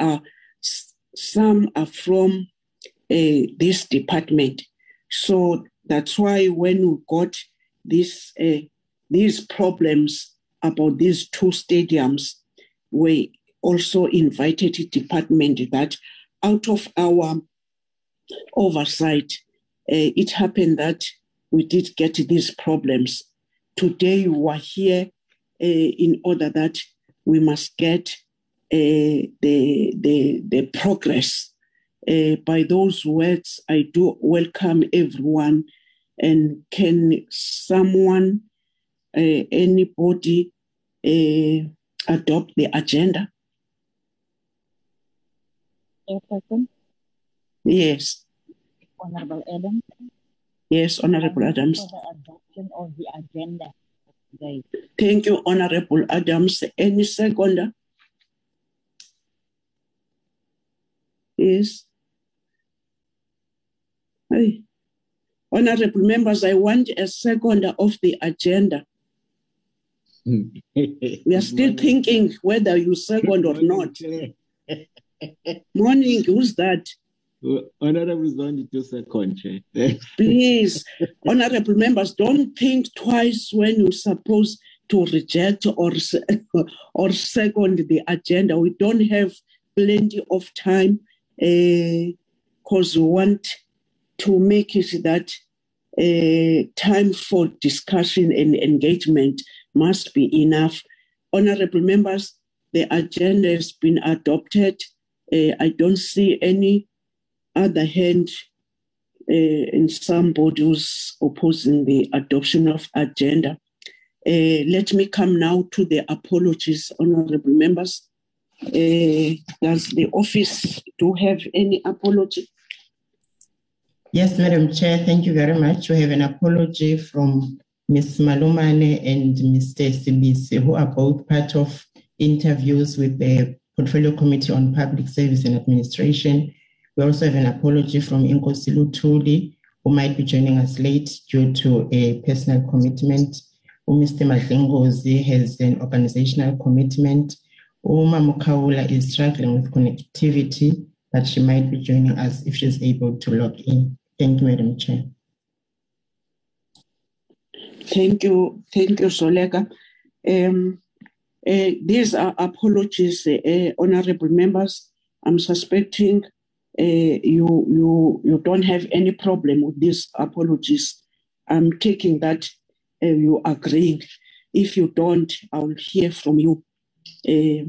are some are from uh, this department. So that's why when we got this uh, these problems about these two stadiums, we also invited the department that out of our oversight, uh, it happened that we did get these problems. Today we are here in order that we must get the, the, the progress. Uh, by those words, I do welcome everyone. And can someone, uh, anybody, uh, adopt the agenda? Chairperson? Yes. Honorable Adams? Yes, Honorable Adams. For the adoption of the agenda today. Thank you, Honorable Adams. Any seconder? Yes. Hey. Honorable members, I want a second of the agenda. We are still thinking whether you second or not. Morning, who's that? Honorable Zondi to second, Chair. Eh? Please, honorable members, don't think twice when you're supposed to reject or or second the agenda. We don't have plenty of time because we want to make it that uh, time for discussion and engagement must be enough. Honorable members, the agenda has been adopted. Uh, I don't see any other hand uh, in somebody who's opposing the adoption of agenda. Uh, let me come now to the apologies, honorable members. Uh, does the office do have any apology? Yes, Madam Chair, thank you very much. We have an apology from Ms. Malumane and Mr. Sibisi, who are both part of interviews with the Portfolio Committee on Public Service and Administration. We also have an apology from Inkosi Lutuli, who might be joining us late due to a personal commitment. Mr. Madlingozi has an organizational commitment. Uma Mukaula is struggling with connectivity, but she might be joining us if she's able to log in. Thank you, Madam Chair. Thank you, thank you, Solega. Um, uh, these are apologies, uh, honorable members. I'm suspecting uh, you you you don't have any problem with these apologies. I'm taking that uh, you agree. If you don't, I'll hear from you. Uh,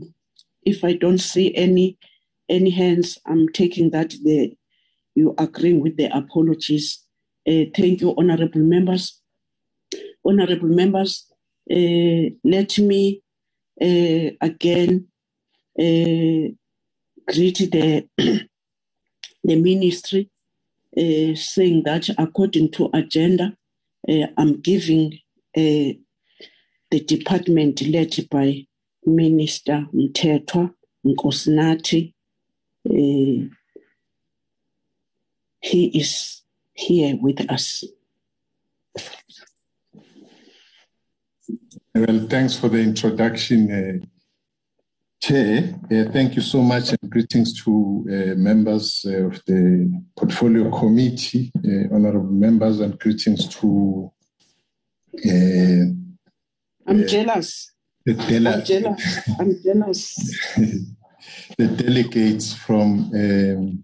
if I don't see any any hands, I'm taking that the you agree with the apologies. Uh, thank you, honorable members. Honorable members, uh, let me uh, again uh, greet the the ministry, uh, saying that according to agenda, I'm giving the department led by Minister Mthethwa Nkosinathi. Uh, he is here with us. Well, thanks for the introduction, uh, Chair. Uh, thank you so much, and greetings to uh, members of the Portfolio Committee, uh, honorable members, and greetings to uh, I'm jealous. The, dele- I'm jealous. I'm jealous. the delegates from um,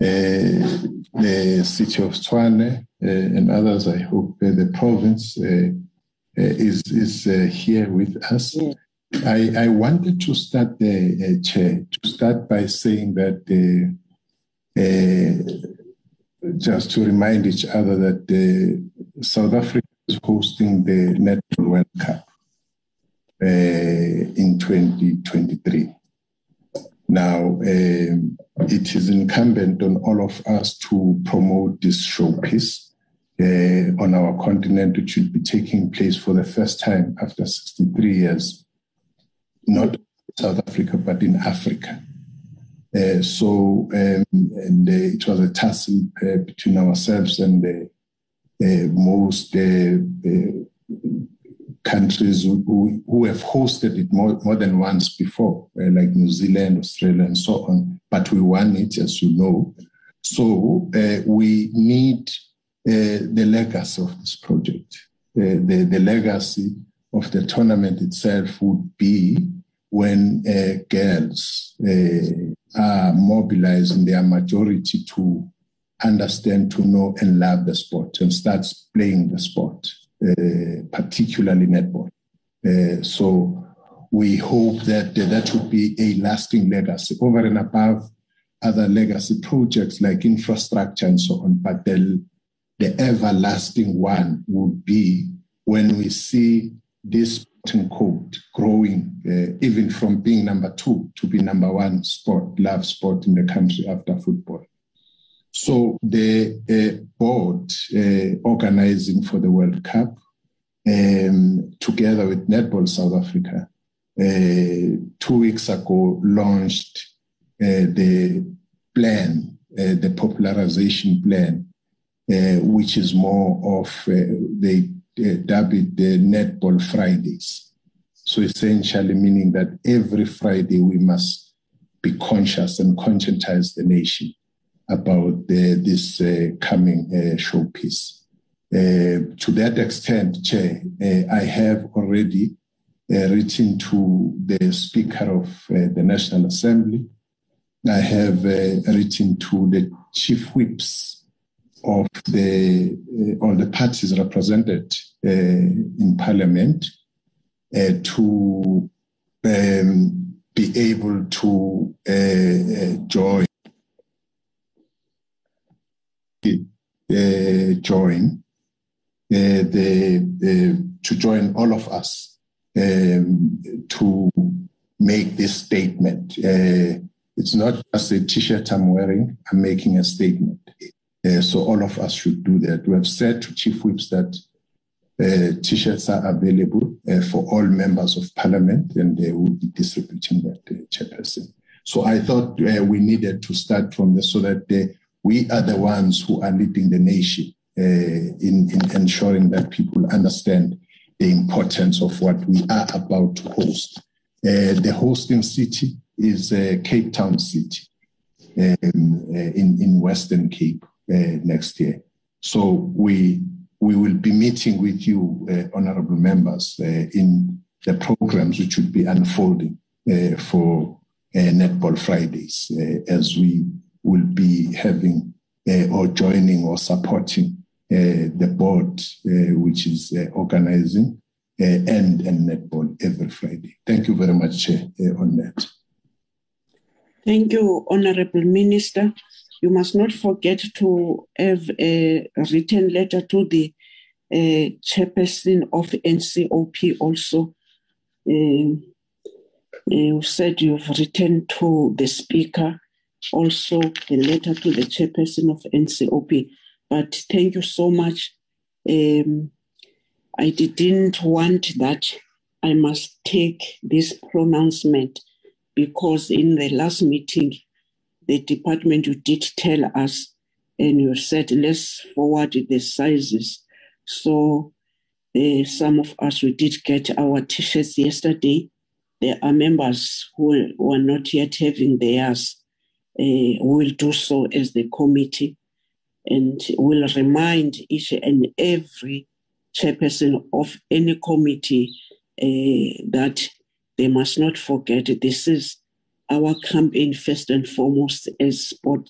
uh, the city of Tshwane uh, and others. I hope uh, the province uh, uh, is is uh, here with us. Yeah. I, I wanted to start the uh, chair to start by saying that uh, uh, just to remind each other that uh, South Africa is hosting the Netball World Cup in 2023. Now, um, it is incumbent on all of us to promote this showpiece uh, on our continent, which will be taking place for the first time after 63 years, not South Africa, but in Africa. Uh, so, um, and uh, it was a tussle uh, between ourselves and the uh, most uh, uh, countries who, who, have hosted it more, more than once before, uh, like New Zealand, Australia, and so on. But we won it, as you know. So uh, we need uh, the legacy of this project. Uh, the, the legacy of the tournament itself would be when uh, girls uh, are mobilized in their majority to understand, to know, and love the sport and start playing the sport. Uh, particularly netball. Uh, so we hope that that would be a lasting legacy over and above other legacy projects like infrastructure and so on. But the, the everlasting one would be when we see this code growing, uh, even from being number two to be number one sport, love sport in the country after football. So the uh, board uh, organizing for the World Cup, um, together with Netball South Africa, uh, two weeks ago launched uh, the plan, uh, the popularization plan, uh, which is more of they dub it the Netball Fridays. So essentially meaning that every Friday we must be conscious and conscientize the nation about this uh, coming uh, showpiece. Uh, to that extent, Chair, uh, I have already uh, written to the Speaker of uh, the National Assembly. I have written to the chief whips of the all the parties represented in Parliament to um, be able to join uh, join uh, the, to join all of us um, to make this statement. Uh, it's not just a t-shirt I'm wearing. I'm making a statement. Uh, so all of us should do that. We have said to chief whips that uh, t-shirts are available uh, for all members of parliament and they will be distributing that uh, chairperson. So I thought uh, we needed to start from this so that we are the ones who are leading the nation uh, in, in ensuring that people understand the importance of what we are about to host. Uh, the hosting city is uh, Cape Town City um, uh, in, in Western Cape uh, next year. So we, we will be meeting with you, uh, honorable members, in the programs which will be unfolding for Netball Fridays as we will be having uh, or joining or supporting uh, the board, uh, which is uh, organizing uh, and, and netball every Friday. Thank you very much, Chair, uh, on that. Thank you, Honorable Minister. You must not forget to have a written letter to the chairperson of NCOP also. Um, you said you've written to the speaker also a letter to the chairperson of NCOP. But thank you so much. Um, I didn't want that I must take this pronouncement because in the last meeting, the department you did tell us and you said let's forward the sizes. So uh, some of us we did get our t-shirts yesterday. There are members who were not yet having theirs will do so as the committee and will remind each and every chairperson of any committee uh, that they must not forget this is our campaign first and foremost as sport,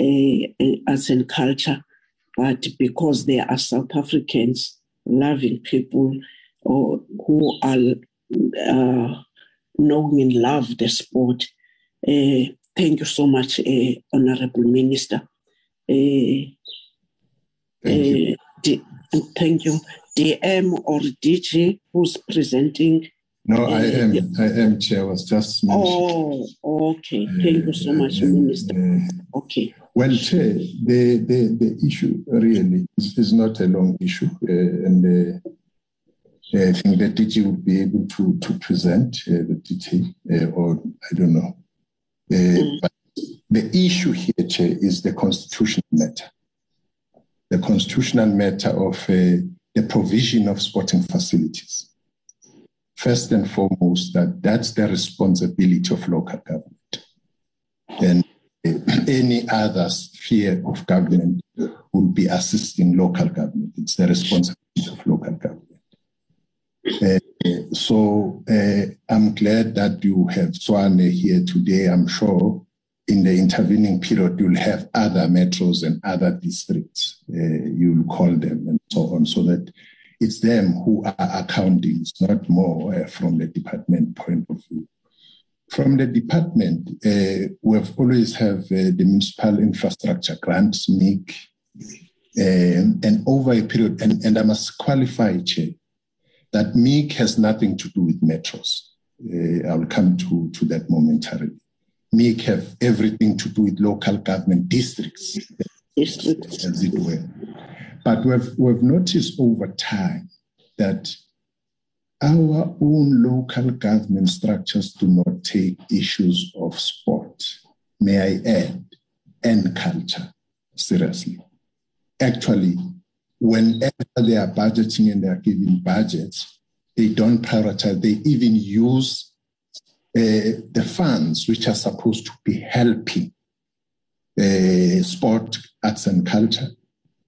uh, arts and culture, but because they are South Africans, loving people or who are uh, knowing and love the sport, uh, Thank you so much, uh, Honorable Minister. Uh, thank, you. D- thank you. DM or DG who's presenting? No, I am. I am chair. I was just mentioned. Oh, okay. Thank you so much, Minister. okay. Well, Chair, the, the, the issue really is, is not a long issue, uh, and uh, I think the DG would be able to to present uh, the detail, uh, or I don't know. Uh, but the issue here, Chair, is the constitutional matter. The constitutional matter of uh, the provision of sporting facilities. first and foremost that that's the responsibility of local government. And any other sphere of government will be assisting local government. It's the responsibility of local government. Uh, so uh, I'm glad that you have Tshwane here today. I'm sure in the intervening period you'll have other metros and other districts. Uh, you'll call them and so on, so that it's them who are accounting. It's not more from the department point of view. From the department, we've always have the municipal infrastructure grants, um, and over a period, and, and I must qualify, Chair, that MIG has nothing to do with metros. Uh, I'll come to, to that momentarily. MIG have everything to do with local government districts, Districts. as it were. But we've, we've noticed over time that our own local government structures do not take issues of sport, may I add, and culture seriously. Actually, whenever they are budgeting and they are giving budgets, they don't prioritize. They even use uh, the funds which are supposed to be helping uh, sport, arts, and culture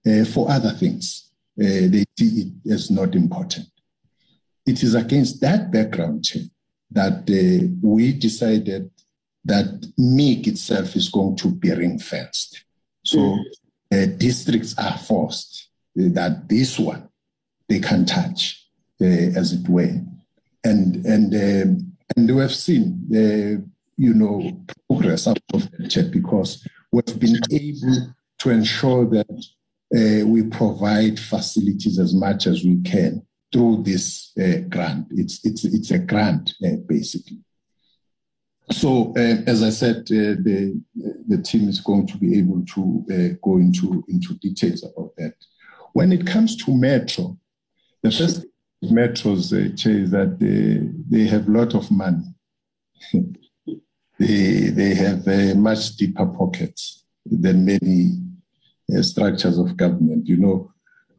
uh, for other things. Uh, they see it as not important. It is against that background that uh, we decided that MIG itself is going to be ring fenced. So uh, districts are forced that this one they can touch, uh, as it were, and and um, and we have seen, uh, you know, progress out of that check because we've been able to ensure that uh, we provide facilities as much as we can through this uh, grant. It's it's it's a grant uh, basically. So uh, as I said, uh, the the team is going to be able to uh, go into into details about that. When it comes to metro, the first metros uh, Chair, is that they they have a lot of money. they they have uh, much deeper pockets than many uh, structures of government. You know,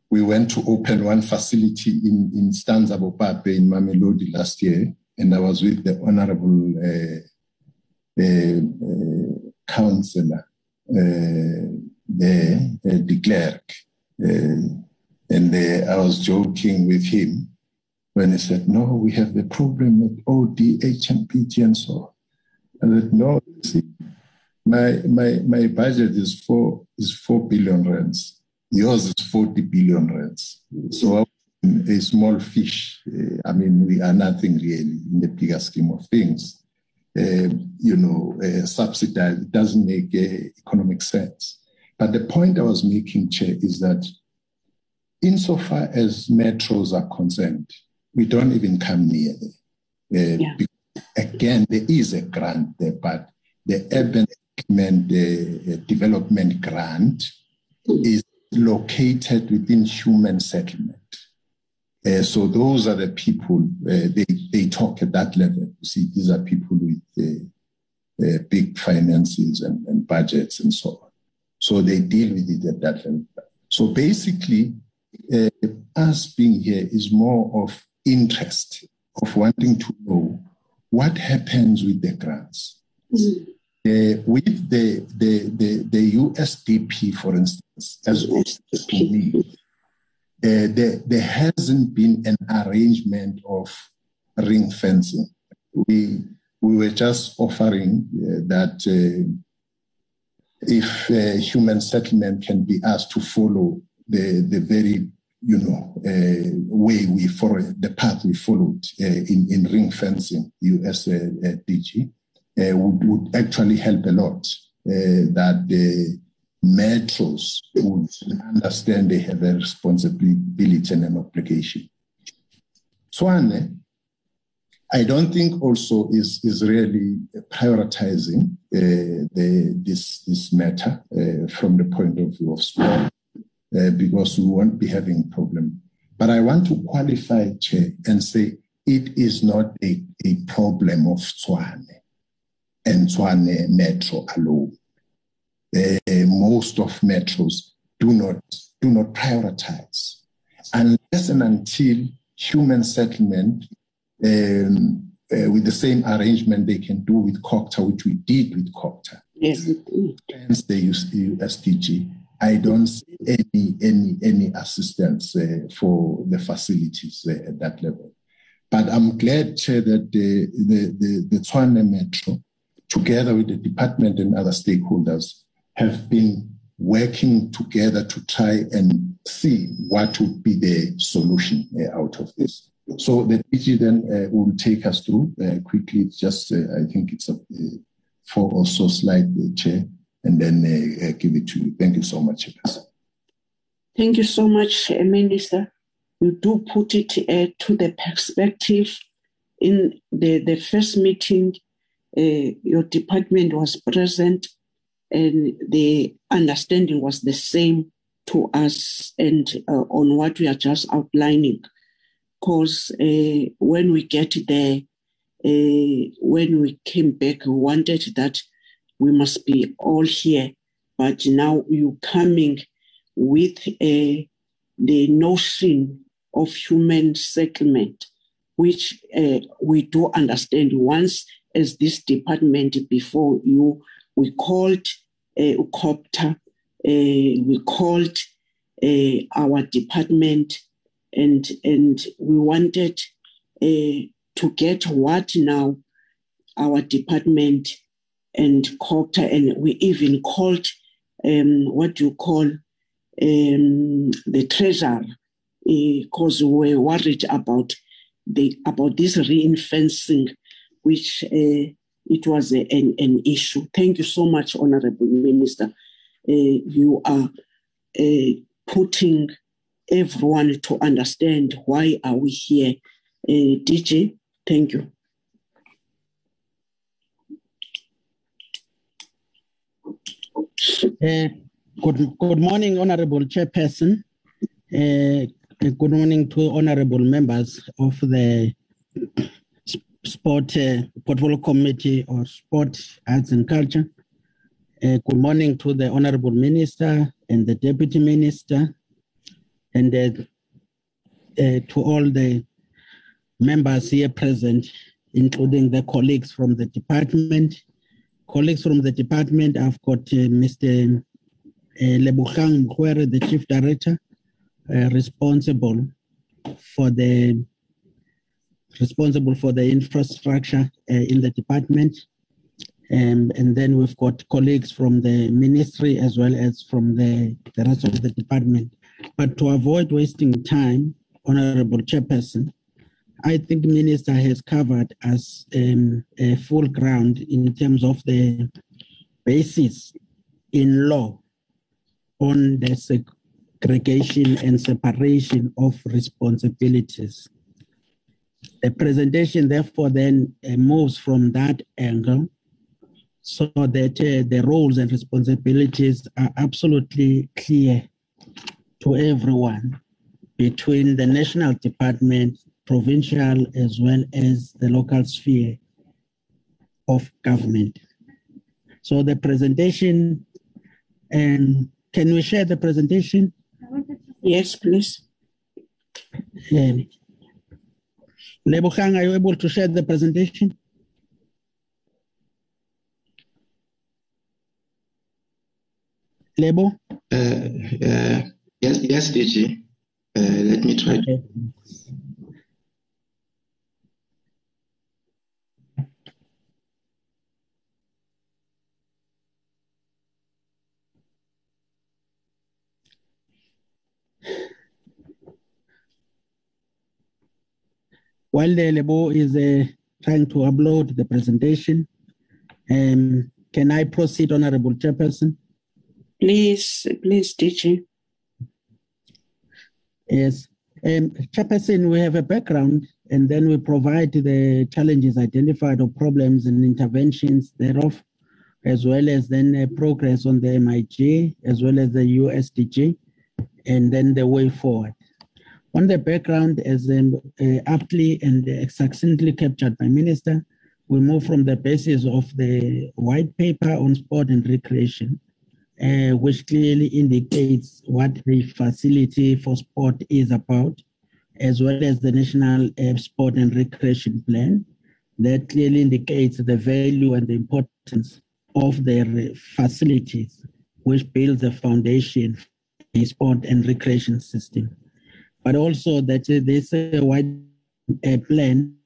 we went to open one facility in in Stanza Bopape in Mamelodi last year, and I was with the honourable uh, councillor there, de Klerk. Uh, and uh, I was joking with him when he said, No, we have the problem with ODI, HMPG, and so on. I said, No, see, my, my, my budget is four, is 4 billion rands. Yours is 40 billion rands. So I'm a small fish. Uh, I mean, we are nothing really in the bigger scheme of things. Uh, you know, uh, subsidized, it doesn't make uh, economic sense. But the point I was making, Chair, is that insofar as metros are concerned, we don't even come near them. Uh, Yeah. because, again, there is a grant there, but the urban development, development grant is located within human settlement. Uh, so those are the people uh, they they talk at that level. You see, these are people with uh, uh, big finances and, and budgets and so on. So they deal with it at that level. So basically, uh, us being here is more of interest of wanting to know what happens with the grants. Uh, with the, the, the, the USDG, for instance, as to me, uh, there, there hasn't been an arrangement of ring fencing. We, we were just offering uh, that uh, if human settlement can be asked to follow the, the very you know uh, way we follow the path we followed uh, in, in ring fencing US uh, uh, DG uh, would, would actually help a lot uh, that the metros would understand they have a responsibility and an obligation. Tshwane, I don't think also is, is really prioritizing uh, the, this, this matter uh, from the point of view of sport uh, because we won't be having problem. But I want to qualify, Chair, and say it is not a, a problem of Tshwane and Tshwane Metro alone. Uh, most of metros do not do not prioritize unless and until human settlement um, uh, with the same arrangement they can do with COGTA, which we did with COGTA. Yes. Hence the USDG. I don't see any any any assistance uh, for the facilities uh, at that level. But I'm glad Chair, that the the the, the Tshwane Metro, together with the department and other stakeholders, have been working together to try and see what would be the solution uh, out of this. So the DG then uh, will take us through uh, quickly. It's just, uh, I think it's a four or so slide, uh, Chair, and then uh, give it to you. Thank you so much. Thank you so much, Minister. You do put it to the perspective. In the, the first meeting, your department was present and the understanding was the same to us and uh, on what we are just outlining. Because uh, when we get there, uh, when we came back, we wanted that we must be all here. But now you coming with uh, the notion of human settlement, which we do understand once as this department before you we called uh, COGTA, we called our department, and and we wanted uh, to get what now our department and COGTA, and we even called um, what you call um, the treasurer because uh, we were worried about the about this reinforcing, which uh, it was a, an, an issue. Thank you so much, Honorable Minister. You are putting everyone to understand why are we here. Uh, DJ, thank you. Uh, good, good morning, Honorable Chairperson. Uh, good morning to honorable members of the Sport uh, Portfolio Committee or Sport, Arts and Culture. Good morning to the Honorable Minister and the Deputy Minister, and uh, uh, to all the members here present, including the colleagues from the department. Colleagues from the department, I've got uh, Mr. Lebogang Mkhwere, the Chief Director, responsible for the responsible for the infrastructure uh, in the department. Um, and then we've got colleagues from the ministry as well as from the, the rest of the department. But to avoid wasting time, Honorable Chairperson, I think Minister has covered us um, a full ground in terms of the basis in law on the segregation and separation of responsibilities. The presentation, therefore, then uh, moves from that angle so that uh, the roles and responsibilities are absolutely clear to everyone between the national department, provincial, as well as the local sphere of government. So the presentation, and can we share the presentation? Yes, please. Um, Lebogang, are you able to share the presentation? Lebo? Uh, uh, yes, yes, DG. Uh, let me try. Okay. While the Lebo is uh, trying to upload the presentation, um, can I proceed, Honorable Chairperson? Please, please, DJ. Yes. Um, Chairperson, we have a background and then we provide the challenges identified or problems and interventions thereof, as well as then uh, progress on the MIG, as well as the USDG, and then the way forward. On the background, as um, uh, aptly and uh, succinctly captured by Minister, we move from the basis of the white paper on sport and recreation, uh, which clearly indicates what the facility for sport is about, as well as the National uh, Sport and Recreation Plan that clearly indicates the value and the importance of their facilities, which build the foundation for the sport and recreation system. But also that uh, this wide uh, plan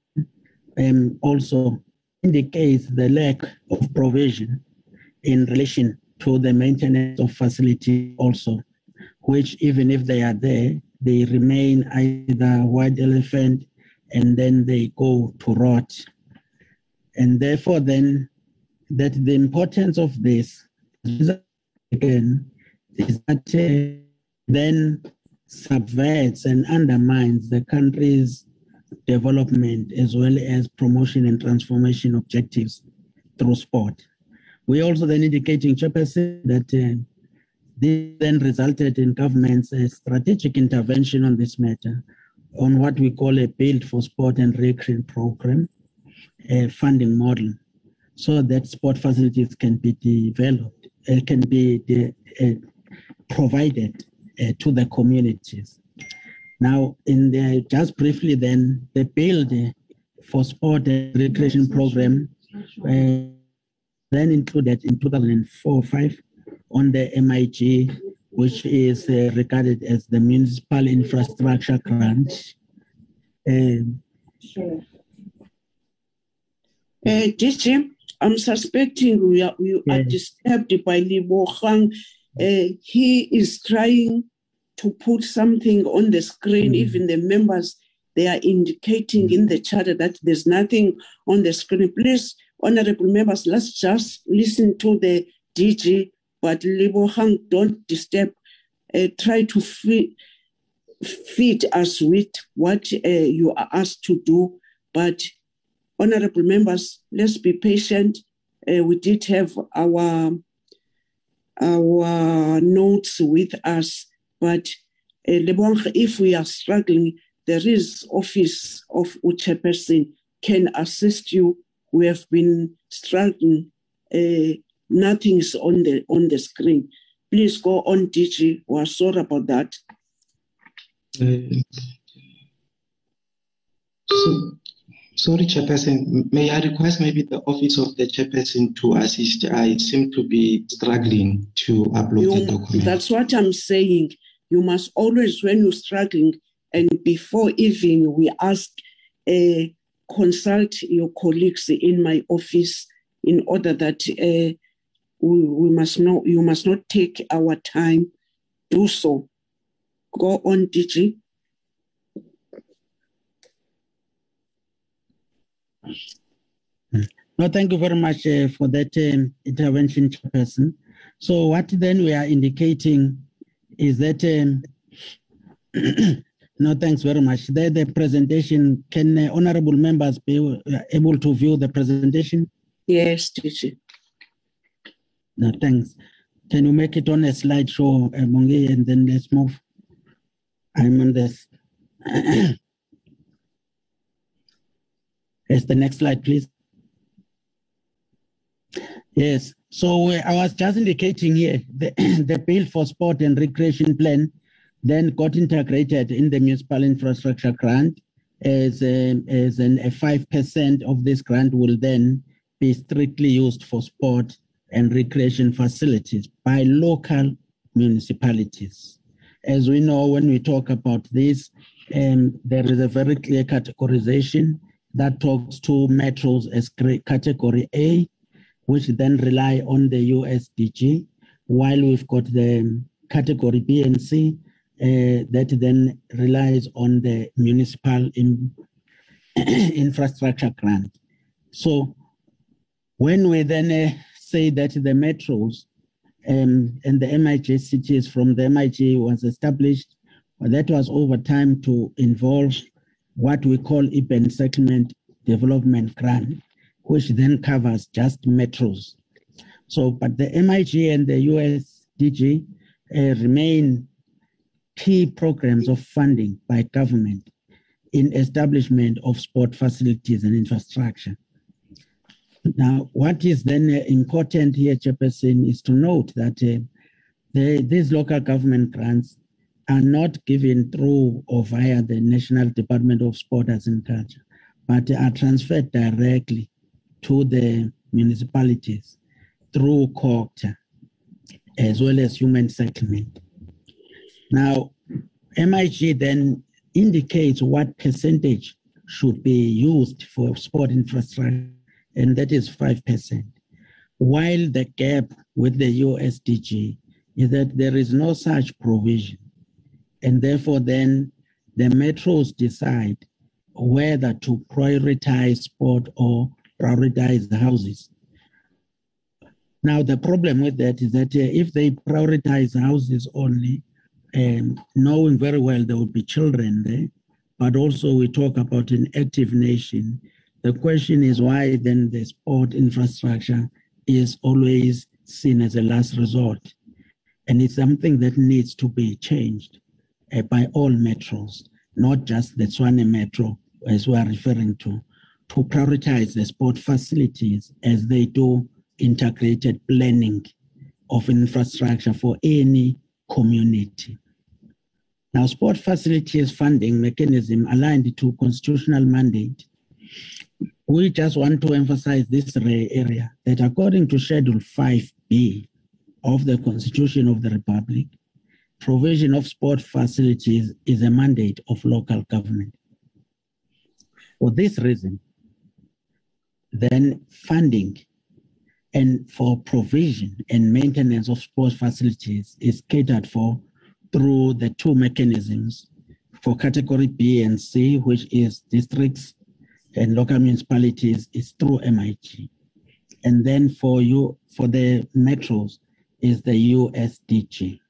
um, also indicates the lack of provision in relation to the maintenance of facility also, which even if they are there, they remain either white elephant and then they go to rot. And therefore then that the importance of this again is that uh, then subverts and undermines the country's development as well as promotion and transformation objectives through sport. We also then indicating chairperson that uh, this then resulted in government's uh, strategic intervention on this matter on what we call a build for sport and recreation program, a funding model, so that sport facilities can be developed, uh, can be de- uh, provided uh, to the communities. Now, in the just briefly, then the build for sport and recreation program uh, then included in 2004-5 on the MIG, which is uh, regarded as the municipal infrastructure grant. Um, Uh, DG, I'm suspecting we are, we are disturbed by Lebogang. Uh, he is trying to put something on the screen. Mhm. Even the members, they are indicating in the chat that there's nothing on the screen. Please, honorable members, let's just listen to the DG. But Lebogang, don't disturb. Uh, try to feed, feed us with what uh, you are asked to do. But honorable members, let's be patient. Uh, we did have our our notes with us, but uh, if we are struggling, there is office of chairperson can assist you. We have been struggling. Uh, nothing is on the on the screen. Please go on, DG. We're sorry about that. Uh, so, sorry, Chairperson. May I request maybe the office of the Chairperson to assist? I seem to be struggling to upload the document. that's what I'm saying. You must always, when you're struggling, and before even we ask, uh, consult your colleagues in my office in order that uh, we, we must know you must not take our time. Do so. Go on, DG. No, thank you very much uh, for that um, intervention, Chairperson. So what then we are indicating is that, um, no, thanks very much. The, the presentation, can uh, honorable members be uh, able to view the presentation? Yes, DG. No, thanks. Can you make it on a slideshow, uh, Mongi, and then let's move? I'm on this. Yes, the next slide, please. Yes, so uh, I was just indicating here the, the bill for sport and recreation plan then got integrated in the municipal infrastructure grant as, um, as an, a 5% of this grant will then be strictly used for sport and recreation facilities by local municipalities. As we know, when we talk about this, um, there is a very clear categorization that talks to metros as category A, which then rely on the USDG, while we've got the category B and C that then relies on the municipal in, infrastructure grant. So when we then uh, say that the metros um, and the MIG cities from the MIG was established, that was over time to involve what we call urban settlement development grant, which then covers just metros. So, but the MIG and the USDG uh, remain key programs of funding by government in establishment of sport facilities and infrastructure. Now, what is then uh, important here, Chairperson, is to note that uh, the, these local government grants are not given through or via the National Department of Sport and Culture, but are transferred directly to the municipalities through COGTA as well as human settlement. Now, MIG then indicates what percentage should be used for sport infrastructure, and that is 5%. While the gap with the USDG is that there is no such provision. And therefore, then the metros decide whether to prioritize sport or prioritize the houses. Now, the problem with that is that uh, if they prioritize houses only, um, knowing very well there will be children there, but also we talk about an active nation. The question is why then the sport infrastructure is always seen as a last resort. And it's something that needs to be changed uh, by all metros, not just the Tshwane Metro, as we are referring to, to prioritize the sport facilities as they do integrated planning of infrastructure for any community. Now, sport facilities funding mechanism aligned to constitutional mandate. We just want to emphasize this area that according to Schedule 5B of the Constitution of the Republic, provision of sport facilities is a mandate of local government. For this reason, then funding and for provision and maintenance of sports facilities is catered for through the two mechanisms for category B and C, which is districts and local municipalities, is through MIG. And then for you for the metros is the USDG.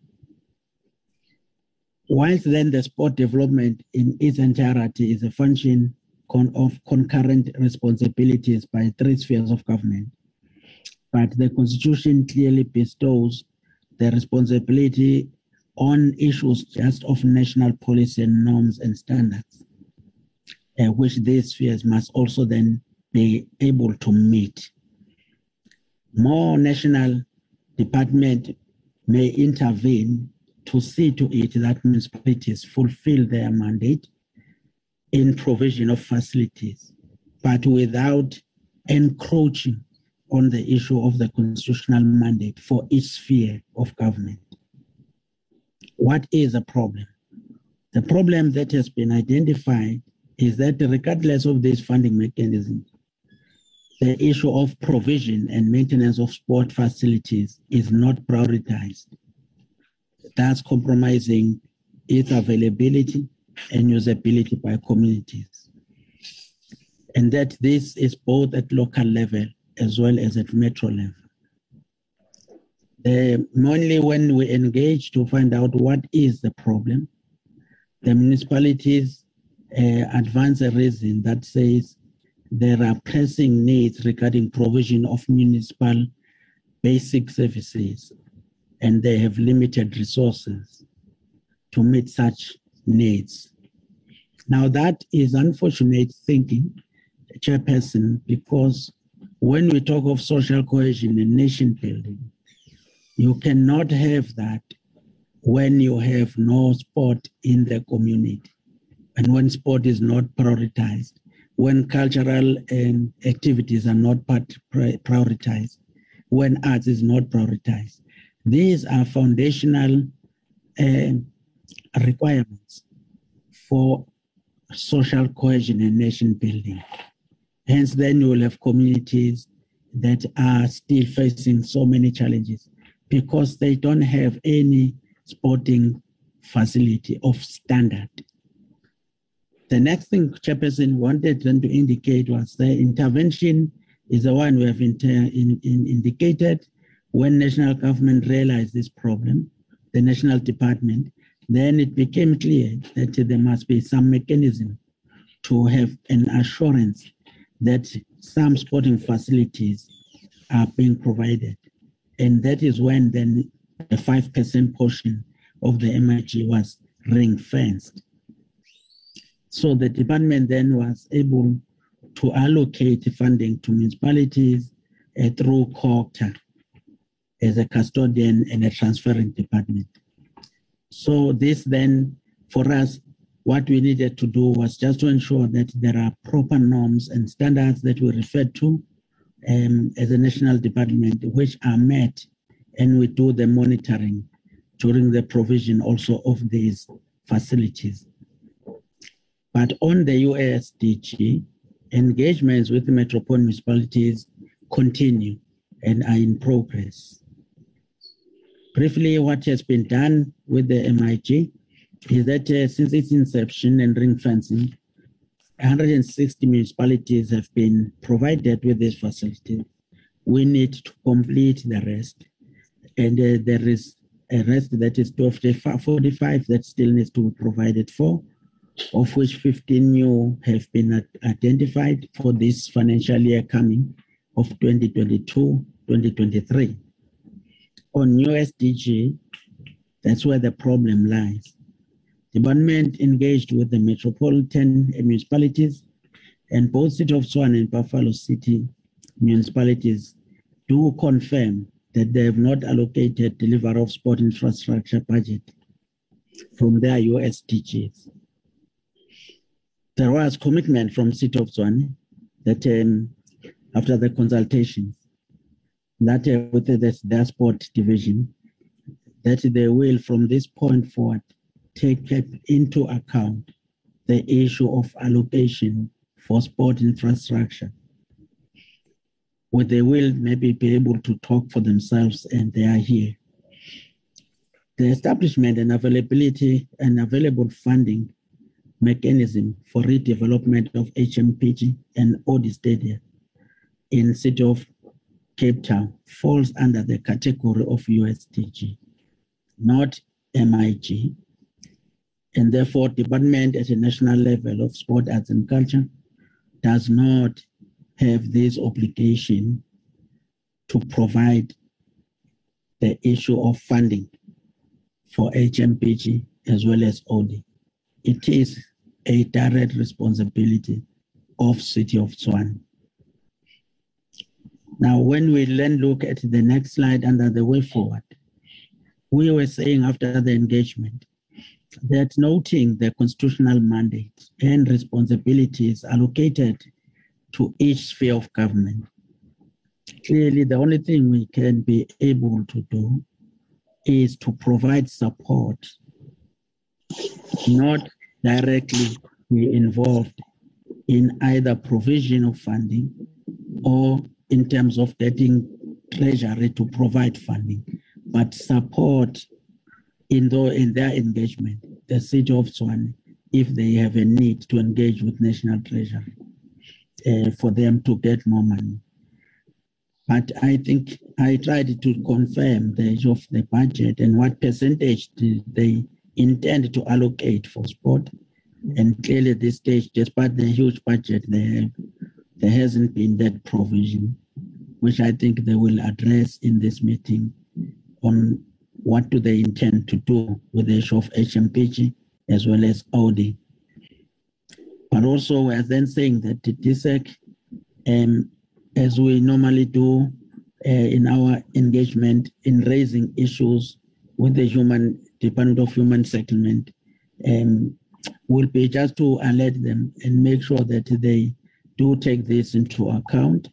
Whilst then the sport development in its entirety is a function con of concurrent responsibilities by three spheres of government, but the Constitution clearly bestows the responsibility on issues just of national policy and norms and standards, uh, which these spheres must also then be able to meet. More national department may intervene to see to it that municipalities fulfill their mandate in provision of facilities, but without encroaching on the issue of the constitutional mandate for each sphere of government. What is the problem? The problem that has been identified is that regardless of this funding mechanism, the issue of provision and maintenance of sport facilities is not prioritized. That's compromising its availability and usability by communities. And that this is both at local level as well as at metro level. The, only when we engage to find out what is the problem, the municipalities uh, advance a reason that says there are pressing needs regarding provision of municipal basic services, and they have limited resources to meet such needs. Now, that is unfortunate thinking, Chairperson, because when we talk of social cohesion and nation building, you cannot have that when you have no sport in the community and when sport is not prioritized, when cultural um, activities are not prioritized, when arts is not prioritized. These are foundational uh, requirements for social cohesion and nation building. Hence, then you will have communities that are still facing so many challenges because they don't have any sporting facility of standard. The next thing Chairperson wanted them to indicate was the intervention is the one we have in, in, indicated when national government realized this problem, the national department, then it became clear that there must be some mechanism to have an assurance that some sporting facilities are being provided. And that is when then the 5% portion of the MIG was ring fenced. So the department then was able to allocate funding to municipalities uh, through COGTA as a custodian and a transferring department. So this then, for us, what we needed to do was just to ensure that there are proper norms and standards that we refer to um, as a national department, which are met, and we do the monitoring during the provision also of these facilities. But on the USDG, engagements with metropolitan municipalities continue and are in progress. Briefly, what has been done with the MIG is that uh, since its inception and ring fencing, 160 municipalities have been provided with this facility. We need to complete the rest. And uh, there is a rest that is 12, 45 that still needs to be provided for, of which 15 new have been identified for this financial year coming of 2022-2023. On USDG, that's where the problem lies. Department engaged with the metropolitan municipalities and both City of Tshwane and Buffalo City municipalities do confirm that they have not allocated delivery of sport infrastructure budget from their USDGs. There was commitment from City of Tshwane that um, after the consultations, that uh, with the, their sport division, that they will from this point forward take into account the issue of allocation for sport infrastructure where they will maybe be able to talk for themselves and they are here. The establishment and availability and available funding mechanism for redevelopment of HMPG and ODI Stadium in city of Cape Town falls under the category of USDG, not MIG, and therefore department at a national level of sport, arts and culture does not have this obligation to provide the issue of funding for HMPG as well as ODI. It is a direct responsibility of City of Tshwane. Now, when we then look at the next slide under the way forward, we were saying after the engagement that noting the constitutional mandate and responsibilities allocated to each sphere of government, clearly the only thing we can be able to do is to provide support, not directly be involved in either provision of funding or in terms of getting treasury to provide funding, but support in, the, in their engagement, the city of Tshwane, if they have a need to engage with national treasury uh, for them to get more money. But I think I tried to confirm the issue of the budget and what percentage they intend to allocate for sport. And clearly, at this stage, despite the huge budget they have, there hasn't been that provision, which I think they will address in this meeting on what do they intend to do with the issue of HMPG as well as ODI. But also, we're then saying that the DSAC, um, as we normally do uh, in our engagement in raising issues with the human Department of Human Settlement, um, will be just to alert them and make sure that they do take this into account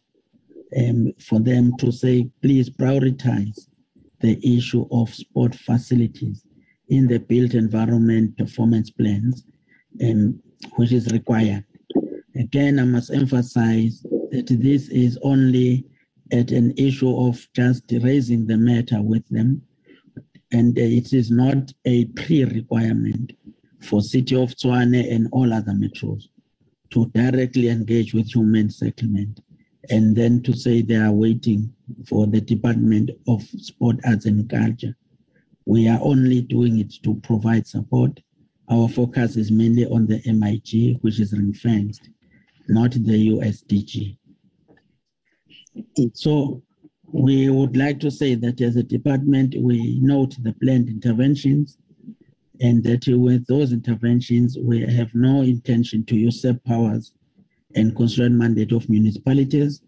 um, for them to say, please prioritize the issue of sport facilities in the built environment performance plans, um, which is required. Again, I must emphasize that this is only at an issue of just raising the matter with them, and it is not a pre-requirement for City of Tshwane and all other metros to directly engage with human settlement and then to say they are waiting for the Department of Sport, Arts and Culture. We are only doing it to provide support. Our focus is mainly on the MIG, which is ring fenced, not the USDG. So we would like to say that as a department, we note the planned interventions and that with those interventions, we have no intention to usurp powers and constitutional mandate of municipalities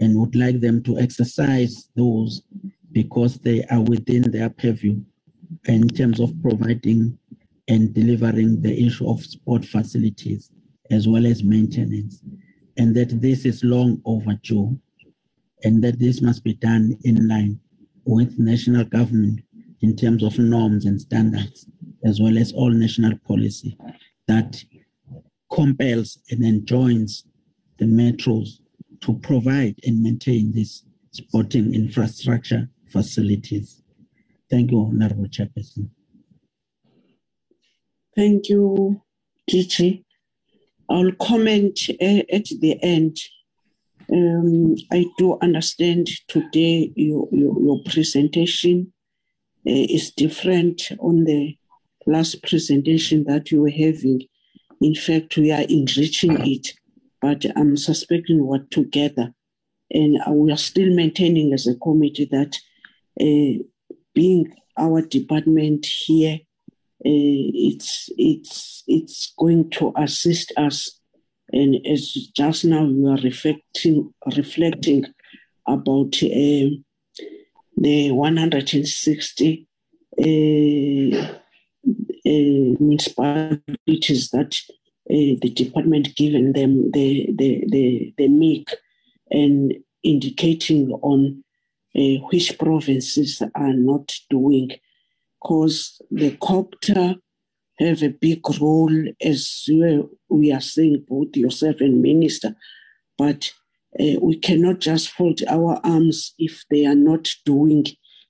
and would like them to exercise those because they are within their purview in terms of providing and delivering the issue of sport facilities as well as maintenance, and that this is long overdue, and that this must be done in line with national government in terms of norms and standards, as well as all national policy that compels and enjoins the metros to provide and maintain these sporting infrastructure facilities. Thank you, Honorable Chairperson. Thank you, Gigi. I'll comment uh, at the end. Um, I do understand today your, your, your presentation uh, is different on the last presentation that you were having. In fact, we are enriching it, but I'm suspecting what together. And we are still maintaining as a committee that uh, being our department here, uh, it's it's it's going to assist us. And as just now you are reflecting reflecting about uh, the 160 uh, uh, municipalities that uh, the department given them the the the, the MIG and indicating on uh, which provinces are not doing. Because the COGTA have a big role as we are saying both yourself and minister but uh, we cannot just fold our arms if they are not doing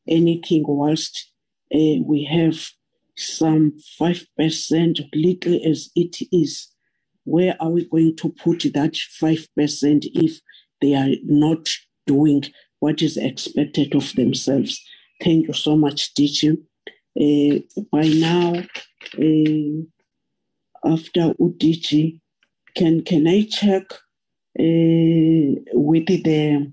anything whilst uh, we have some 5% legal as it is where are we going to put that 5% if they are not doing what is expected of themselves. Thank you so much, teacher. Uh, by now, uh, after Udichi, can can I check uh, with the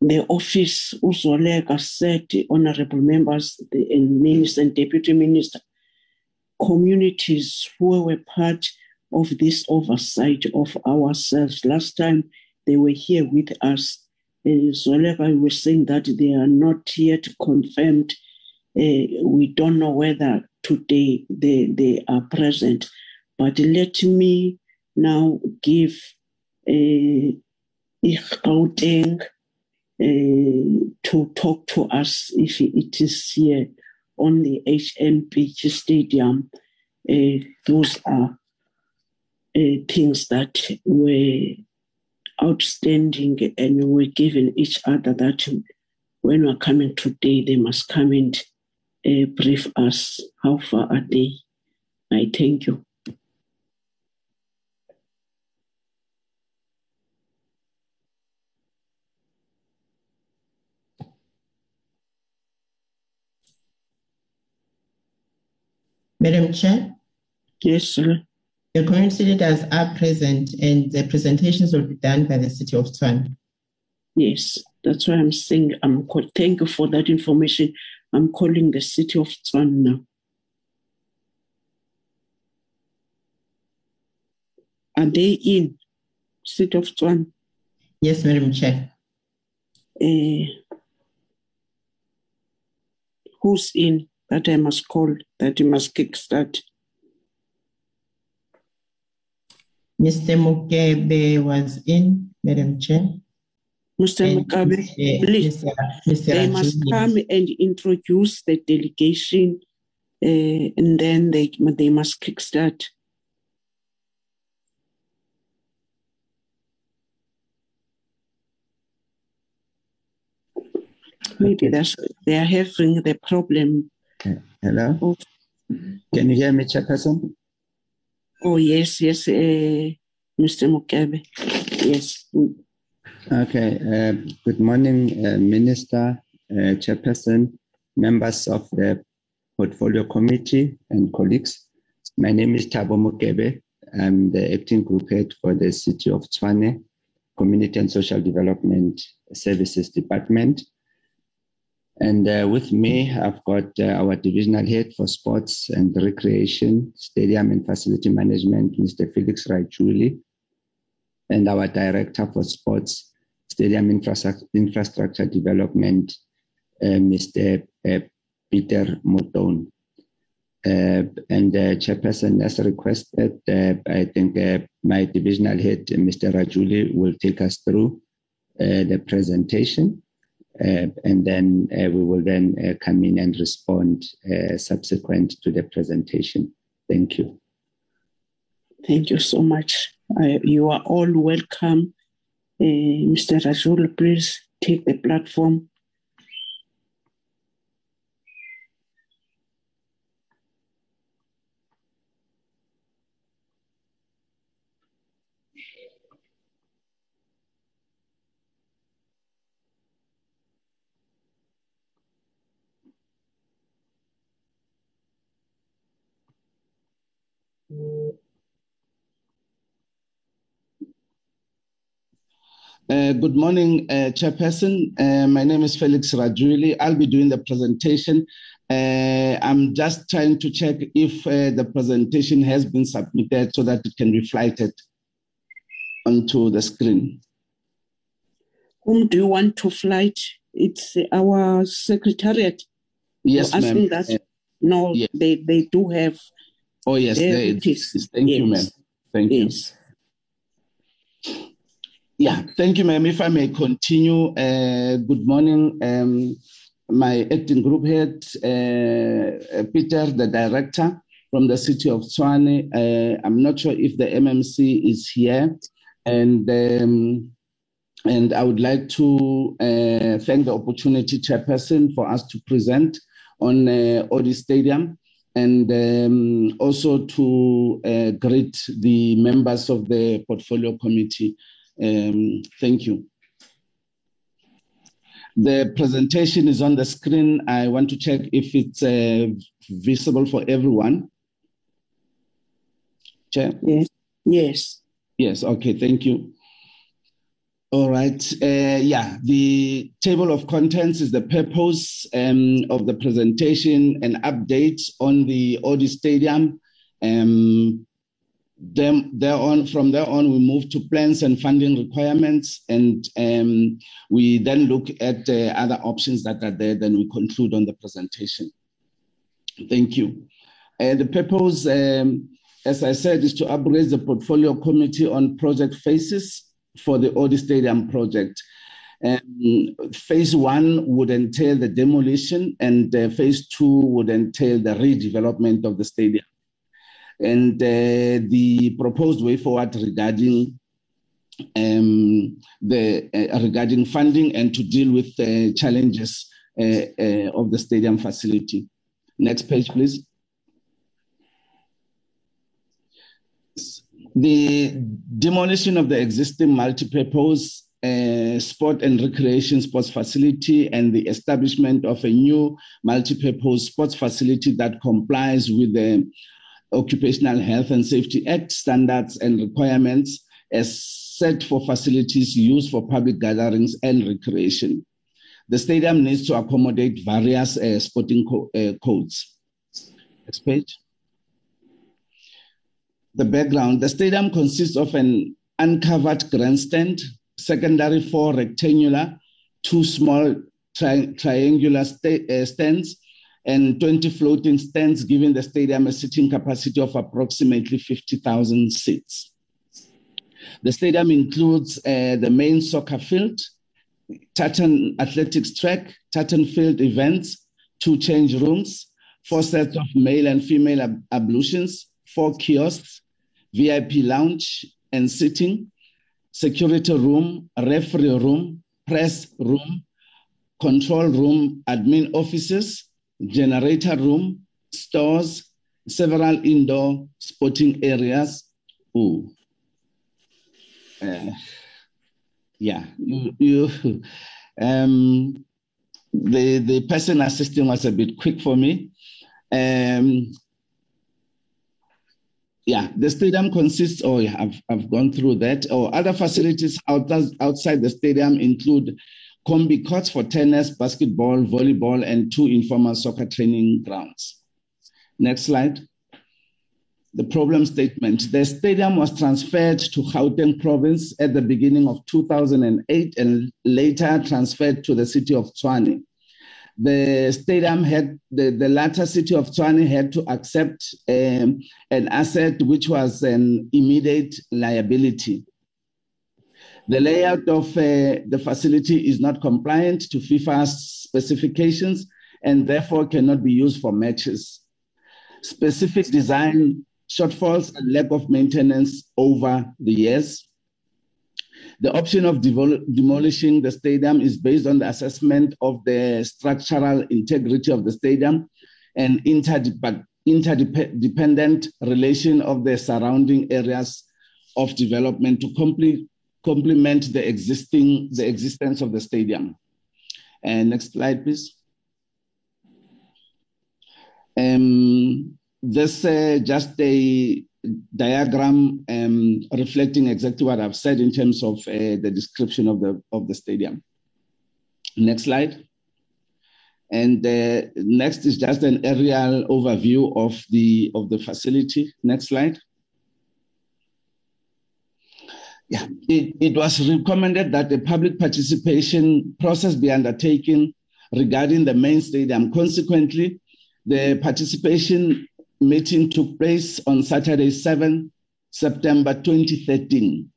the office Uzolega said, honorable members the, minister and deputy minister, communities who were part of this oversight of ourselves. Last time they were here with us. Uh, Zolega was saying that they are not yet confirmed. Uh, we don't know whether today they, they are present. But let me now give uh, Gauteng uh, to talk to us if it is here on the HMPG Stadium. Uh, those are uh, things that were outstanding and we were given each other that when we're coming today, they must come and uh, brief us. How far are they? I thank you. Madam Chair, Yes, sir. the community leaders are present and the presentations will be done by the City of Tshwane. Yes, that's why I'm saying I'm call- thank you for that information. I'm calling the city of Tshwane now. Are they in city of Tshwane? Yes, Madam Chair. Uh, who's in that I must call that you must kickstart? Mr. Mukebe was in, Madam Chair. Mr. And Mugabe, Mr. please. Mr. Mr. they must come and introduce the delegation uh, and then they, they must kickstart. Maybe that's they are having the problem. Hello? Can you hear me, Chairperson? oh yes, yes, uh, Mr. Mukabe. yes. Okay. Uh, good morning, uh, Minister, uh, Chairperson, members of the Portfolio Committee, and colleagues. My name is Thabo Mukabe. I'm the acting group head for the City of Tshwane Community and Social Development Services Department. And uh, with me, I've got uh, our divisional head for sports and recreation, stadium and facility management, Mr. Felix Rajuli, and our director for sports, stadium infrastructure, infrastructure development, uh, Mr. Uh, Peter Mouton. Uh, and the chairperson as requested, uh, I think my divisional head, Mr. Rajuli, will take us through the presentation. Uh, and then uh, we will then come in and respond subsequent to the presentation. Thank you. Thank you so much. you are all welcome. Mr. Rajul, please take the platform. Uh, good morning, uh, Chairperson. Uh, my name is Felix Rajuli. I'll be doing the presentation. Uh, I'm just trying to check if uh, the presentation has been submitted so that it can be flighted onto the screen. Whom do you want to flight? It's our secretariat. Yes, You're asking ma'am. that? No, yes. they, they do have. Oh, yes, there it is. Thank you, ma'am. Yes. Thank you. Yeah, thank you, ma'am. If I may continue, uh, good morning. Um, my acting group head, uh, Peter, the director from the city of Tshwane. Uh, I'm not sure if the MMC is here, and um, and I would like to uh, thank the opportunity chairperson for us to present on uh, Odi Stadium and um, also to uh, greet the members of the portfolio committee. Um, thank you. The presentation is on the screen. I want to check if it's uh, visible for everyone. Chair? Yes. Yes. Yes, okay, thank you. All right. Uh, yeah, the table of contents is the purpose um, of the presentation and updates on the ODI Stadium. Um, them, there on, from there on, we move to plans and funding requirements, and um, we then look at uh, other options that are there. Then we conclude on the presentation. Thank you. Uh, the purpose, um, as I said, is to upgrade the portfolio committee on project phases for the ODI Stadium project. Um, phase one would entail the demolition, and uh, phase two would entail the redevelopment of the stadium. And uh, the proposed way forward regarding um, the uh, regarding funding and to deal with the challenges uh, uh, of the stadium facility. Next page, please. The demolition of the existing multi-purpose uh, sport and recreation sports facility and the establishment of a new multi-purpose sports facility that complies with the Occupational Health and Safety Act standards and requirements as set for facilities used for public gatherings and recreation. The stadium needs to accommodate various uh, sporting co- uh, codes. Next page the background, the stadium consists of an uncovered grandstand, secondary four rectangular, two small tri- triangular sta- uh, stands, and 20 floating stands, giving the stadium a seating capacity of approximately 50,000 seats. The stadium includes uh, the main soccer field, tartan athletics track, tartan field events, two change rooms, four sets of male and female ab- ablutions, four kiosks, VIP lounge and sitting, security room, referee room, press room, control room, admin offices, generator room, stores, several indoor sporting areas. Ooh. Uh, yeah, you, you um, the, the person assisting was a bit quick for me. Um, yeah, the stadium consists, oh, yeah, I've, I've gone through that. Or oh, other facilities outside, outside the stadium include combi courts for tennis, basketball, volleyball, and two informal soccer training grounds. Next slide. The problem statement. The stadium was transferred to Gauteng province at the beginning of 2008 and later transferred to the city of Tshwane. the stadium had the, the latter city of Tshwane had to accept um, an asset which was an immediate liability. The layout of uh, the facility is not compliant to FIFA's specifications and therefore cannot be used for matches. Specific design shortfalls and lack of maintenance over the years. The option of devol- demolishing the stadium is based on the assessment of the structural integrity of the stadium and interdep- interdependent relation of the surrounding areas of development to complete, complement the existing the existence of the stadium. And next slide, please. Um, this uh, just a diagram um, reflecting exactly what I've said in terms of uh, the description of the of the stadium. Next slide. And uh, next is just an aerial overview of the of the facility. Next slide. Yeah, it, it was recommended that a public participation process be undertaken regarding the main stadium. Consequently, the participation meeting took place on Saturday, 7 September 2013.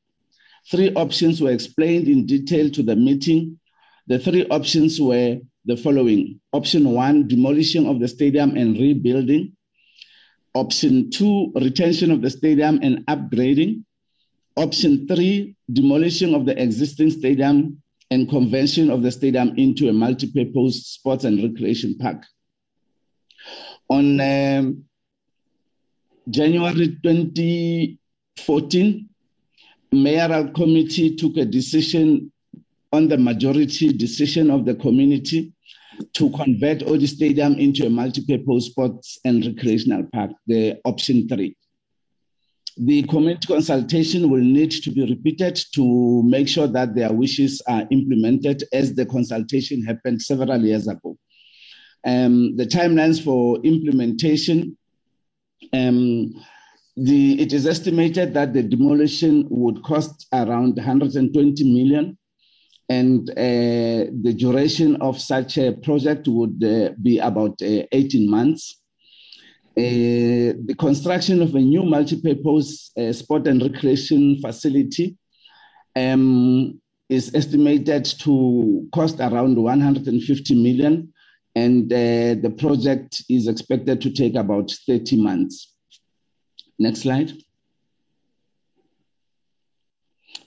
Three options were explained in detail to the meeting. The three options were the following Option one, demolition of the stadium and rebuilding. Option two, retention of the stadium and upgrading. Option three, demolition of the existing stadium and conversion of the stadium into a multi-purpose sports and recreation park. On um, January 2014, mayoral committee took a decision on the majority decision of the community to convert Odi Stadium into a multi-purpose sports and recreational park, the option three. The community consultation will need to be repeated to make sure that their wishes are implemented as the consultation happened several years ago. Um, the timelines for implementation um, the, it is estimated that the demolition would cost around 120 million, and uh, the duration of such a project would uh, be about uh, 18 months. Uh, the construction of a new multi-purpose uh, sport and recreation facility um, is estimated to cost around 150 million and uh, the project is expected to take about 30 months. Next slide.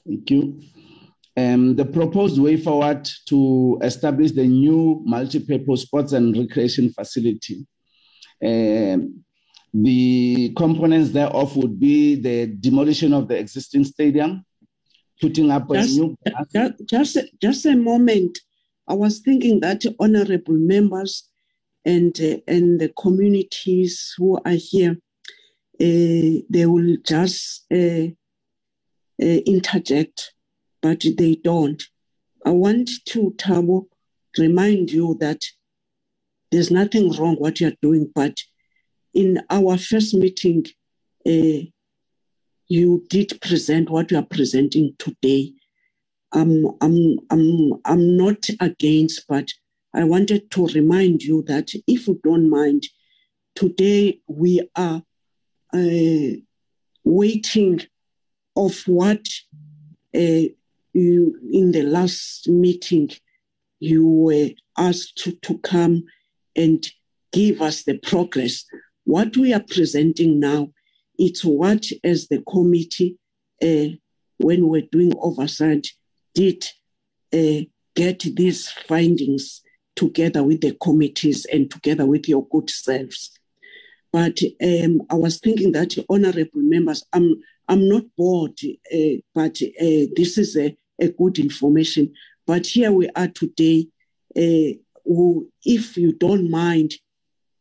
Thank you. Um, the proposed way forward to establish the new multi-purpose sports and recreation facility. Um, the components thereof would be the demolition of the existing stadium, putting up a new. just, just, just a moment. I was thinking that honorable members and uh, and the communities who are here, uh, they will just uh, uh, interject, but they don't. I want to Thabo remind you that there's nothing wrong what you're doing, but in our first meeting, uh, you did present what you are presenting today. I'm, I'm, I'm, I'm not against, but I wanted to remind you that if you don't mind, today we are uh, waiting of what uh, you in the last meeting you were asked to, to come and give us the progress. What we are presenting now, it's what as the committee, uh, when we're doing oversight, did uh, get these findings together with the committees and together with your good selves. But um, I was thinking that honorable members, I'm I'm not bored, uh, but uh, this is a, a, good information. But here we are today. Uh, who, if you don't mind,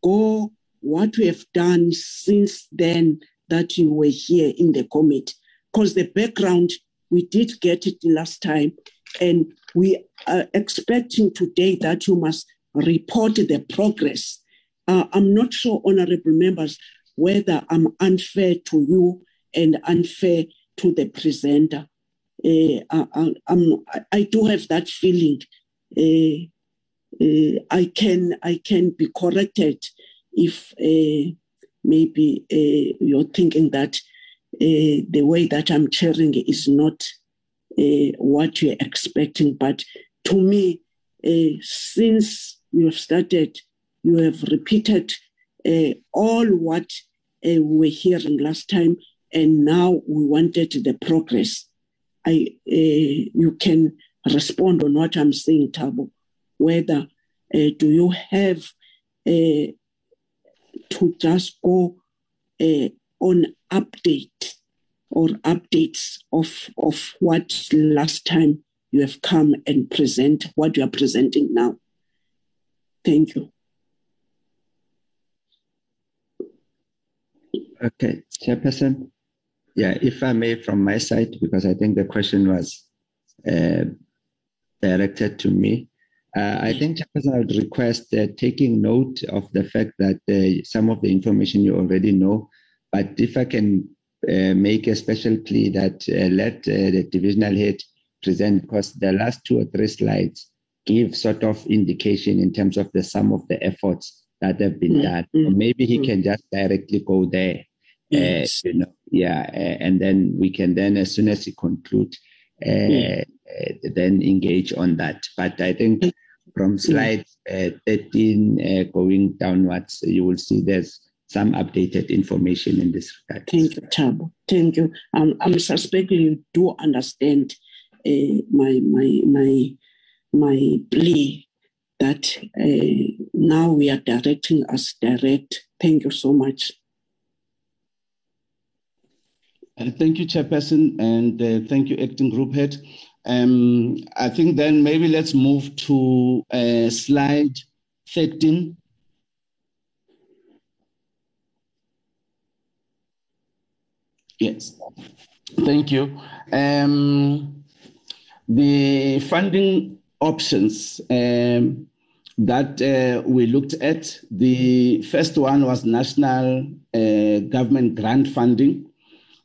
go what we have done since then that you were here in the committee, because the background we did get it last time, and we are expecting today that you must report the progress. Uh, I'm not sure, honorable members, whether I'm unfair to you and unfair to the presenter. Uh, I, I, I, do have that feeling. Uh, I can I can be corrected if uh, maybe uh, you're thinking that uh, the way that I'm chairing is not uh, what you're expecting. But to me, uh, since you have started, you have repeated uh, all what uh, we were hearing last time, and now we wanted the progress. I, uh, you can respond on what I'm saying, Thabo. Whether uh, do you have uh, to just go uh, on update or updates of of what last time you have come and present what you are presenting now. Thank you. Okay, Chairperson. Yeah, if I may, from my side, because I think the question was uh, directed to me. Uh, I think, Chairperson, I would request uh, taking note of the fact that uh, some of the information you already know, but if I can uh, make a special plea that uh, let uh, the divisional head present, because the last two or three slides give sort of indication in terms of the sum of the efforts that have been Mm, done. mm, Or maybe he mm. can just directly go there. Uh, Yes. you know, yeah, uh, and then we can then, as soon as he conclude, uh, uh, then engage on that. But I think from slide uh, 13 uh, going downwards, you will see there's some updated information in this regard. Thank you, Thabo. Thank you. I'm, I'm suspecting you do understand uh, my my my my plea that uh, now we are directing us direct. Thank you so much. Uh, Thank you, Chairperson, and uh, thank you, Acting Group Head. Um, I think then maybe let's move to uh, slide 13. Yes, thank you. Um, the funding options um, that uh, we looked at, the first one was national uh, government grant funding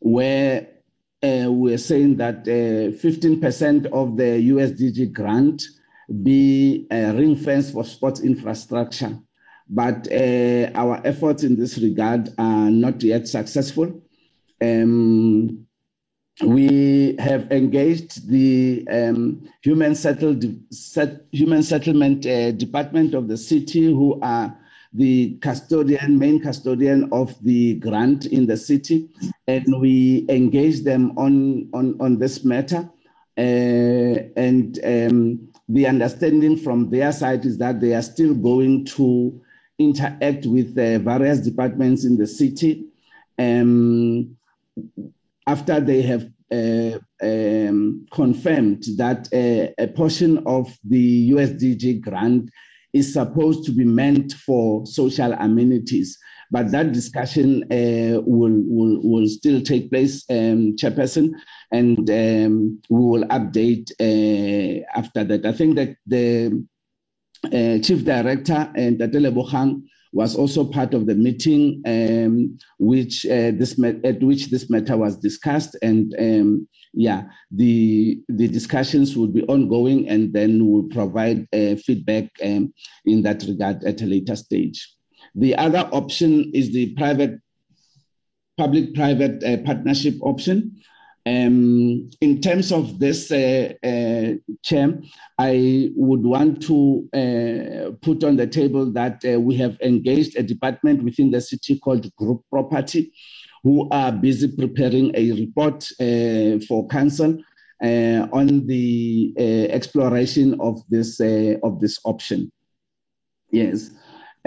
where uh, we're saying that uh, 15% of the USDG grant be uh, ring fence for sports infrastructure. But uh, our efforts in this regard are not yet successful. Um, we have engaged the um, human, settled, set, human settlement uh, department of the city, who are the custodian, main custodian of the grant in the city, and we engage them on, on, on this matter. Uh, and um, the understanding from their side is that they are still going to interact with uh, various departments in the city um, after they have uh, um, confirmed that uh, a portion of the USDG grant is supposed to be meant for social amenities. But that discussion uh, will, will, will still take place, um, Chairperson, and um, we will update uh, after that. I think that the uh, Chief Director Ntate Lebogang was also part of the meeting um, which uh, this at which this matter was discussed. And um, yeah the the discussions will be ongoing and then we'll provide uh, feedback um, in that regard at a later stage the other option is the private public private uh, partnership option um, in terms of this, uh, uh, Chair, I would want to uh, put on the table that uh, we have engaged a department within the city called Group Property, who are busy preparing a report uh, for council uh, on the exploration of this of this option. Yes.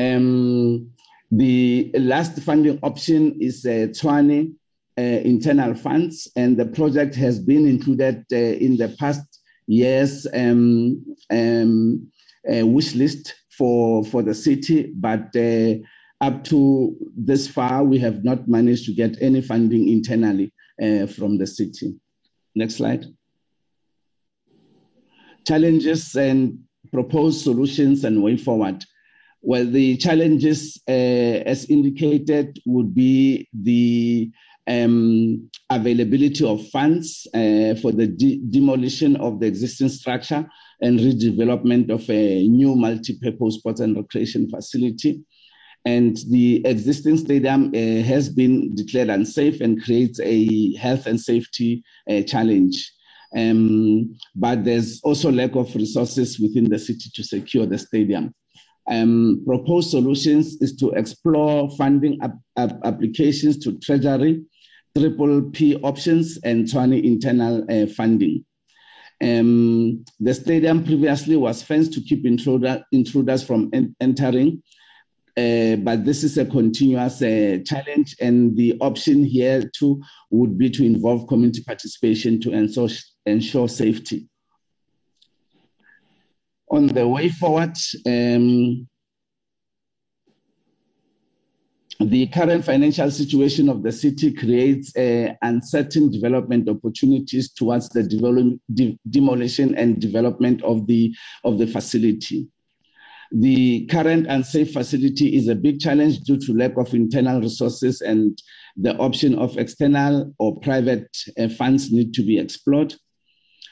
Um, the last funding option is uh, Tshwane uh, internal funds, and the project has been included uh, in the past years' um, um, uh, wish list for, for the city, but uh, up to this far, we have not managed to get any funding internally uh, from the city. Next slide. Challenges and proposed solutions and way forward. Well, the challenges, uh, as indicated, would be the um, availability of funds uh, for the de- demolition of the existing structure and redevelopment of a new multi-purpose sports and recreation facility. And the existing stadium uh, has been declared unsafe and creates a health and safety uh, challenge. Um, but there's also lack of resources within the city to secure the stadium. Um, proposed solutions is to explore funding ap- ap- applications to Treasury, Triple P options, and Tshwane internal uh, funding. Um, the stadium previously was fenced to keep intruder, intruders from en- entering, uh, but this is a continuous uh, challenge, and the option here too would be to involve community participation to ensure, ensure safety. On the way forward, um, the current financial situation of the city creates uh, uncertain development opportunities towards the develop, de- demolition and development of the of the facility. The current unsafe facility is a big challenge due to lack of internal resources and the option of external or private uh, funds need to be explored.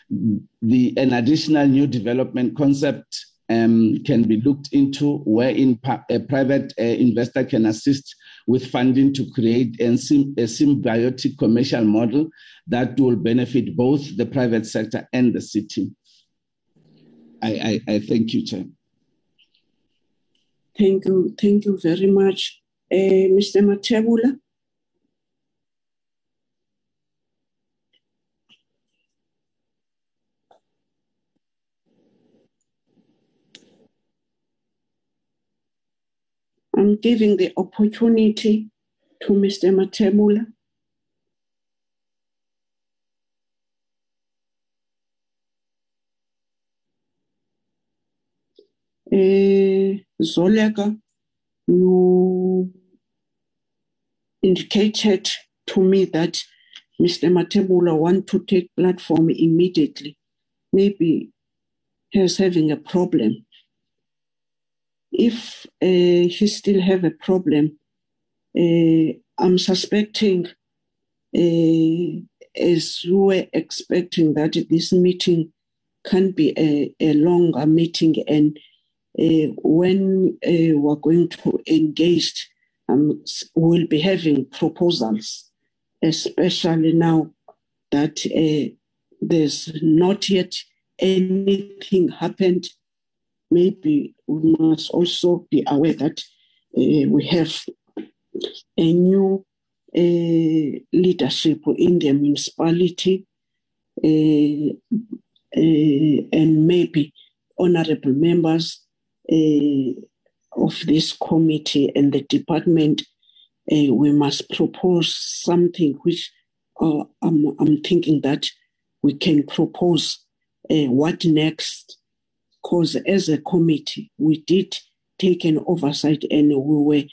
The an additional new development concept um, can be looked into wherein a private uh, investor can assist with funding to create a, a symbiotic commercial model that will benefit both the private sector and the city. I, I, I thank you, Chair. Thank you. Thank you very much. Uh, Mr. Matebula? I'm giving the opportunity to Mr. Matebula. Uh, Zoleka, you indicated to me that Mr. Matebula want to take platform immediately. Maybe he's having a problem. If uh, he still have a problem, uh, I'm suspecting, uh, as we were expecting, that this meeting can be a, a longer meeting and uh, when uh, we're going to engage, um, we'll be having proposals, especially now that uh, there's not yet anything happened. Maybe we must also be aware that uh, we have a new uh, leadership in the municipality, uh, and maybe honorable members of this committee and the department, we must propose something which uh, I'm, I'm thinking that we can propose uh, what next. Because as a committee, we did take an oversight and we were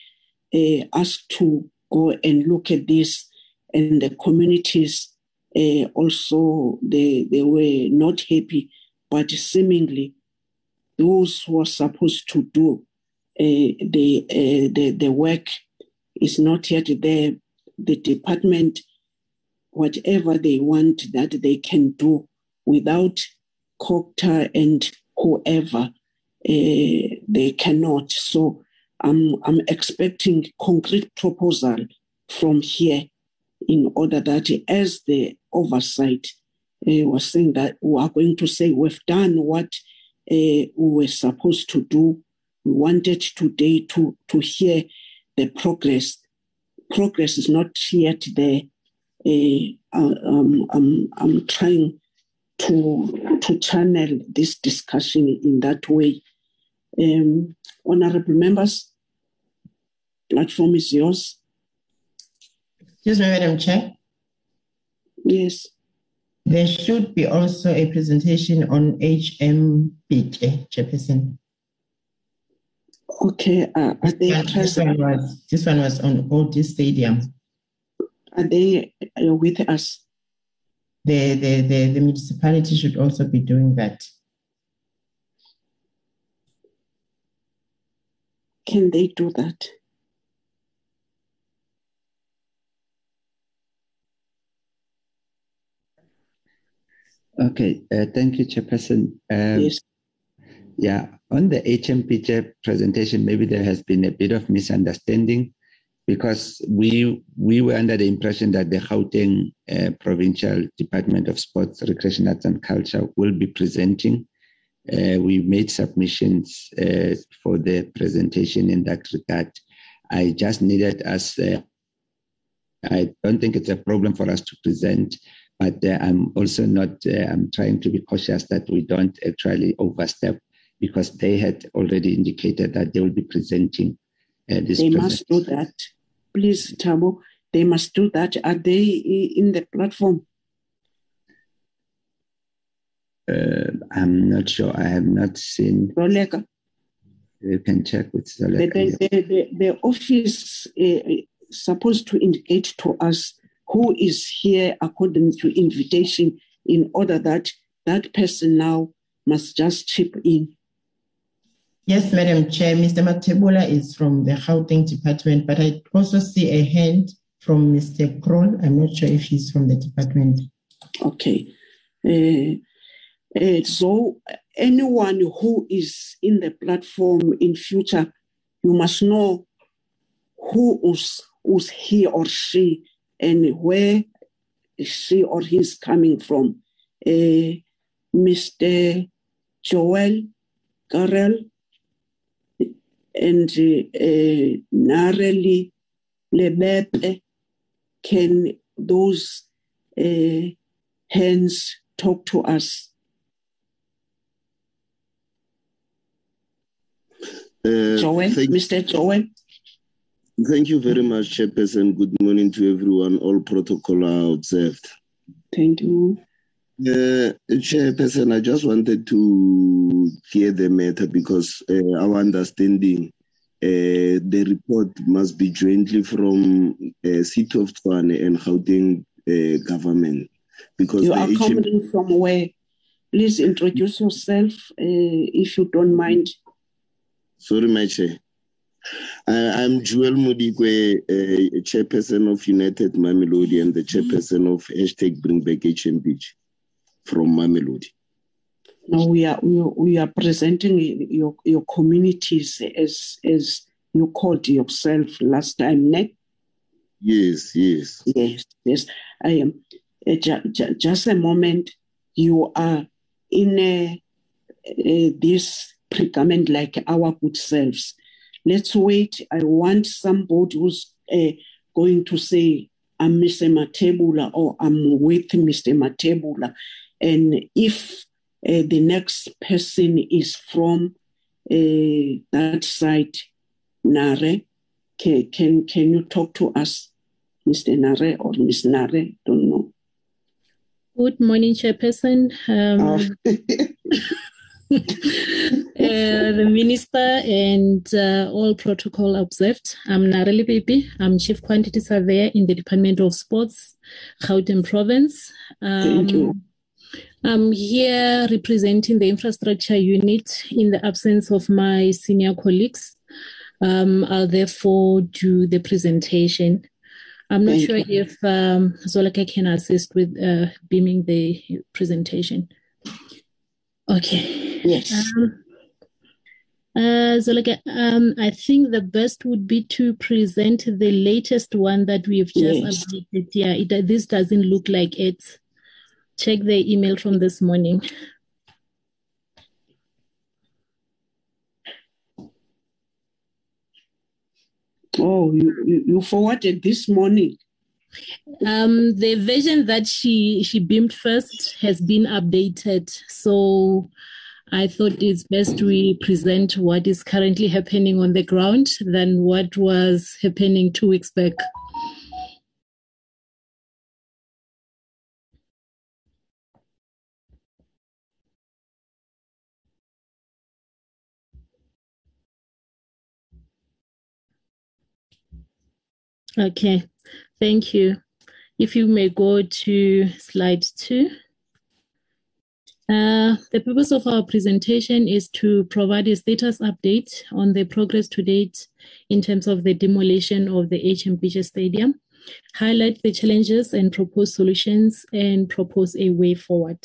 uh, asked to go and look at this, and the communities uh, also they they were not happy, but seemingly those who are supposed to do uh, the, uh, the the work is not yet there. The department, whatever they want that they can do without COGTA and whoever, uh, they cannot. So I'm I'm expecting concrete proposal from here in order that as the oversight uh, was saying that we are going to say we've done what uh, we were supposed to do. We wanted today to, to hear the progress. Progress is not yet there. Uh, um, I'm, I'm trying to, to channel this discussion in that way. Um, honorable members, platform is yours. Excuse me, Madam Chair. Yes. There should be also a presentation on HMBK, Chairperson. Okay, uh, are they This one was, this one was on ODI Stadium. Are they uh, with us? the, the, the, the municipality should also be doing that. Can they do that? Okay, uh, thank you, Chairperson. Um, yes. Yeah, on the HMPJ presentation, maybe there has been a bit of misunderstanding because we we were under the impression that the Gauteng uh, Provincial Department of Sports, Recreation, Arts and Culture will be presenting. Uh, we made submissions uh, for the presentation in that regard. I just needed us. Uh, I don't think it's a problem for us to present, but uh, I'm also not. Uh, I'm trying to be cautious that we don't actually overstep because they had already indicated that they will be presenting uh, this. They must do that. Please, Thabo, they must do that. Are they in the platform? Uh, I'm not sure. I have not seen. Roleka? You can check with The, Zoleka. the, the, the, the office uh, supposed to indicate to us who is here according to invitation in order that that person now must just chip in. Yes, Madam Chair, Mr. Matebula is from the Gauteng Department, but I also see a hand from Mr. Kroll. I'm not sure if he's from the department. Okay. Uh, uh, so anyone who is in the platform in future, you must know who is who's he or she and where she or he is coming from. Uh, Mr. Joel Karel and uh, Nareli Lebepe, can those uh, hands talk to us? Uh, Joel, thank, Mr. Joel. thank you very much, Chairperson. Good morning to everyone. All protocol are observed. Thank you. Uh, Chairperson, I just wanted to clear the matter because uh, our understanding, uh, the report must be jointly from uh, City of Tshwane and Gauteng uh, government. Because You are HM coming from where? Please introduce yourself uh, if you don't mind. Sorry, my chair. I'm Joel Modikwe, uh, chairperson of United Mamelodi and the chairperson of hashtag Bring Back HMBG from Mamelodi. Now we are we, are- we are presenting your your communities as as you called yourself last time, ne? Yes, yes. Yes, yes. I am. Uh, ju- just a moment. You are in a, uh, this predicament like our good selves. Let's wait. I want somebody who's uh, going to say, I'm Mr. Matebula or I'm with Mr. Matebula. And if uh, the next person is from uh, that side, Nare, can, can, can you talk to us, Mr. Nare or Miss Nare? Don't know. Good morning, Chairperson. Um, uh, the Minister and uh, all protocol observed. I'm Nareli Baby. I'm Chief Quantity Surveyor in the Department of Sports, Gauteng Province. Thank you. I'm here representing the infrastructure unit in the absence of my senior colleagues. Um, I'll therefore do the presentation. I'm not Thank sure you. if um, Zoleka can assist with uh, beaming the presentation. Okay. Yes. Um, uh, um, I think the best would be to present the latest one that we've just Yes. updated. Yeah, it, this doesn't look like it. Check the email from this morning. Oh, you, you, you forwarded this morning. Um, the version that she she beamed first has been updated, so I thought it's best we present what is currently happening on the ground than what was happening two weeks back. Okay, thank you. If you may go to slide two. Uh, the purpose of our presentation is to provide a status update on the progress to date in terms of the demolition of the HMPG Stadium, highlight the challenges and propose solutions, and propose a way forward.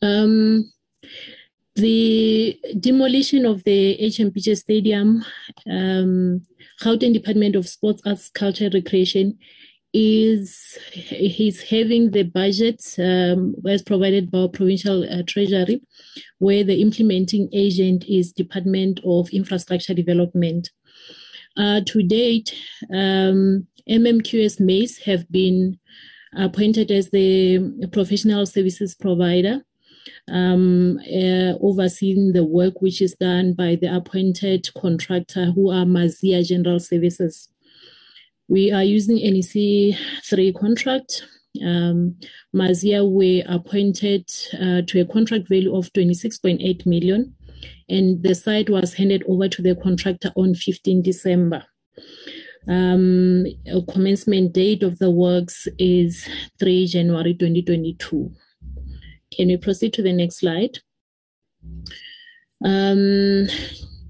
Um, the demolition of the HMPJ Stadium, um, Department of Sports, Arts, Culture, Recreation is he's having the budget um, as provided by provincial uh, treasury, where the implementing agent is Department of Infrastructure Development. Uh, to date, um, MMQS MACE have been appointed as the professional services provider, um, uh, overseeing the work which is done by the appointed contractor who are Mazia General Services. We are using NEC 3 contract. Um, Mazia were appointed uh, to a contract value of 26.8 million, and the site was handed over to the contractor on 15 December. Um, commencement date of the works is 3 January 2022. Can we proceed to the next slide? Um,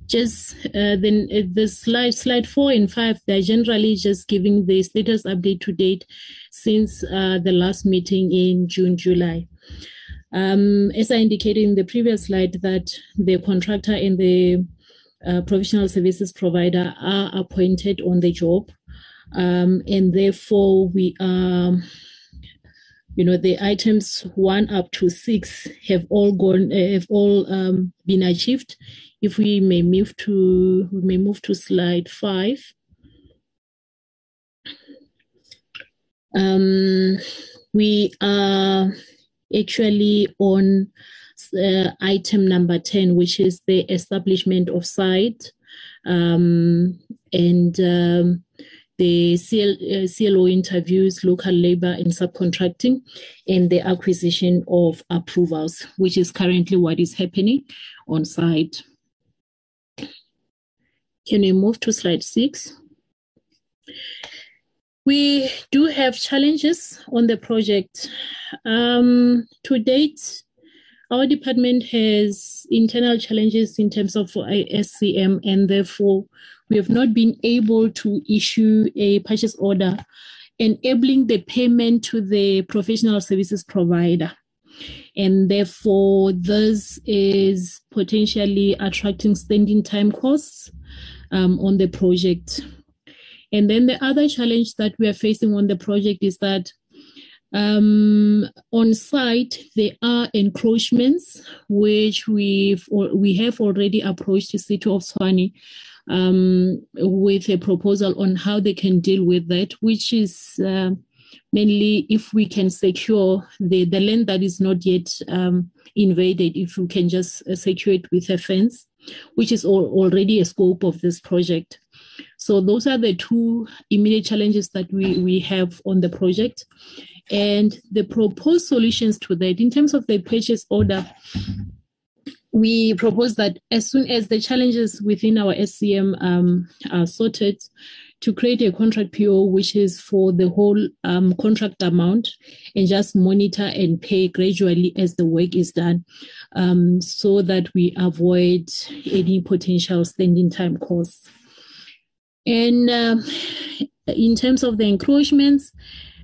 just uh, then uh, the slide slide four and five they're generally just giving the status update to date since uh, the last meeting in june july um, as i indicated in the previous slide that the contractor and the uh, professional services provider are appointed on the job um, and therefore we are you know the items one up to six have all gone uh, have all um, been achieved. If we may move to we may move to slide five. Um, we are actually on uh, item number 10 which is the establishment of site. Um, and um, the CL, uh, CLO interviews, local labor and subcontracting, and the acquisition of approvals, which is currently what is happening on site. Can we move to slide six? We do have challenges on the project. Um, to date, our department has internal challenges in terms of SCM, and therefore we have not been able to issue a purchase order enabling the payment to the professional services provider. And therefore, this is potentially attracting standing time costs um, on the project. And then the other challenge that we are facing on the project is that um, on site there are encroachments which we've we have already approached the city of Tshwane um, with a proposal on how they can deal with that, which is uh, mainly if we can secure the, the land that is not yet um, invaded, if we can just uh, secure it with a fence, which is all, already a scope of this project. So those are the two immediate challenges that we, we have on the project. And the proposed solutions to that, in terms of the purchase order, we propose that as soon as the challenges within our SCM um, are sorted, to create a contract PO which is for the whole um, contract amount and just monitor and pay gradually as the work is done um, so that we avoid any potential standing time costs. And uh, in terms of the encroachments,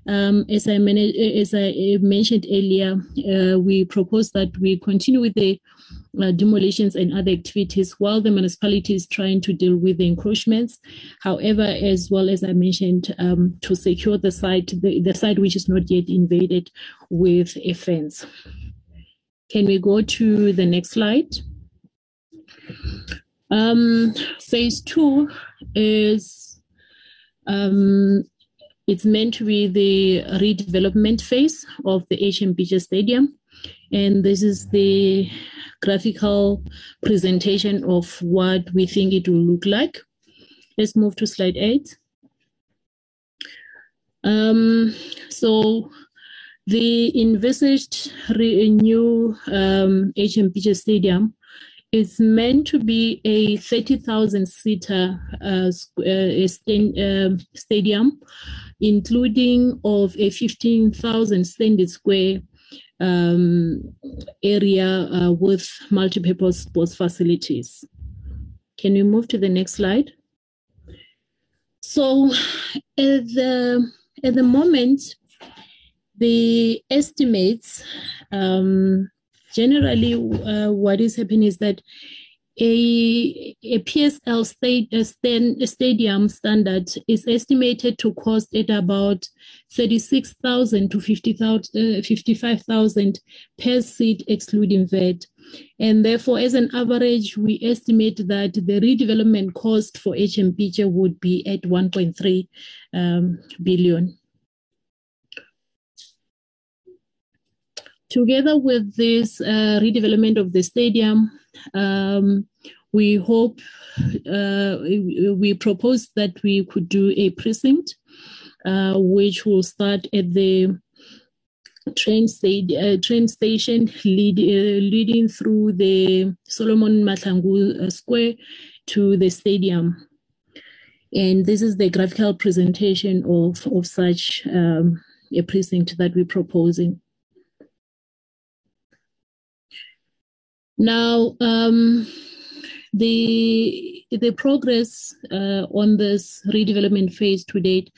um, as, I as I mentioned earlier, uh, we propose that we continue with the uh, demolitions and other activities while the municipality is trying to deal with the encroachments. However, as well as I mentioned, um, to secure the site, the, the site which is not yet invaded with a fence. Can we go to the next slide? Um, phase two is um, it's meant to be the redevelopment phase of the HMPJ Stadium. And this is the graphical presentation of what we think it will look like. Let's move to slide eight. Um, so the envisaged new um, HMPJ Stadium is meant to be a 30,000 seater uh, uh, uh, stadium, including of a 15,000 standard square um, area uh, with multi-purpose sports facilities. Can we move to the next slide? So at the, at the moment, the estimates um, generally, uh, what is happening is that a, a PSL state, a stand, a stadium standard is estimated to cost at about 36,000 to 50,000, uh, 55,000 per seat, excluding VAT. And therefore, as an average, we estimate that the redevelopment cost for HMPJ would be at 1.3 um, billion. Together with this uh, redevelopment of the stadium, um, we hope uh, we propose that we could do a precinct, uh, which will start at the train, sta- uh, train station lead, uh, leading through the Solomon Mahlangu uh, Square to the stadium. And this is the graphical presentation of, of such um, a precinct that we're proposing. Now, um, the the progress uh, on this redevelopment phase to date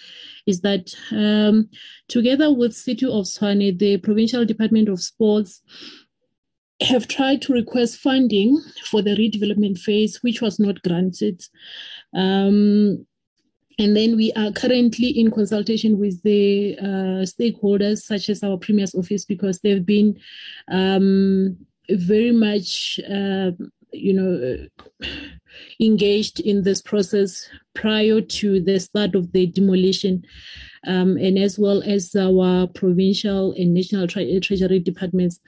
is that um, together with City of Tshwane, the Provincial Department of Sports have tried to request funding for the redevelopment phase, which was not granted. Um, and then we are currently in consultation with the uh, stakeholders, such as our Premier's office, because they've been um, very much, uh, you know, engaged in this process prior to the start of the demolition, um, and as well as our provincial and national tre- treasury departments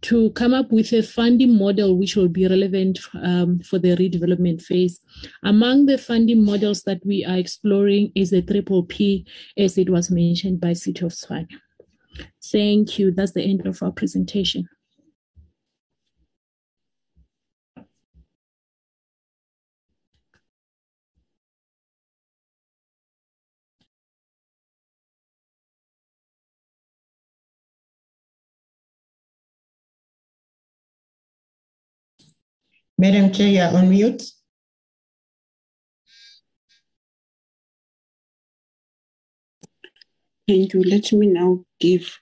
to come up with a funding model which will be relevant um, for the redevelopment phase. Among the funding models that we are exploring is a triple P, as it was mentioned by City of Tshwane. Thank you. That's the end of our presentation. Madam Chair, you are on mute. Thank you. Let me now give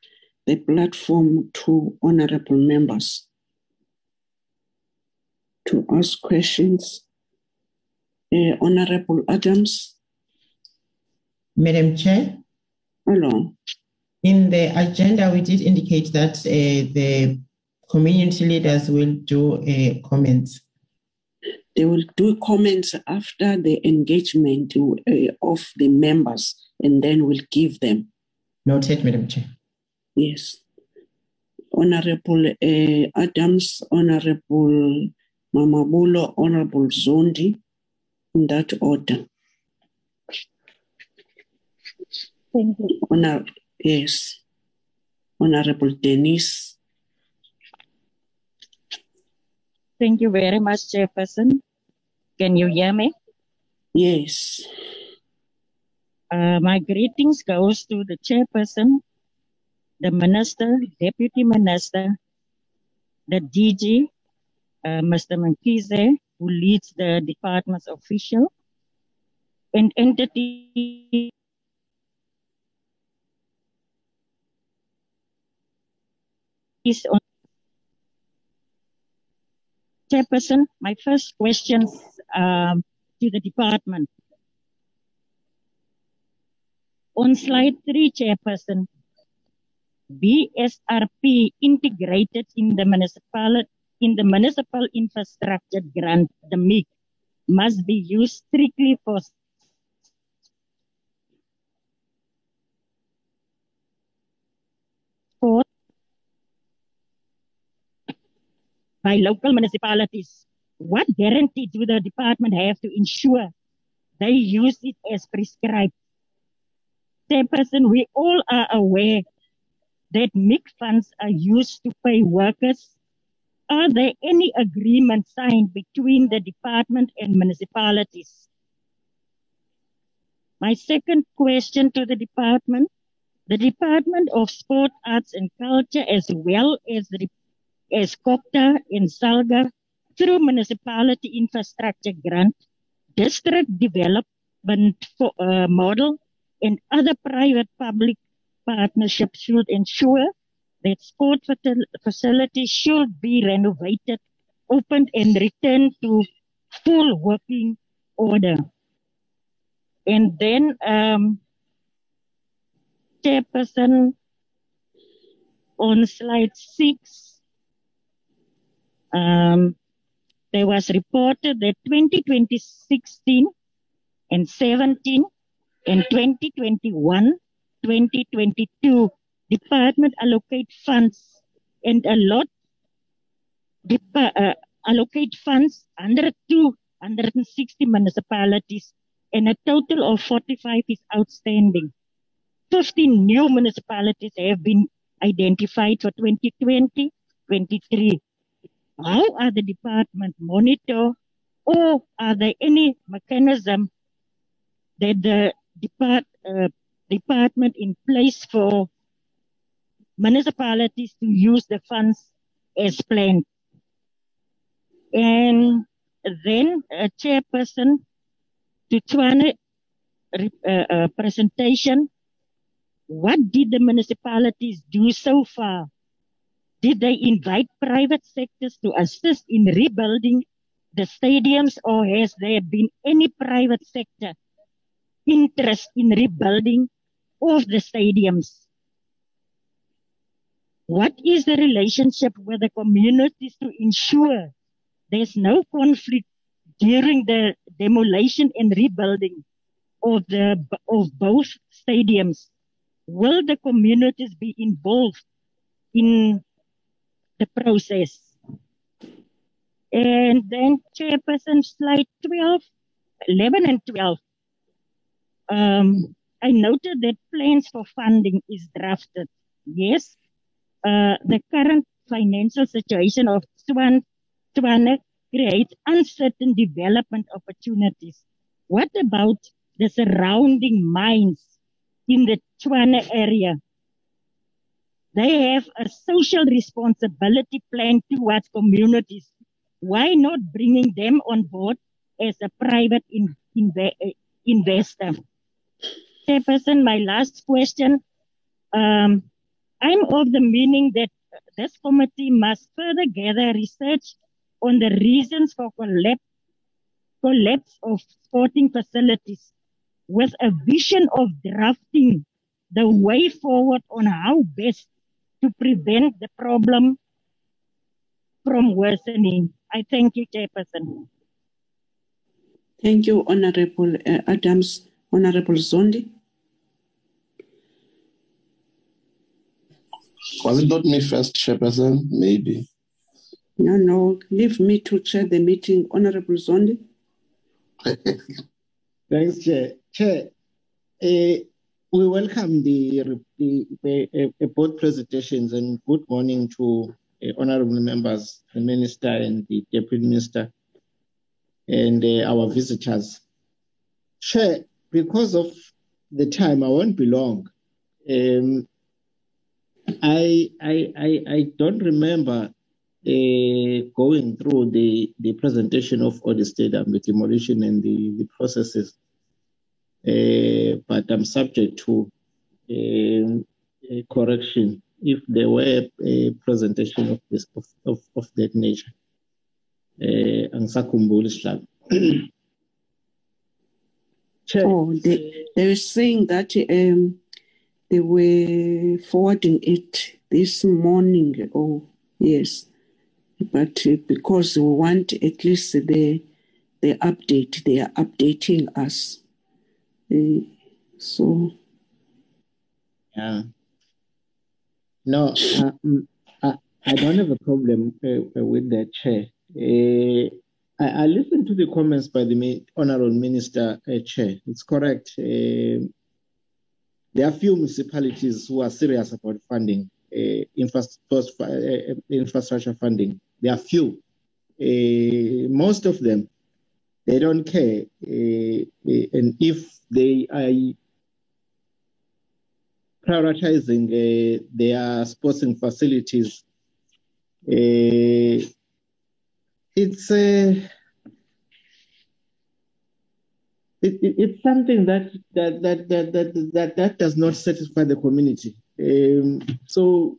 the platform to honorable members to ask questions. Uh, honorable Adams. Madam Chair. Hello. In the agenda, we did indicate that uh, the community leaders will do uh, comments. They will do comments after the engagement uh, of the members and then we'll give them. Noted, Madam Chair. Yes. Honorable uh, Adams, Honorable Mamabulo, Honorable Zondi, in that order. Thank you. Honor, yes. Honorable Denise. Thank you very much, Chairperson. Can you hear me? Yes. Uh, my greetings goes to the chairperson, the minister, deputy minister, the DG, uh, Mr. Mkhize, who leads the department's official, and entity is on Chairperson, my first question um, to the department. On slide three, Chairperson, BSRP integrated in the municipal in the municipal infrastructure grant, the MIG, must be used strictly for sport by local municipalities. What guarantee do the department have to ensure they use it as prescribed? Chairperson, we all are aware that MIG funds are used to pay workers. Are there any agreements signed between the department and municipalities? My second question to the department, the Department of Sport, Arts and Culture, as well as the as COGTA in Salga, through municipality infrastructure grant, district development for, uh, model, and other private public partnerships should ensure that sport facilities should be renovated, opened, and returned to full working order. And then, um, Chairperson, on slide six, um, there was reported that 2016 and 17 and 2021, 2022, department allocate funds and a lot uh, allocate funds under two 160 municipalities and a total of 45 is outstanding. 15 new municipalities have been identified for 2020 23. How are the department monitor or are there any mechanism that the depart, uh, department in place for municipalities to use the funds as planned? And then a chairperson to Tshwane uh, uh, presentation. What did the municipalities do so far? Did they invite private sectors to assist in rebuilding the stadiums or has there been any private sector interest in rebuilding of the stadiums? What is the relationship with the communities to ensure there's no conflict during the demolition and rebuilding of the of both stadiums. Will the communities be involved in the process? And then Chairperson slide 12, 11 and 12. Um, I noted that plans for funding is drafted. Yes, uh, the current financial situation of Tshwane creates uncertain development opportunities. What about the surrounding mines in the Tshwane area? They have a social responsibility plan towards communities. Why not bringing them on board as a private in, investor? Chairperson, my last question. Um, I'm of the meaning that this committee must further gather research on the reasons for collapse, collapse of sporting facilities with a vision of drafting the way forward on how best to prevent the problem from worsening. I thank you, Chairperson. Thank you, Honorable uh, Adams. Honorable Zondi. Was it not me first, Chairperson? Maybe. No, no, leave me to chair the meeting, Honorable Zondi. Thanks, Chair. Chair, uh, we welcome the, the, the uh, both presentations and good morning to uh, honorable members, the minister and the deputy minister, and uh, our visitors. Chair, because of the time, I won't be long. Um, I, I, I, I don't remember uh, going through the, the presentation of all the stadium, the demolition and the, the processes. Uh, but I'm subject to uh, correction if there were a presentation of this of, of, of that nature. Angisakhumbuli sihlalo. Oh, they, they were saying that um, they were forwarding it this morning. Oh, yes but uh, because we want at least the the update, they are updating us. So, yeah. No, uh, mm, I, I don't have a problem uh, with that, Chair. Uh, I, I, listened to the comments by the Honorable Minister, uh, Chair. It's correct. there are few municipalities who are serious about funding infrastructure funding. There are few. Uh, most of them, they don't care. Uh, and if they are prioritizing uh, their sporting facilities, it's it, it, it's something that that, that that that that that does not satisfy the community. Um, so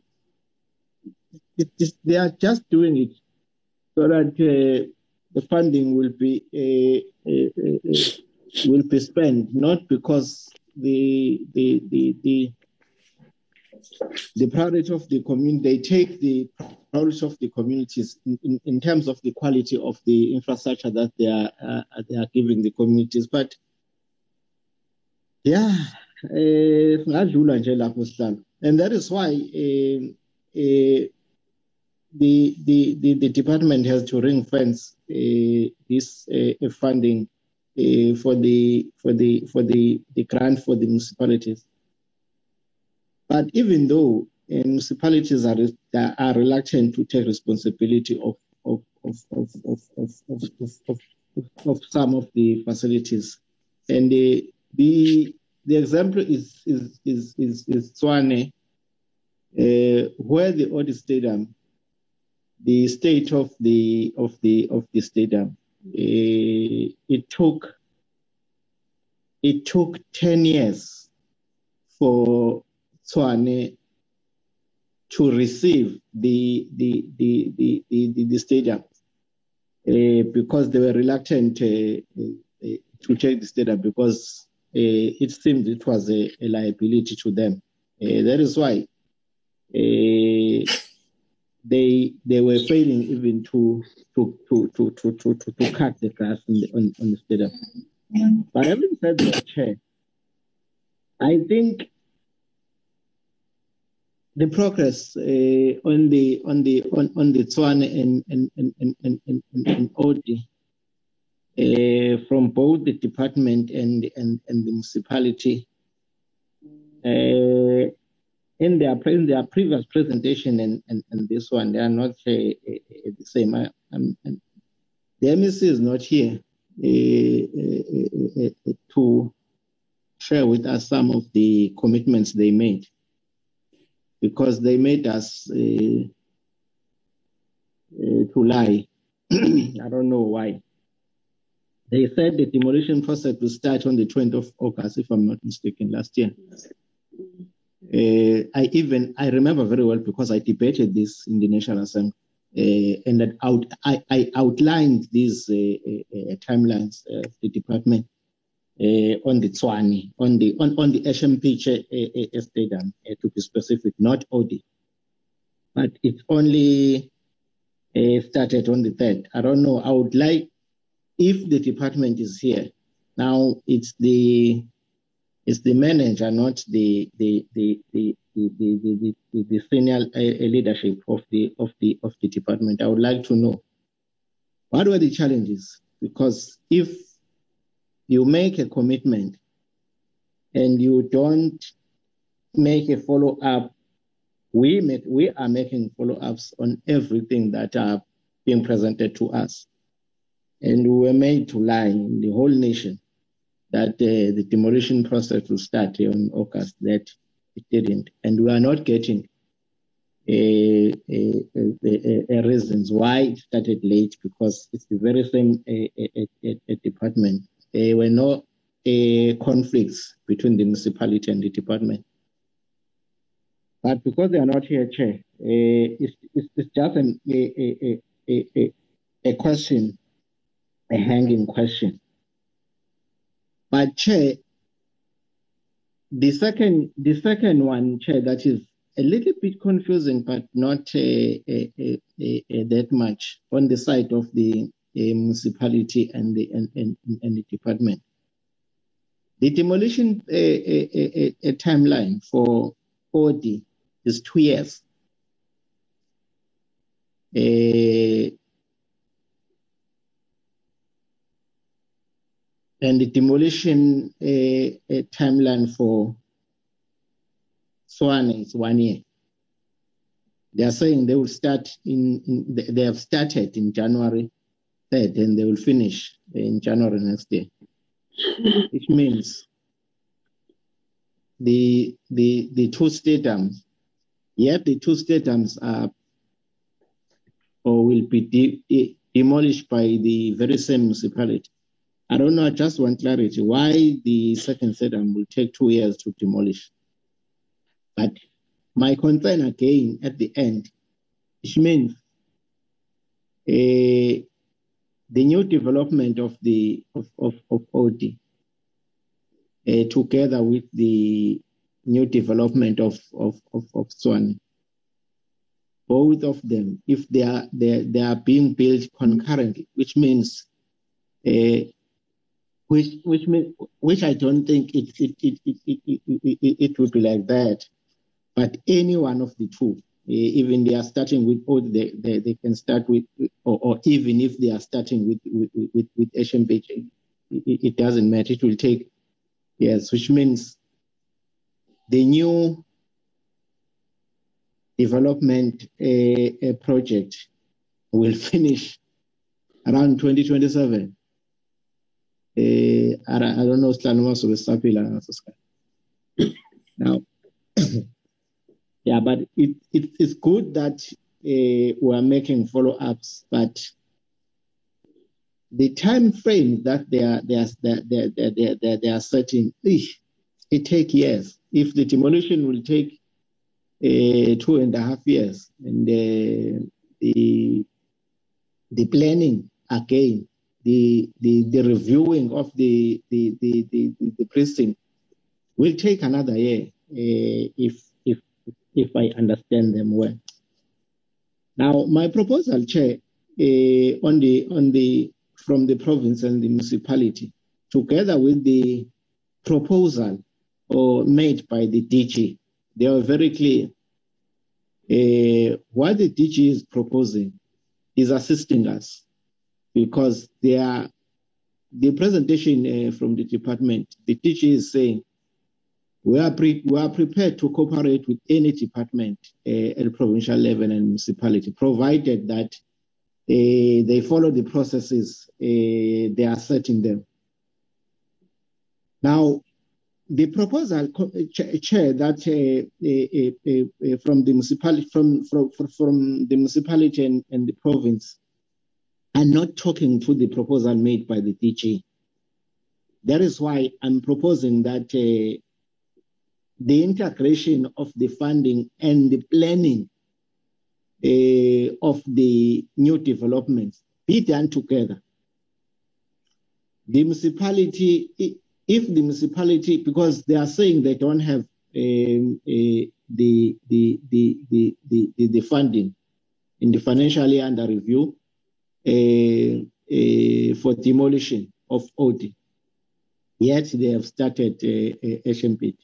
it, they are just doing it so that uh, the funding will be uh, uh, uh, will be spent not because the the the the the priority of the community they take the priority of the communities in, in, in, terms of the quality of the infrastructure that they are uh, they are giving the communities. But yeah sihlala. And that is why uh, uh, the, the, the, the department has to ring fence uh, this uh, funding uh, for the for the for the, the grant for the municipalities. But even though municipalities are are reluctant to take responsibility of of of of of of, of, of, of, some of the facilities, and the the the example is is is is, is Tshwane, uh, where the old stadium, the state of the of the of the stadium, uh, it took it took ten years for Tshwane to receive the the the the the, the stadium uh, because they were reluctant uh, to take the stadium because it seemed it was a, a liability to them. that is why they they were failing even to to to to to to, to, to cut the grass on the on, on the stadium. But having said that, Chair, I think the progress uh, on the on the on, on the Tshwane and and and and and, and, and Odi uh, from both the department and and, and the municipality. Uh, in their their previous presentation and, and, and this one, they are not uh, the same. I, the MEC is not here uh, to share with us some of the commitments they made because they made us to lie. I don't know why. They said the demolition process will start on the 20th of August, if I'm not mistaken, last year. Uh, I even I remember very well because I debated this in the National Assembly, uh, and that out, I, I outlined these uh, uh, uh timelines of the department on the Tshwane, on the on, on the HMP stadium, to be specific, not ODI. But it only started on the third. I don't know. I would like if the department is here, now it's the it's the manager, not the the the the the, the, the, the senior uh, uh, leadership of the of the of the department. I would like to know what were the challenges? Because if you make a commitment and you don't make a follow up, we make we are making follow ups on everything that are being presented to us. And we were made to lie in the whole nation that uh, the demolition process will start on August, that it didn't. And we are not getting a, a, a, a reasons why it started late because it's the very same department. There were no conflicts between the municipality and the department. But because they are not here, Chair, it's, it's, just an, a, a, a, a question a hanging question. But Chair, the second, the second one, Chair, that is a little bit confusing, but not a, a, a, that much on the side of the uh, municipality and the and, and, and the department. The demolition a, timeline for ODI is two years. And the demolition uh, uh, timeline for Tshwane is one year. They are saying they will start in, in, they have started in January 3rd and they will finish in January next year, it means the the the two stadiums, yet the two stadiums are or will be de- de- demolished by the very same municipality. I don't know. I just want clarity why the second stadium will take two years to demolish. But my concern again at the end which means uh, the new development of the of, of, of ODI uh, together with the new development of, of, of, of Tshwane. Both of them, if they are they, they are being built concurrently, which means uh, which which which I don't think it it it, it, it, it, it, would be like that. But any one of the two, even they are starting with or they, they, they can start with or, or even if they are starting with with with, with it, it doesn't matter. It will take yes, which means the new development uh, project will finish around 2027. Uh, I, don't know now yeah but it, it, it's good that uh, we're making follow-ups but the time frame that they are they are they are, they are, they are, they are setting it take years. If the demolition will take uh, two and a half years and the the planning again the the, the reviewing of the the, the the the precinct will take another year uh, if if if I understand them well. Now, my proposal, Chair, uh, on the on the from the province and the municipality, together with the proposal or made by the DG, they are very clear. Uh, what the DG is proposing is assisting us because they are the presentation uh, from the department, the teacher is saying we are, pre- we are prepared to cooperate with any department uh, at provincial level and municipality, provided that uh, they follow the processes uh, they are setting them. Now, the proposal, chair, that from the municipality, from from from the municipality and, and the province, are not talking to the proposal made by the DG. That is why I'm proposing that uh, the integration of the funding and the planning uh, of the new developments be done together. The municipality, if the municipality, because they are saying they don't have um, uh, the, the, the, the, the, the, funding in the financial financially under review for demolition of ODI, yet they have started uh, HMP.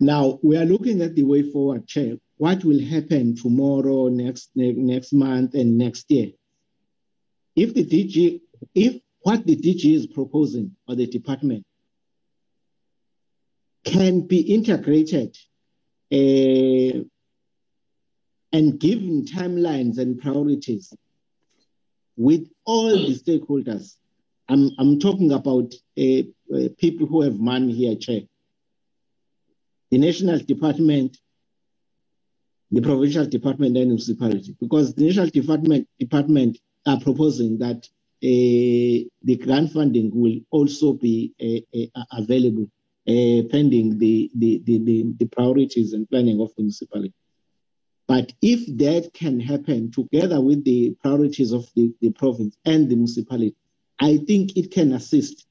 Now we are looking at the way forward, Chair. What will happen tomorrow, next next month, and next year? If the DG, if what the DG is proposing or the department can be integrated uh, and given timelines and priorities with all the stakeholders. I'm, I'm talking about uh, uh, people who have money here, Chair the national department, the provincial department, and municipality, because the national department department are proposing that uh, the grant funding will also be uh, uh, available pending the, the, the, the, priorities and planning of the municipality. But if that can happen together with the priorities of the, the province and the municipality, I think it can assist.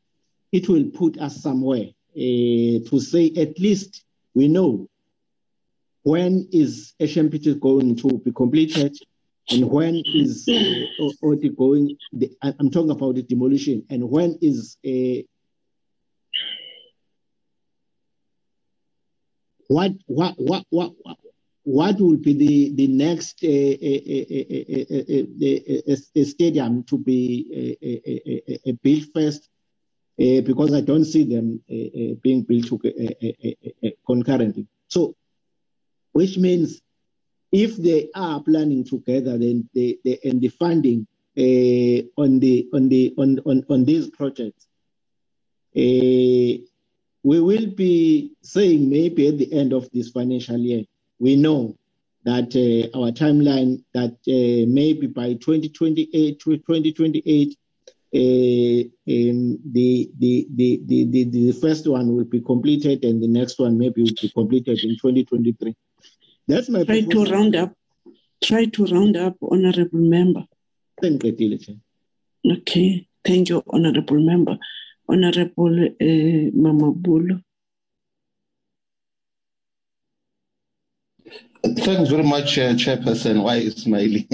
It will put us somewhere to say at least we know when is HMPT going to be completed and when is uh, already going, the, I'm talking about the demolition, and when is a uh, what what what what what will be the the next uh, uh, uh, stadium to be built first uh, because I don't see them uh, being built concurrently. So, which means if they are planning together, then they, they and the funding on the on the on on, on these projects, we will be saying maybe at the end of this financial year, we know that uh, our timeline that uh, maybe by 2028 to 2028 uh, the, the, the, the, the, the first one will be completed and the next one maybe will be completed in 2023. That's my Try to round up. try to round up, Honorable Member. Thank you. Okay, thank you, Honorable Member. Honorable uh, Mama Bulo. Thanks very much, uh, Chairperson. Why is smiling?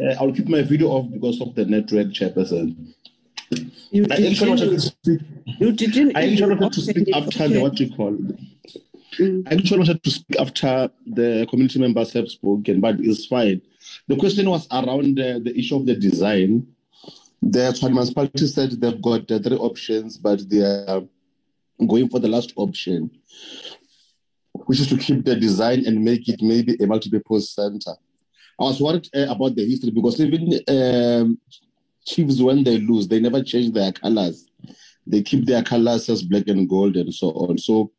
uh, I'll keep my video off because of the network, Chairperson. You I didn't, speak. you didn't I actually wanted to speak after the what you call. Mm. I actually wanted to speak after the community members have spoken, but it's fine. The question was around uh, the issue of the design. The municipality said they've got uh, three options, but they are going for the last option, which is to keep the design and make it maybe a multi-purpose center. I was worried uh, about the history because even um, chiefs, when they lose, they never change their colors. They keep their colors as black and gold and so on. So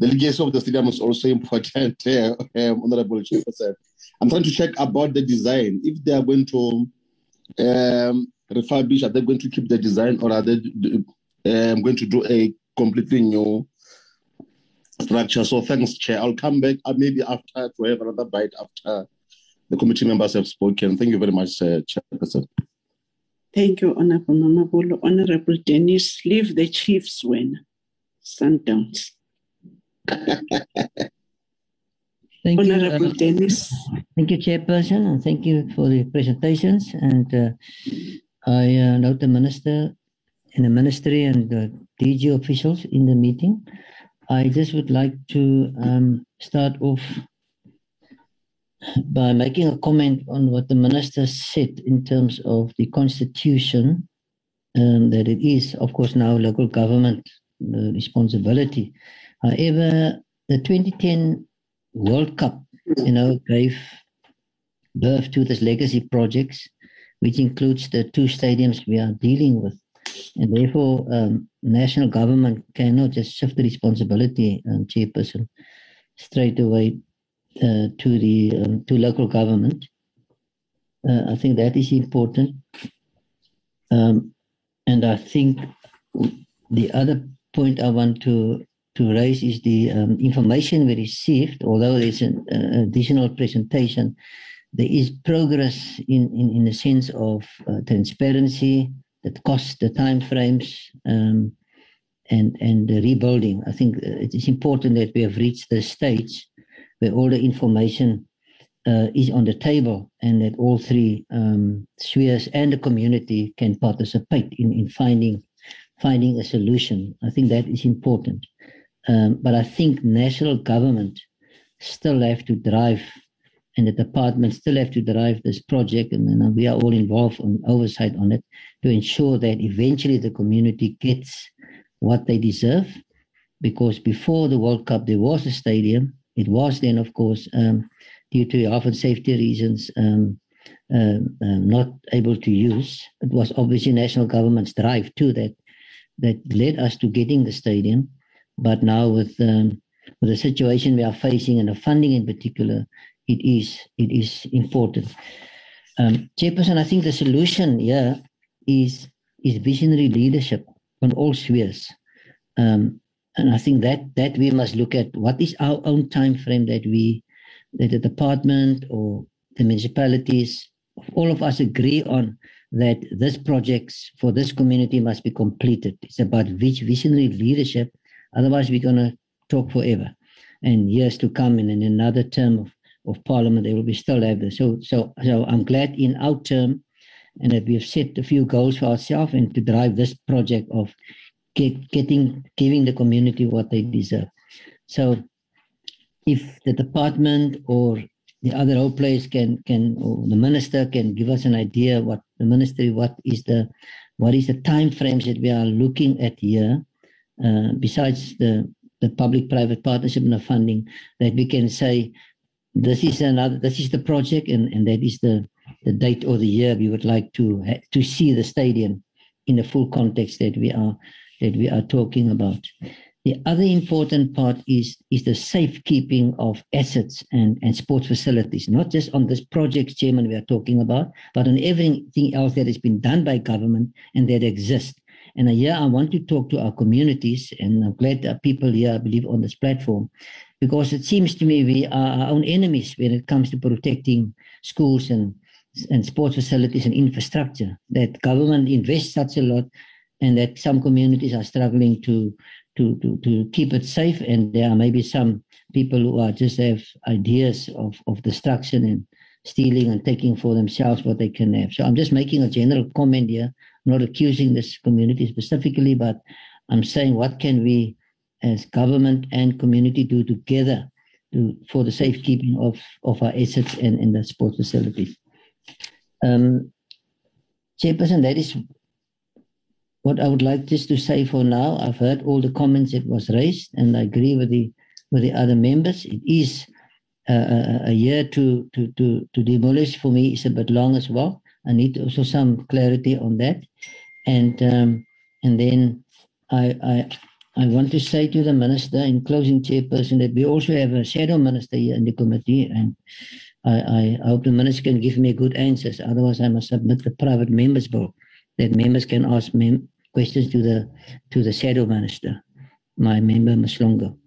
the legacy of the stadium is also important, uh, um, Honorable. I'm trying to check about the design. If they are going to um, refurbish, are they going to keep the design or are they um, going to do a completely new structure? So thanks, Chair. I'll come back uh, maybe after to have another bite after the committee members have spoken. Thank you very much, uh, Chairperson. Thank you, Honorable Mama Bulo. Honorable Dennis, leave the Chiefs win. Sundowns. Thank you, Honorable uh, Dennis. Thank you, Chairperson, and thank you for the presentations. And uh, I uh, note the Minister and the Ministry and the DG officials in the meeting. I just would like to um, start off by making a comment on what the Minister said in terms of the Constitution, um, that it is, of course, now local government uh, responsibility. However, the 2010 World Cup, you know, gave birth to this legacy projects, which includes the two stadiums we are dealing with. And therefore, um, national government cannot just shift the responsibility, um, chairperson, straight away uh, to the um, to local government. Uh, I think that is important. Um, and I think the other point I want to to raise is the um, information we received, although there's an uh, additional presentation, there is progress in, in, in the sense of uh, transparency, the cost, the time frames, um, and, and the rebuilding. I think it is important that we have reached the stage where all the information uh, is on the table and that all three um, spheres and the community can participate in, in finding finding a solution. I think that is important. Um, but I think national government still have to drive, and the department still have to drive this project, and, we are all involved on oversight on it to ensure that eventually the community gets what they deserve. Because before the World Cup, there was a stadium. It was then, of course, um, due to and safety reasons, um, uh, uh, not able to use. It was obviously national government's drive too that that led us to getting the stadium. But now with um, with the situation we are facing and the funding in particular, it is it is important. Um, Chairperson, I think the solution here is is visionary leadership on all spheres, um, and I think that that we must look at what is our own time frame that we that the department or the municipalities, all of us agree on that this projects for this community must be completed. It's about which visionary leadership. Otherwise, we're going to talk forever. And years to come, and in another term of, of parliament, they will be still have this. So, so, so I'm glad in our term, and that we have set a few goals for ourselves and to drive this project of get, getting, giving the community what they deserve. So, if the department or the other role players can can or the minister can give us an idea what the ministry what is the what is the time frames that we are looking at here uh, besides the the public private partnership and the funding that we can say this is another this is the project and and that is the the date or the year we would like to to see the stadium in the full context that we are that we are talking about the other important part is, is the safekeeping of assets and, and sports facilities, not just on this project, Chairman, we are talking about, but on everything else that has been done by government and that exists. And here I want to talk to our communities, and I'm glad are people here, I believe, on this platform, because it seems to me we are our own enemies when it comes to protecting schools and and sports facilities and infrastructure. That government invests such a lot, and that some communities are struggling to to to, to keep it safe, and there are maybe some people who are just have ideas of of destruction and stealing and taking for themselves what they can have. So I'm just making a general comment here, I'm not accusing this community specifically, but I'm saying what can we as government and community do together to, for the safekeeping of, of our assets and, in the sports facilities. Um, Chairperson, that is what I would like just to say for now. I've heard all the comments that was raised, and I agree with the with the other members. It is uh, a year to, to to to demolish for me is a bit long as well. I need also some clarity on that, and um, and then I I I want to say to the minister in closing, chairperson, that we also have a shadow minister here in the committee, and I, I hope the minister can give me good answers. Otherwise, I must submit the private members bill that members can ask mem- questions to the to the shadow minister, my member Mhlongo.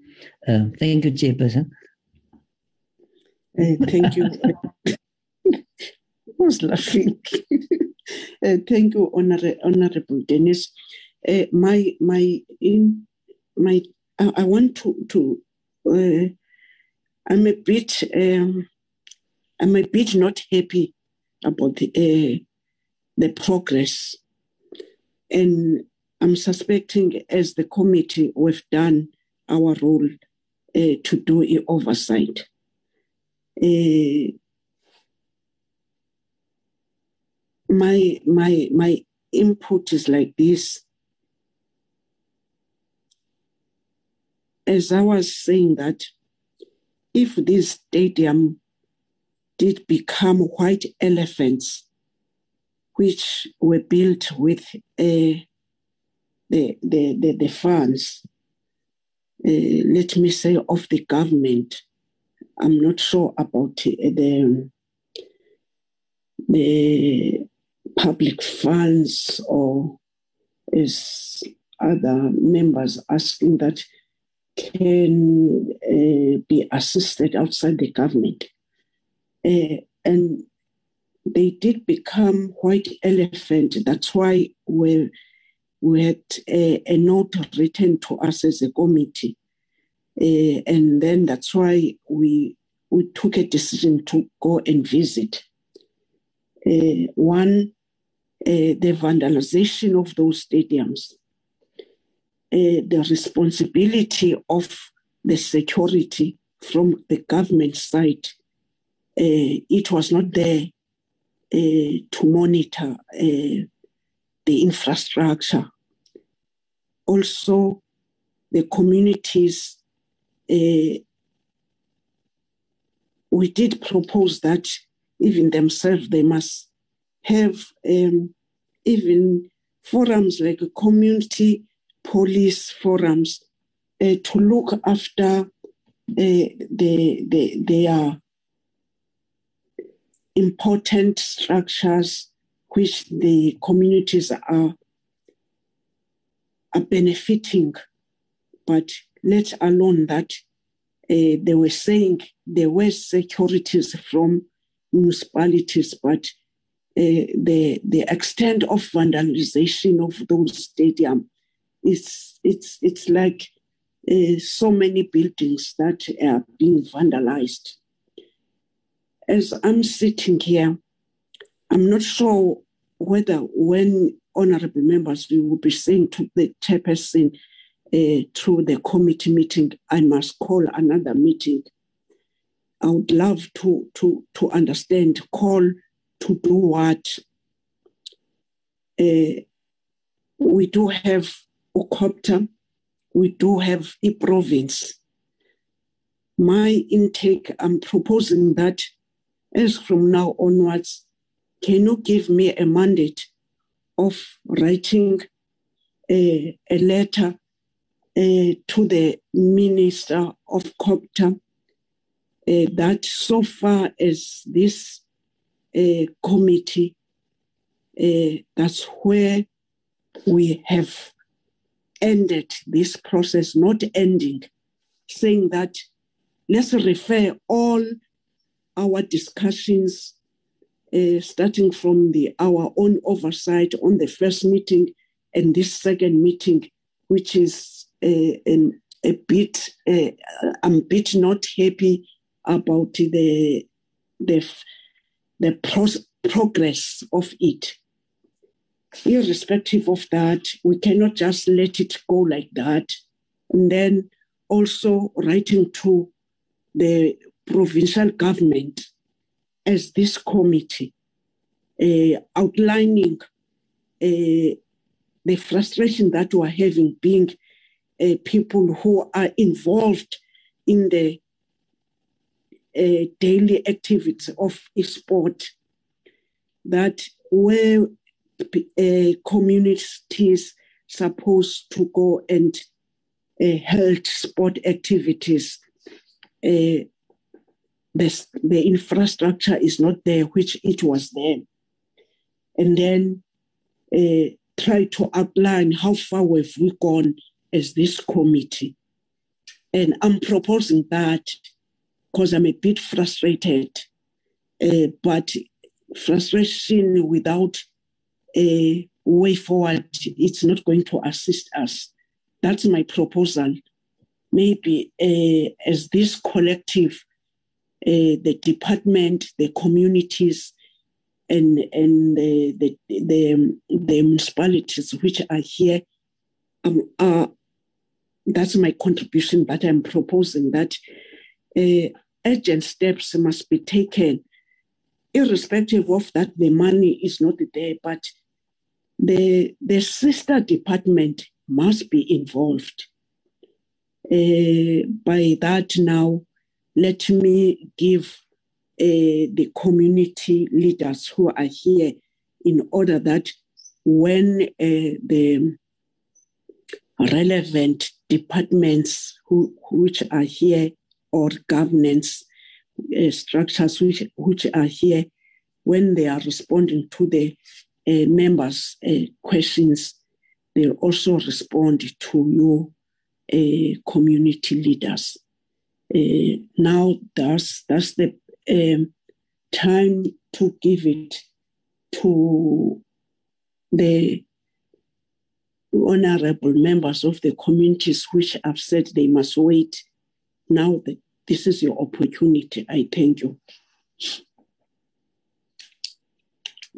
Uh, thank you, chairperson. Uh, thank you. was laughing? uh, thank you, Honor- Honorable Dennis. Uh, my my in my I, want to to uh, I'm a bit um, I'm a bit not happy about the uh, the progress, and I'm suspecting as the committee we've done our role uh, to do a oversight. Uh, my my my input is like this as I was saying that if this stadium did become white elephants, which were built with uh, the, the, the, the funds, uh, let me say, of the government, I'm not sure about the, the public funds or as other members asking that can uh, be assisted outside the government. Uh, and they did become white elephant. That's why we, we had a, a note written to us as a committee. Uh, and then that's why we, we took a decision to go and visit. Uh, one, uh, the vandalization of those stadiums uh, the responsibility of the security from the government side. Uh, it was not there uh, to monitor uh, the infrastructure. Also, the communities, uh, we did propose that even themselves, they must have um, even forums like a community police forums uh, to look after uh, the, the, their important structures which the communities are, are benefiting, but let alone that uh, they were saying there were securities from municipalities, but the the extent of vandalization of those stadiums it's it's it's like uh, so many buildings that are being vandalized. As I'm sitting here, I'm not sure whether when honorable members we will be saying to the chairperson uh, through the committee meeting, I must call another meeting. I would love to to to understand call to do what. Uh, we do have Ukopta, we do have a province. My intake, I'm proposing that as from now onwards, can you give me a mandate of writing a, a letter uh, to the Minister of COGTA uh, that so far as this uh, committee, uh, that's where we have ended this process, not ending, saying that let's refer all our discussions, uh, starting from the our own oversight on the first meeting and this second meeting, which is a, uh, a, a bit, uh, I'm a bit not happy about the the the pro- progress of it. Irrespective of that, we cannot just let it go like that. And then also writing to the provincial government as this committee, uh, outlining uh, the frustration that we're having being uh, people who are involved in the daily activities of sport that where uh, communities supposed to go and uh, sport activities. Uh, the, the infrastructure is not there which it was there and then uh, try to outline how far have we gone as this committee. And i'm proposing that because i'm a bit frustrated uh, but frustration without a way forward, it's not going to assist us. That's my proposal. Maybe uh, as this collective, uh, the department, the communities, and and the the the, the municipalities which are here, um, are, that's my contribution that I'm proposing that uh, urgent steps must be taken irrespective of that the money is not there, but the, the sister department must be involved. Uh, by that now, let me give uh, the community leaders who are here in order that when uh, the relevant departments who, which are here or governance uh, structures which, which are here when they are responding to the members' uh, questions, they also respond to your uh, community leaders. Uh, now that's that's the um, time to give it to the honorable members of the communities which have said they must wait. Now this is your opportunity. I thank you.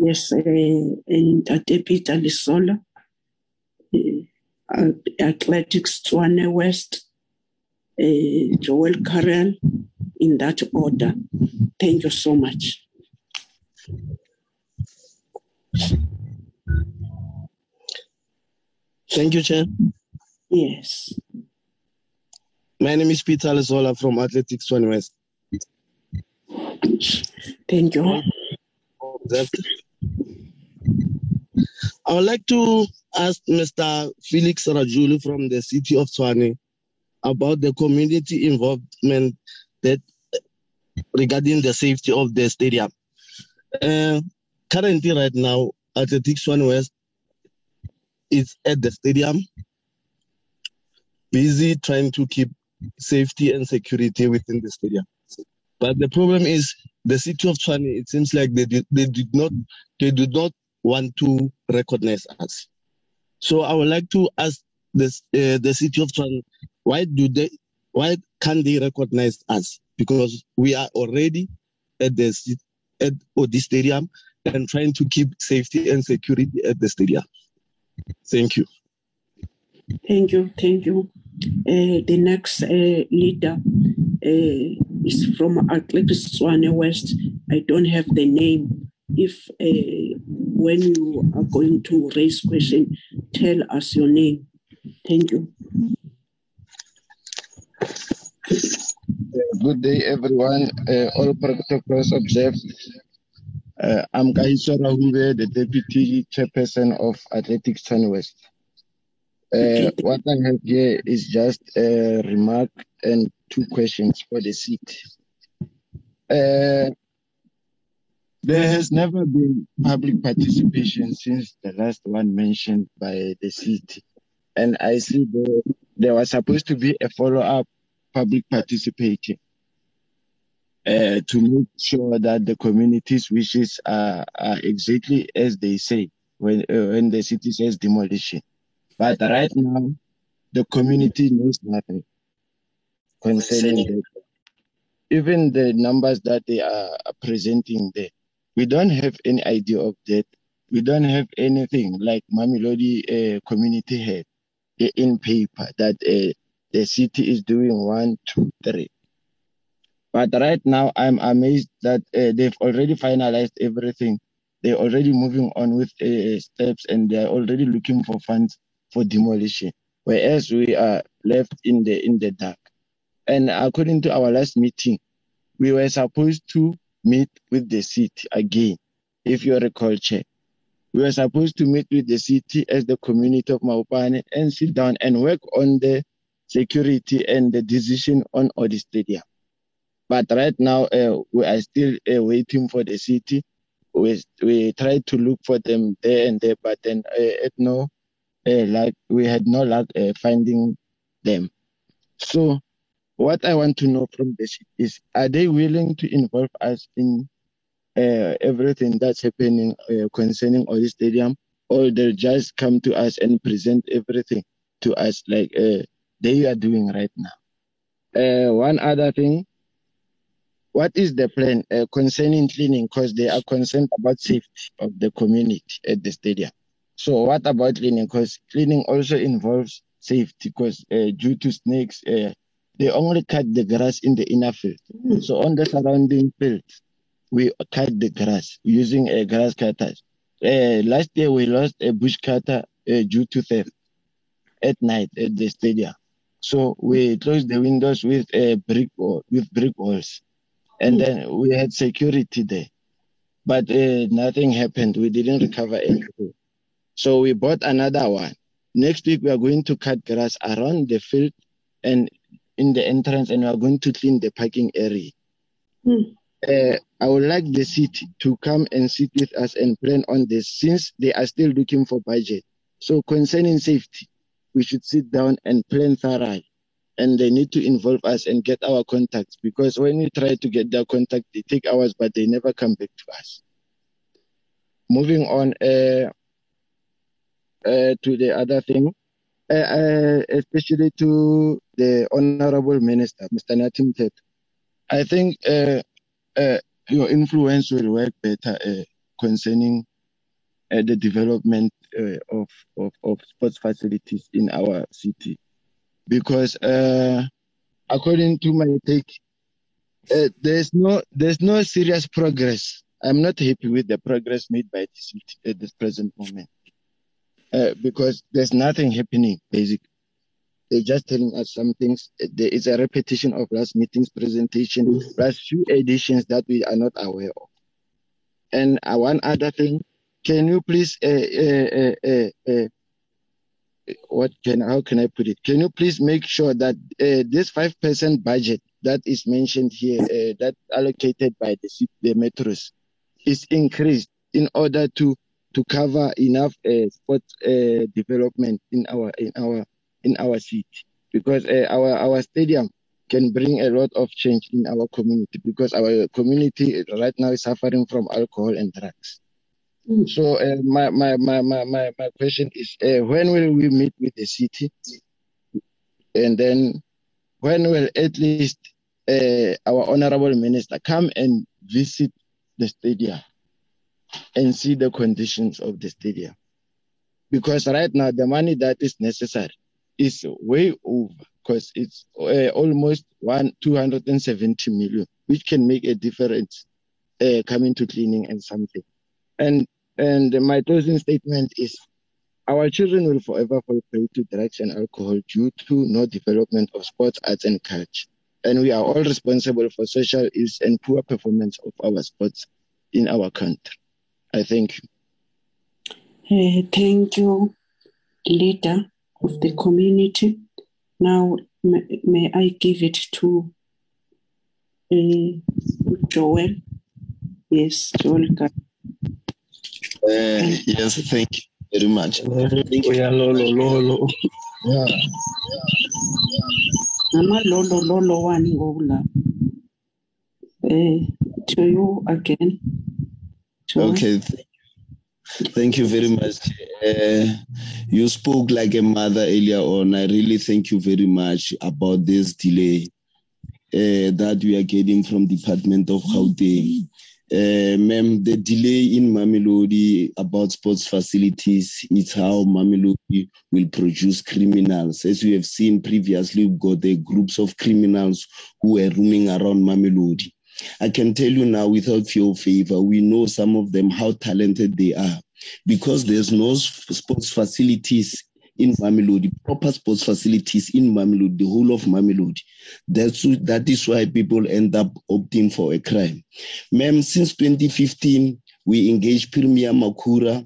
Yes, uh, and Peter Lisola, uh, Athletics Tshwane West, uh, Joel Carrell, in that order. Thank you so much. Thank you, Chair. Yes. My name is Peter Lezola from Athletics Tshwane West. Thank you. I would like to ask Mr. Felix Rajulu from the city of Tshwane about the community involvement that regarding the safety of the stadium. Uh, currently, right now, Athletics Tshwane West is at the stadium, busy trying to keep safety and security within the stadium. But the problem is the city of Tshwane, it seems like they did, they did not they did not want to recognize us. So I would like to ask this uh, the city of Tshwane, why do they why can't they recognize us? Because we are already at the at the stadium and trying to keep safety and security at the stadium. Thank you. Thank you. Thank you. Uh, the next uh, leader uh, is from Athletics Tshwane West. I don't have the name. If when you are going to raise question, tell us your name. Thank you. Good day, everyone. Uh, all protocols observed. Uh, I'm Kaiso Rahumbe, the Deputy Chairperson of Athletics Tshwane West. Uh, what I have here is just a remark and two questions for the seat. Uh, There has never been public participation since the last one mentioned by the city. And I see there, there was supposed to be a follow up public participation uh, to make sure that the community's wishes are, are exactly as they say when, uh, when the city says demolition. But right now, the community knows nothing concerning that. Even the numbers that they are presenting there, we don't have any idea of that. We don't have anything like Mamelodi uh, community head in paper that uh, the city is doing one, two, three. But right now, I'm amazed that uh, they've already finalized everything. They're already moving on with uh, steps and they're already looking for funds for demolition, whereas we are left in the in the dark. And according to our last meeting, we were supposed to meet with the city again, if you recall, Chair. We were supposed to meet with the city as the community of Mabopane and sit down and work on the security and the decision on Odi Stadium. But right now, uh, we are still uh, waiting for the city. We we tried to look for them there and there, but then uh, no, uh, like we had no luck uh, finding them. So, what I want to know from the city is: Are they willing to involve us in uh, everything that's happening uh, concerning Odi Stadium, or they'll just come to us and present everything to us like uh, they are doing right now? Uh, one other thing what is the plan uh, concerning cleaning? Because they are concerned about safety of the community at the stadium. So what about cleaning? Because cleaning also involves safety. Because uh, due to snakes, they only cut the grass in the inner field. Mm. So on the surrounding field, we cut the grass using a grass cutter. Uh, last year we lost a bush cutter uh, due to theft at night at the stadium. So we closed the windows with a brick wall, with brick walls and then we had security there. But uh, nothing happened. We didn't recover anything. So we bought another one. Next week, we are going to cut grass around the field and in the entrance, and we are going to clean the parking area. Mm. Uh, I would like the city to come and sit with us and plan on this since they are still looking for budget. So concerning safety, we should sit down and plan thoroughly and they need to involve us and get our contacts because when we try to get their contact, they take hours, but they never come back to us. Moving on uh, uh, to the other thing, uh, uh especially to the Honorable Minister, Mr. Mthethwa. I think uh, uh, your influence will work better concerning the development of, of, of sports facilities in our city because according to my take, uh, there's no there's no serious progress. I'm not happy with the progress made by this at this present moment uh, because there's nothing happening. Basically, they're just telling us some things. There is a repetition of last meeting's presentation last few additions that we are not aware of. And uh, one other thing, can you please uh, uh, uh, uh what can how can I put it? Can you please make sure that uh, this five percent budget that is mentioned here, uh, that allocated by the the metros, is increased in order to to cover enough uh, sport uh, development in our in our in our city because uh, our our stadium can bring a lot of change in our community because our community right now is suffering from alcohol and drugs. So uh, my, my, my, my, my, my question is, uh, when will we meet with the city? And then when will at least uh, our honorable minister come and visit the stadium and see the conditions of the stadium? Because right now the money that is necessary is way over because it's uh, almost one 270 million, which can make a difference uh, coming to cleaning and something. And and my closing statement is our children will forever fall prey to drugs and alcohol due to no development of sports, arts, and culture. And we are all responsible for social ills and poor performance of our sports in our country. I thank you. Uh, thank you, leader of the community. Now, may, may I give it to uh, Joel? Yes, welcome. Uh, yes, thank you very much. Thank you. Lolo, Lolo. Yeah. Namalolo lolo one ngokula. Eh, to you again. To Okay. th- Thank you very much. Uh, you spoke like a mother earlier on. I really thank you very much about this delay uh, that we are getting from Department of Gauteng. Uh, ma'am, the delay in Mamelodi about sports facilities is how Mamelodi will produce criminals. As we have seen previously, we've got the groups of criminals who were roaming around Mamelodi. I can tell you now, without your favor, we know some of them how talented they are because there's no sports facilities in Mamelodi, proper sports facilities in Mamelodi, the whole of Mamelodi. That's that is why people end up opting for a crime. Ma'am, since 2015, we engaged Premier Makhura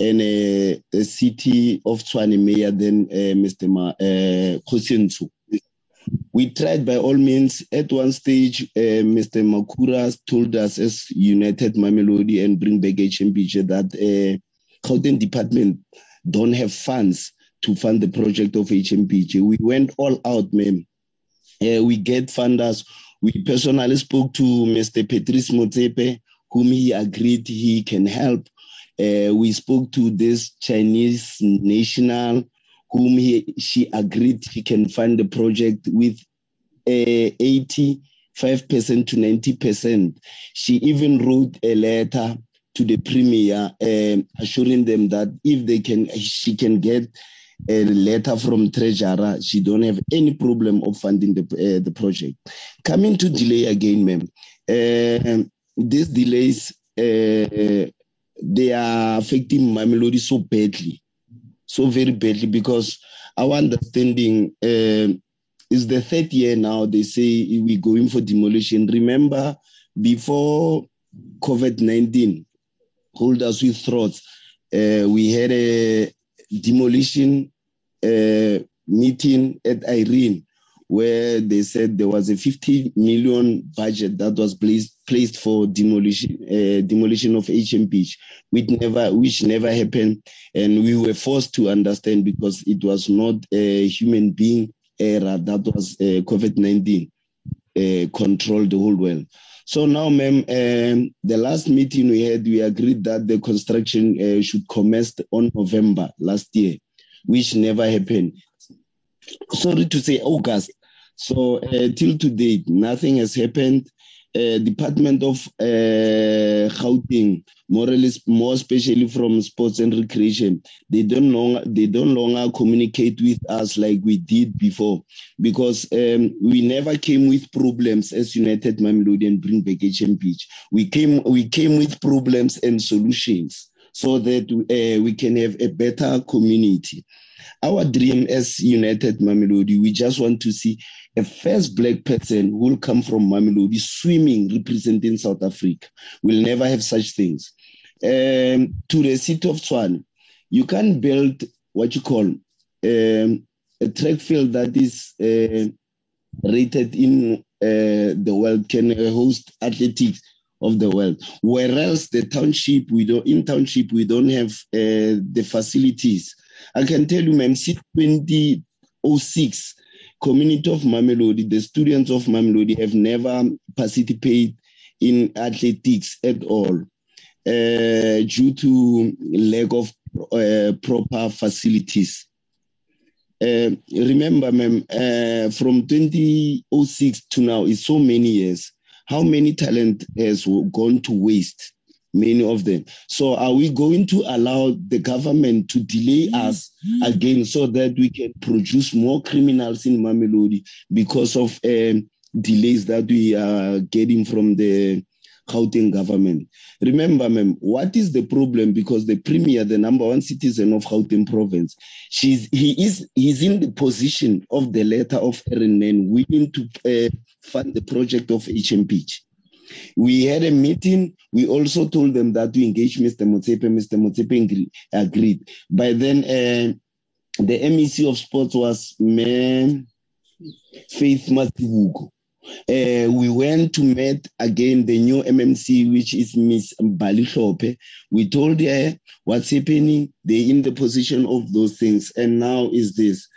and a, the city of Tshwane Mayor, then uh, Mr. Ma, uh. We tried by all means. At one stage, uh, Mr. Makhura told us as United Mamelodi and Bring Back HMPJ that uh, Gauteng department don't have funds to fund the project of HMPJ. We went all out, ma'am. Uh, we get funders. We personally spoke to Mr. Patrice Motsepe, whom he agreed he can help. Uh, we spoke to this Chinese national, whom he she agreed he can fund the project with uh, 85% to 90%. She even wrote a letter to the premier um, assuring them that if they can, she can get a letter from treasurer. She don't have any problem of funding the uh, the project. Coming to delay again, ma'am. Um these delays uh, they are affecting Mamelodi so badly, so very badly because our understanding um is the third year now. They say we're going for demolition. Remember, before COVID nineteen, hold us with throats. Uh, we had a demolition uh, meeting at Irene where they said there was a 50 million budget that was placed placed for demolition uh, demolition of HMP, which never which never happened, and we were forced to understand because it was not a human being error that was uh, COVID 19 uh, controlled the whole world. So now, ma'am, um, the last meeting we had, we agreed that the construction uh, should commence on November last year, which never happened. Sorry to say August. So uh, till to date, nothing has happened. Uh, Department of uh, more more especially from sports and recreation, they don't longer they don't longer communicate with us like we did before, because um, we never came with problems as United Mamelodi and Bring Back HMP. We came we came with problems and solutions so that uh, we can have a better community. Our dream as United Mamelodi, we just want to see a first black person who will come from Mamelodi swimming representing South Africa. We'll never have such things. Um, to the city of Tshwane, you can build what you call um, a track field that is uh, rated in uh, the world, can host athletics of the world. Whereas the township, we don't in township we don't have uh, the facilities. I can tell you, ma'am, since 2006, community of Mamelodi, the students of Mamelodi have never participated in athletics at all uh, due to lack of uh, proper facilities. Uh, remember, ma'am, uh, from 2006 to now is so many years. How many talent has gone to waste? Many of them. So, are we going to allow the government to delay us again so that we can produce more criminals in Mamelodi because of um, delays that we are getting from the Gauteng government. Remember, ma'am, what is the problem? Because the premier, the number one citizen of Gauteng province, she's he is he's in the position of the letter of Nen, willing to uh, fund the project of HMP. We had a meeting. We also told them that we engage Mr. Motsepe. Mr. Motsepe agreed. By then, uh, the MEC of Sports was man Faith Mazibuko. Uh, we went to meet again the new MMC, which is Miss Bali We told her what's happening. They're in the position of those things. And now is this.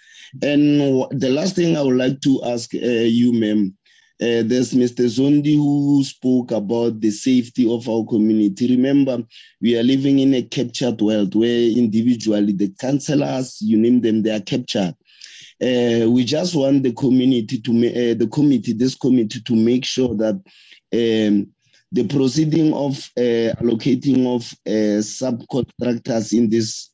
And the last thing I would like to ask uh, you, ma'am, uh, there's Mr. Zondi who spoke about the safety of our community. Remember, we are living in a captured world where individually the councillors, you name them, they are captured. Uh, we just want the community to uh, the committee, this committee, to make sure that um, the proceeding of uh, allocating of uh, subcontractors in this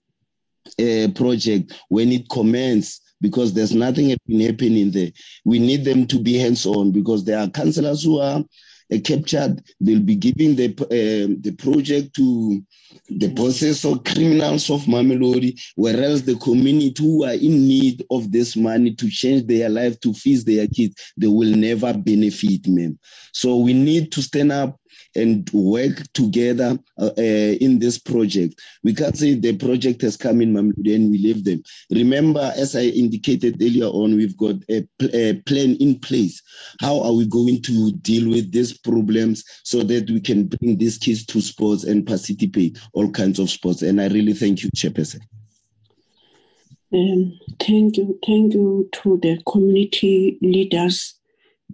uh, project when it commences because there's nothing been happening there. We need them to be hands-on because there are councillors who are uh, captured. They'll be giving the uh, the project to the bosses or criminals of Mamelodi, whereas the community who are in need of this money to change their life, to feed their kids, they will never benefit, man. So we need to stand up and work together uh, uh, in this project. We can't say the project has come in Mamelodi and we leave them. Remember, as I indicated earlier on, we've got a, a plan in place. How are we going to deal with these problems so that we can bring these kids to sports and participate all kinds of sports? And I really thank you, Chairperson. Um, thank you, thank you to the community leaders.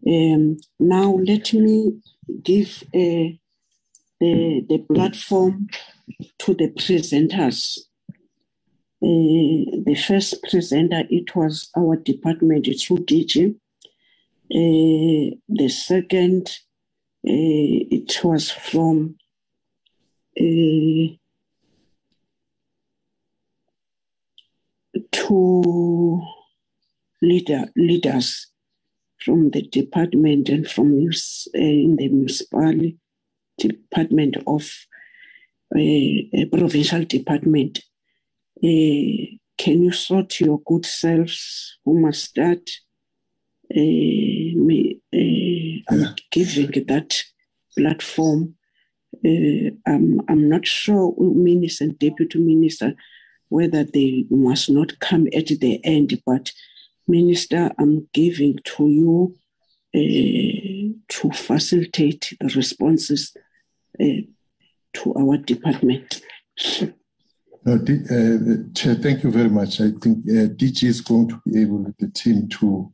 Um, now let me give the, the platform to the presenters. Uh, the first presenter, it was our department through DG. Uh, the second, uh, it was from uh, two leader, leaders from the department and from uh, in the municipal department of uh, provincial department. Uh, can you sort your good selves who must start? Uh, me, uh, I'm giving that platform. Uh, I'm, I'm not sure, minister and deputy minister, whether they must not come at the end, but Minister, I'm giving to you uh, to facilitate the responses uh, to our department. No, uh, Chair, thank you very much. I think DG is going to be able with the team to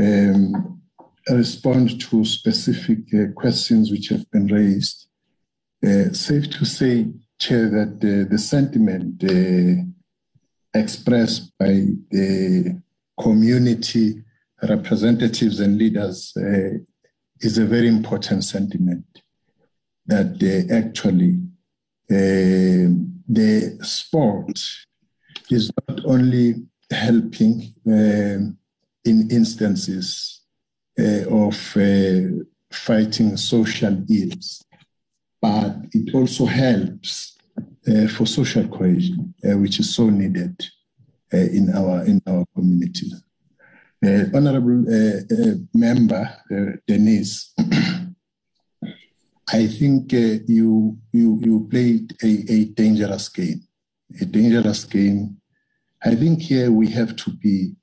um, respond to specific questions which have been raised. Safe to say, Chair, that the sentiment expressed by the community representatives and leaders uh, is a very important sentiment that uh, actually uh, the sport is not only helping um, in instances of fighting social ills, but it also helps for social cohesion, which is so needed. Uh, in our in our community. Uh, honorable uh, member Denise, I think you you you played a, a dangerous game, a dangerous game. I think here we have to be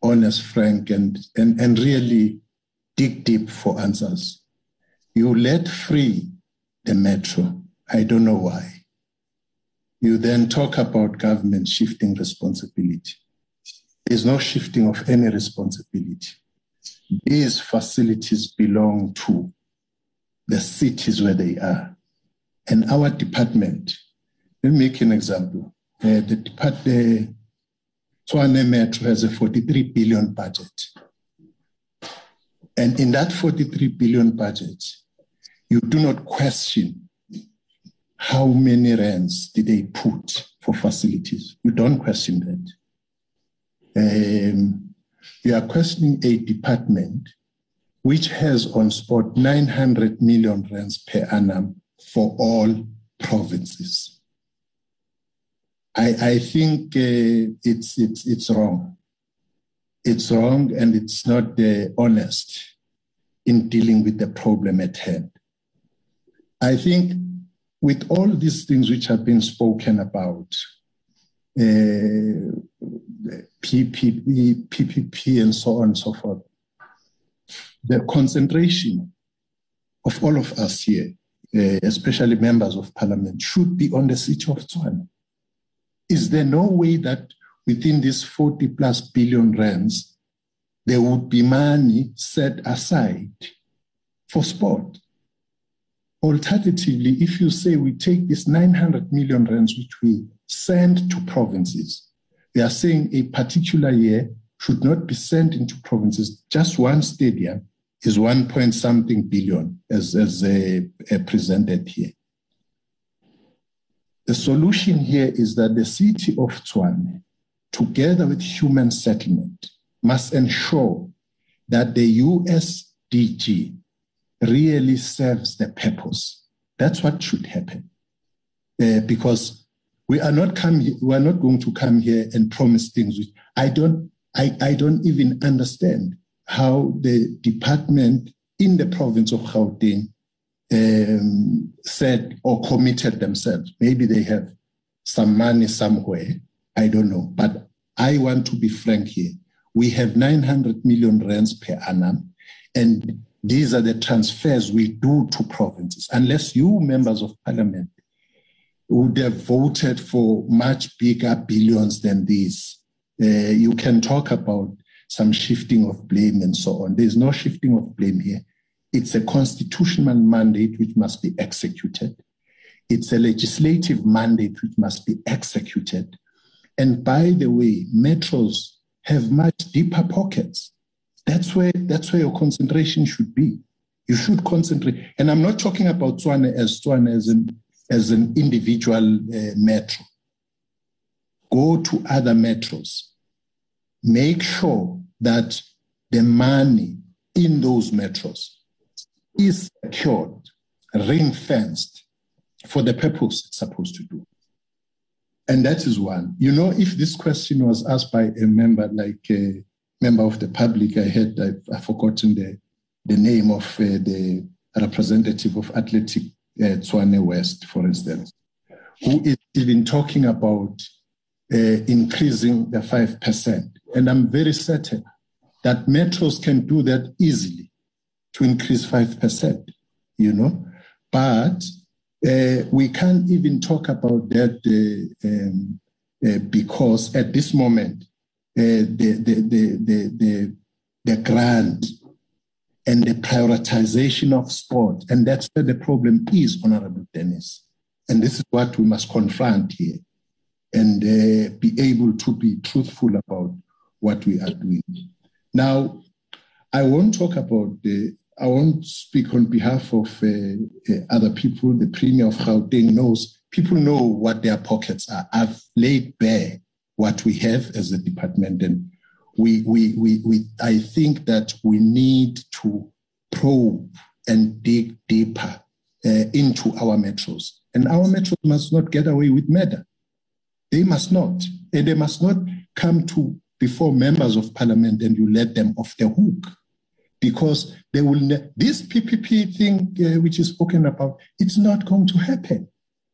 honest, frank, and, and, and really dig deep for answers. You let free the metro. I don't know why. You then talk about government shifting responsibility. There's no shifting of any responsibility. These facilities belong to the cities where they are. And our department, let me make an example. Uh, the department, the Metro has a 43 billion budget. And in that 43 billion budget, you do not question how many rands did they put for facilities? You don't question that. Um, you are questioning a department which has on spot 900 million rands per annum for all provinces. I, I think uh, it's, it's, it's wrong. It's wrong and it's not uh, honest in dealing with the problem at hand. I think with all these things which have been spoken about, uh, PPP, PPP, and so on and so forth, the concentration of all of us here, uh, especially members of parliament, should be on the city of Tshwane. Is there no way that within this 40 plus billion rands, there would be money set aside for sport? Alternatively, if you say we take this 900 million rands which we send to provinces, they are saying a particular year should not be sent into provinces. Just one stadium is one point something billion, as, as uh, uh, presented here. The solution here is that the city of Tshwane, together with human settlement, must ensure that the USDG really serves the purpose. That's what should happen. Uh, because we are not come we are not going to come here and promise things which I don't I, I don't even understand how the department in the province of Gauteng um, said or committed themselves. Maybe they have some money somewhere. I don't know. But I want to be frank here. We have 900 million rands per annum, and these are the transfers we do to provinces. Unless you, members of parliament, would have voted for much bigger billions than these, uh, you can talk about some shifting of blame and so on. There's no shifting of blame here. It's a constitutional mandate which must be executed. It's a legislative mandate which must be executed. And by the way, metros have much deeper pockets. That's where that's where your concentration should be. You should concentrate. And I'm not talking about Tshwane as Tshwane as an as an individual uh, metro. Go to other metros. Make sure that the money in those metros is secured, ring fenced for the purpose it's supposed to do. And that is one. You know, if this question was asked by a member, like a member of the public, I had, I've, I've forgotten the, the name of uh, the representative of Athletic uh, Tshwane West, for instance, who is even talking about uh, increasing the 5%. And I'm very certain that metros can do that easily to increase 5%, you know. But uh, we can't even talk about that uh, um, uh, because at this moment, the, the, the, the, the, grant and the prioritization of sport, and that's where the problem is, Honorable Dennis. And this is what we must confront here and uh, be able to be truthful about what we are doing. Now, I won't talk about the I won't speak on behalf of uh, uh, other people. The Premier of Gauteng knows, people know what their pockets are. I've laid bare what we have as a department. And we, we, we, we, I think that we need to probe and dig deeper uh, into our metros. And our metros must not get away with murder. They must not. And they must not come to before members of parliament and you let them off the hook because they will ne- this PPP thing uh, which is spoken about, it's not going to happen.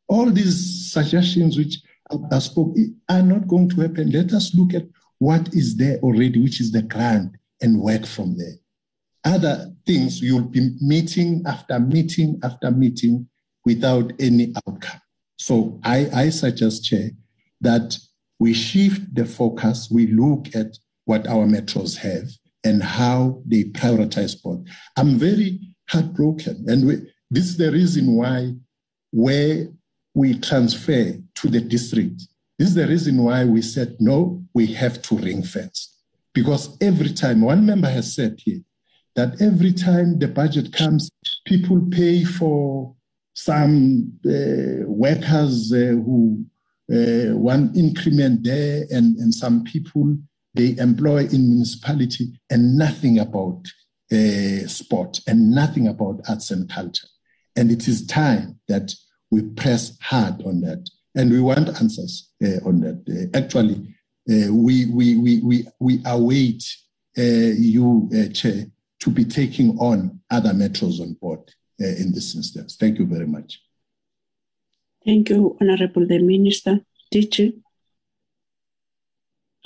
All these suggestions which I, I spoke are not going to happen. Let us look at what is there already, which is the grant, and work from there. Other things you'll be meeting after meeting after meeting without any outcome. So I, I suggest, Chair, that we shift the focus, we look at what our metros have, and how they prioritize sport. I'm very heartbroken. And we, this is the reason why where we transfer to the district, this is the reason why we said, no, we have to ring fence. Because every time, one member has said here, that every time the budget comes, people pay for some uh, workers uh, who uh, one increment there and, and some people they employ in municipality and nothing about uh, sport and nothing about arts and culture. And it is time that we press hard on that. And we want answers uh, on that. Uh, actually, uh, we, we, we, we, we await uh, you, uh, Chair, to be taking on other metros on board in this instance. Thank you very much. Thank you, Honorable the Minister. Teacher.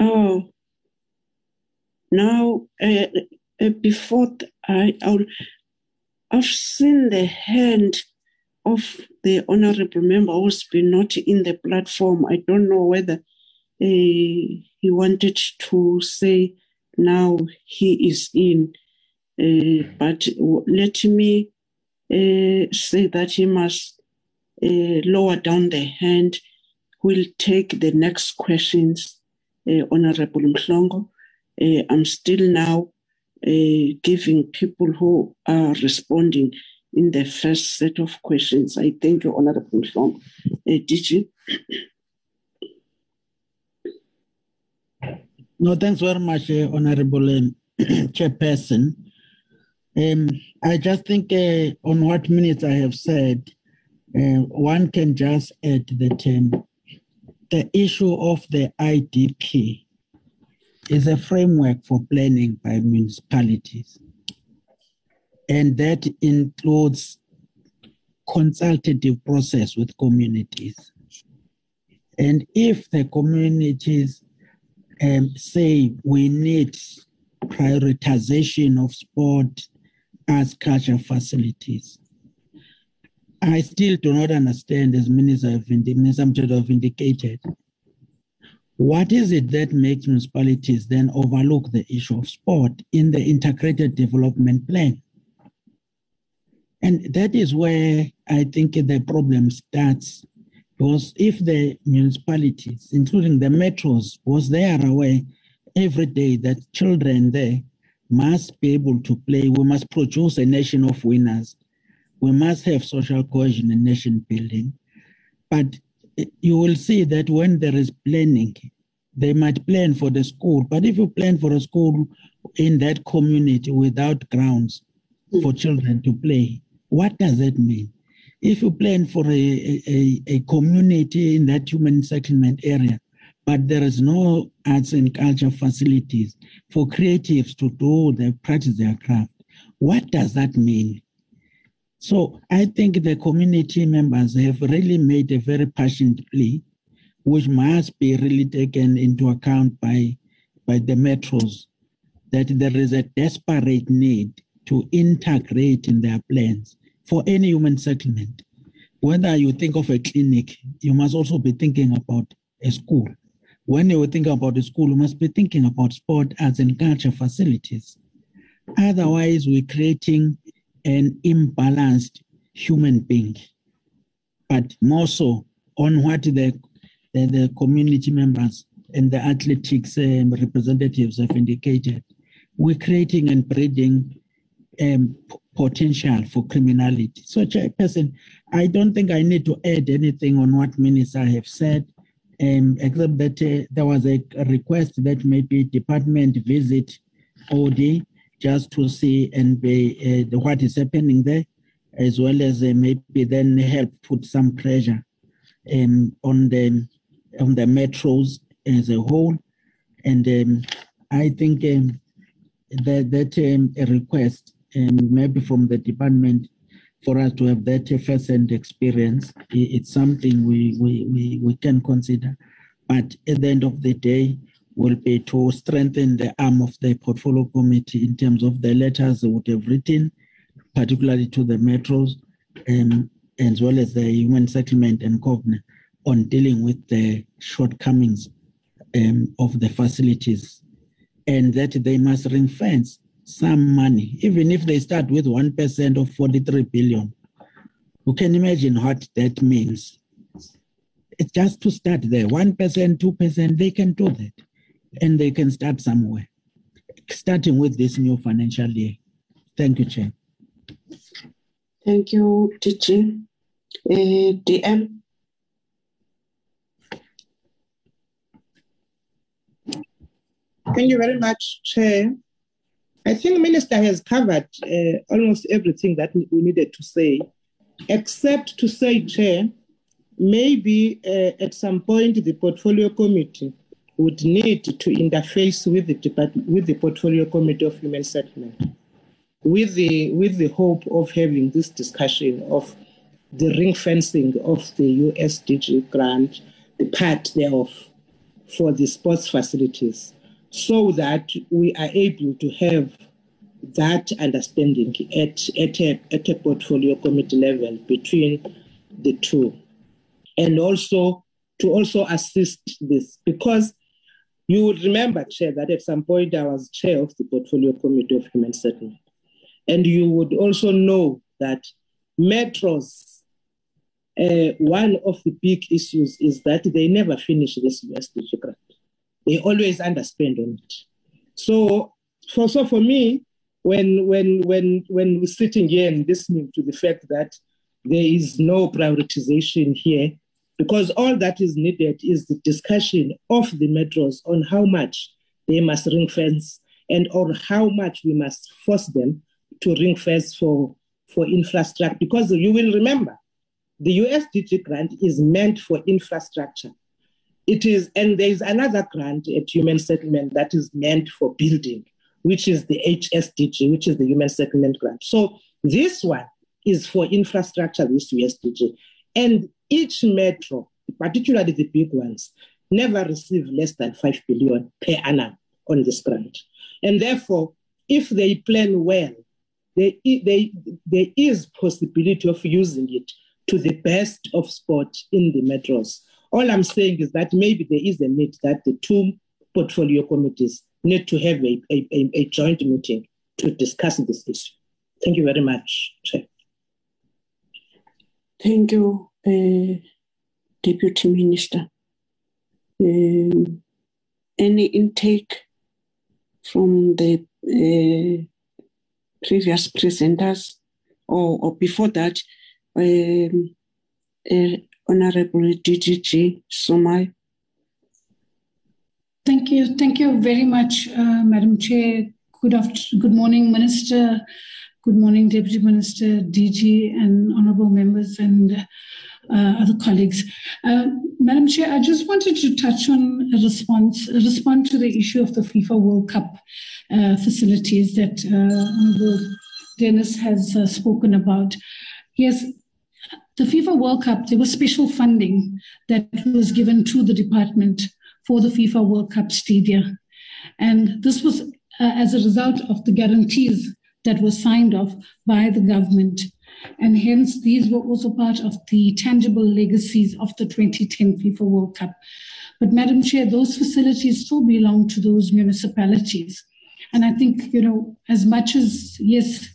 Oh, now, uh, uh, before I, I'll, I've seen the hand of the honorable member who's been not in the platform. I don't know whether uh, he wanted to say now he is in, uh, but let me uh, say that he must uh, lower down the hand. We'll take the next questions, uh, Honorable Mhlongo. Uh, I'm still now giving people who are responding in the first set of questions. I thank you, Honorable Mhlongo. Uh, did you? No, thanks very much, uh, Honorable um, Chairperson. Um, I just think uh, on what minutes I have said, uh, one can just add that um, the issue of the IDP is a framework for planning by municipalities. And that includes consultative process with communities. And if the communities um, say we need prioritization of sport as culture facilities, I still do not understand, as Minister, have, Minister have indicated, what is it that makes municipalities then overlook the issue of sport in the integrated development plan? And that is where I think the problem starts. Because if the municipalities, including the metros, was there aware every day that children there must be able to play, we must produce a nation of winners we must have social cohesion and nation building. But you will see that when there is planning, they might plan for the school. But if you plan for a school in that community without grounds for children to play, what does that mean? If you plan for a, a, a community in that human settlement area, but there is no arts and culture facilities for creatives to do their practice their craft, what does that mean? So I think the community members have really made a very passionate plea, which must be really taken into account by, by the metros, that there is a desperate need to integrate in their plans for any human settlement. Whether you think of a clinic, you must also be thinking about a school. When you think about a school, you must be thinking about sport, arts, and culture facilities. Otherwise, we're creating an imbalanced human being, but more so on what the, the, the community members and the athletics um, representatives have indicated. We're creating and breeding um, potential for criminality. So, Chairperson, I don't think I need to add anything on what Minister have said, um, except that uh, there was a, request that maybe department visit OD just to see and be, uh, what is happening there, as well as uh, maybe then help put some pressure um, on the on the metros as a whole. And um, I think um, that that um, request um, maybe from the department for us to have that first-hand experience, it's something we, we, we, we can consider. But at the end of the day, will be to strengthen the arm of the portfolio committee in terms of the letters they would have written, particularly to the metros, um, as well as the human settlement and covenant on dealing with the shortcomings um, of the facilities, and that they must ring fence some money, even if they start with 1% of 43 billion. You can imagine what that means. It's just to start there, 1%, 2%, they can do that and they can start somewhere, starting with this new financial year. Thank you, Chair. Thank you, teaching. Uh, DM. Thank you very much, Chair. I think Minister has covered uh, almost everything that we needed to say, except to say, Chair, maybe uh, at some point the Portfolio Committee would need to interface with the with the portfolio committee of human settlement, with the with the hope of having this discussion of the ring fencing of the USDG grant, the part thereof for the sports facilities, so that we are able to have that understanding at, at, a, at a portfolio committee level between the two. And also to also assist this because you would remember, Chair, that at some point I was chair of the Portfolio Committee of Human Settlement. And you would also know that metros, uh, one of the big issues is that they never finish this USDG grant. They always underspend on it. So, for, so for me, when, when, when, when we're sitting here and listening to the fact that there is no prioritization here, because all that is needed is the discussion of the metros on how much they must ring fence and or how much we must force them to ring fence for, for infrastructure. Because you will remember, the USDG grant is meant for infrastructure. It is, and there is another grant at Human Settlement that is meant for building, which is the HSDG, which is the Human Settlement Grant. So this one is for infrastructure, this USDG. And each metro, particularly the big ones, never receive less than 5 billion per annum on this grant. And therefore, if they plan well, they, they, there is possibility of using it to the best of sport in the metros. All I'm saying is that maybe there is a need that the two portfolio committees need to have a, a, a joint meeting to discuss this issue. Thank you very much. Thank you, uh, Deputy Minister. Um, any intake from the uh, previous presenters, or, or before that, um, uh, Honorable DDG Somai. Thank you. Thank you very much, uh, Madam Chair. Good after, good morning, Minister. Good morning, Deputy Minister, DG, and honourable members and uh, other colleagues. Uh, Madam Chair, I just wanted to touch on a response, a respond to the issue of the FIFA World Cup uh, facilities that uh, Honourable Dennis has uh, spoken about. Yes, the FIFA World Cup, there was special funding that was given to the department for the FIFA World Cup stadia. And this was uh, as a result of the guarantees that were signed off by the government. And hence, these were also part of the tangible legacies of the 2010 FIFA World Cup. But, Madam Chair, those facilities still belong to those municipalities. And I think, you know, as much as, yes,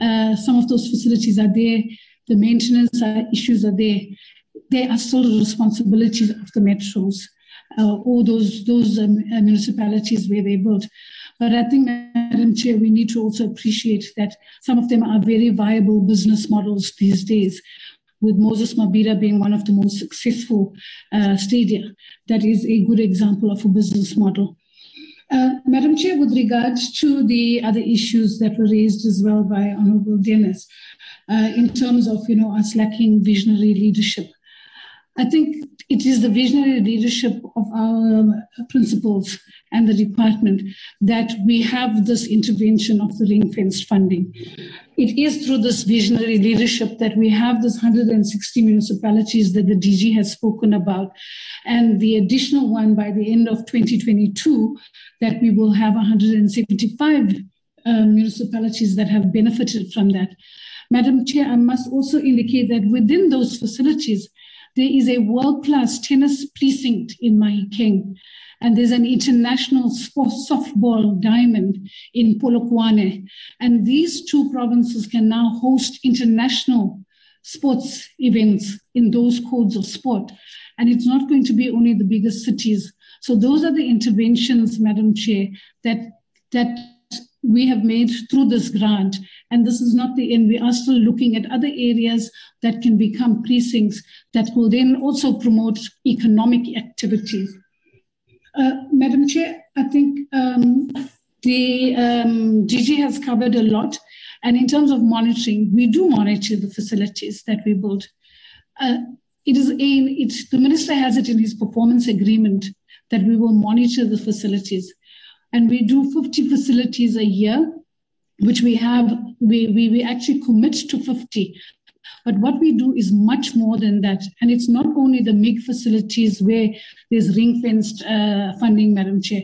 uh, some of those facilities are there, the maintenance issues are there, they are still the responsibilities of the metros uh, or those, those um, uh, municipalities where they built. But I think, Madam Chair, we need to also appreciate that some of them are very viable business models these days, with Moses Mabhida being one of the most successful uh, stadia. That is a good example of a business model. Uh, Madam Chair, with regards to the other issues that were raised as well by Honorable Dennis, uh, in terms of you know us lacking visionary leadership, I think it is the visionary leadership of our um, principals and the department that we have this intervention of the ring fenced funding. It is through this visionary leadership that we have this 160 municipalities that the DG has spoken about, and the additional one by the end of 2022 that we will have 175 uh, municipalities that have benefited from that. Madam Chair, I must also indicate that within those facilities, there is a world class tennis precinct in Mahikeng, and there's an international softball diamond in Polokwane. And these two provinces can now host international sports events in those codes of sport. And it's not going to be only the biggest cities. So those are the interventions, Madam Chair, that that we have made through this grant. And this is not the end. We are still looking at other areas that can become precincts that will then also promote economic activities. Uh, Madam Chair, I think um, the um, DG has covered a lot. And in terms of monitoring, we do monitor the facilities that we build. Uh, it is a, it's, the minister has it in his performance agreement that we will monitor the facilities and we do 50 facilities a year, which we have, we, we, we actually commit to 50. But what we do is much more than that. And it's not only the MIG facilities where there's ring fenced uh, funding, Madam Chair.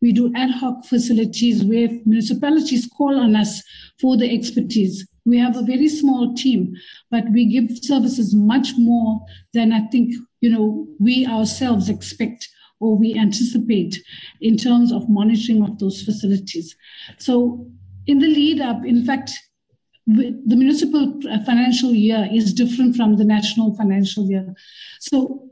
We do ad hoc facilities where municipalities call on us for the expertise. We have a very small team, but we give services much more than I think, you know, we ourselves expect or we anticipate in terms of monitoring of those facilities. So in the lead up, in fact, the municipal uh, financial year is different from the national financial year. So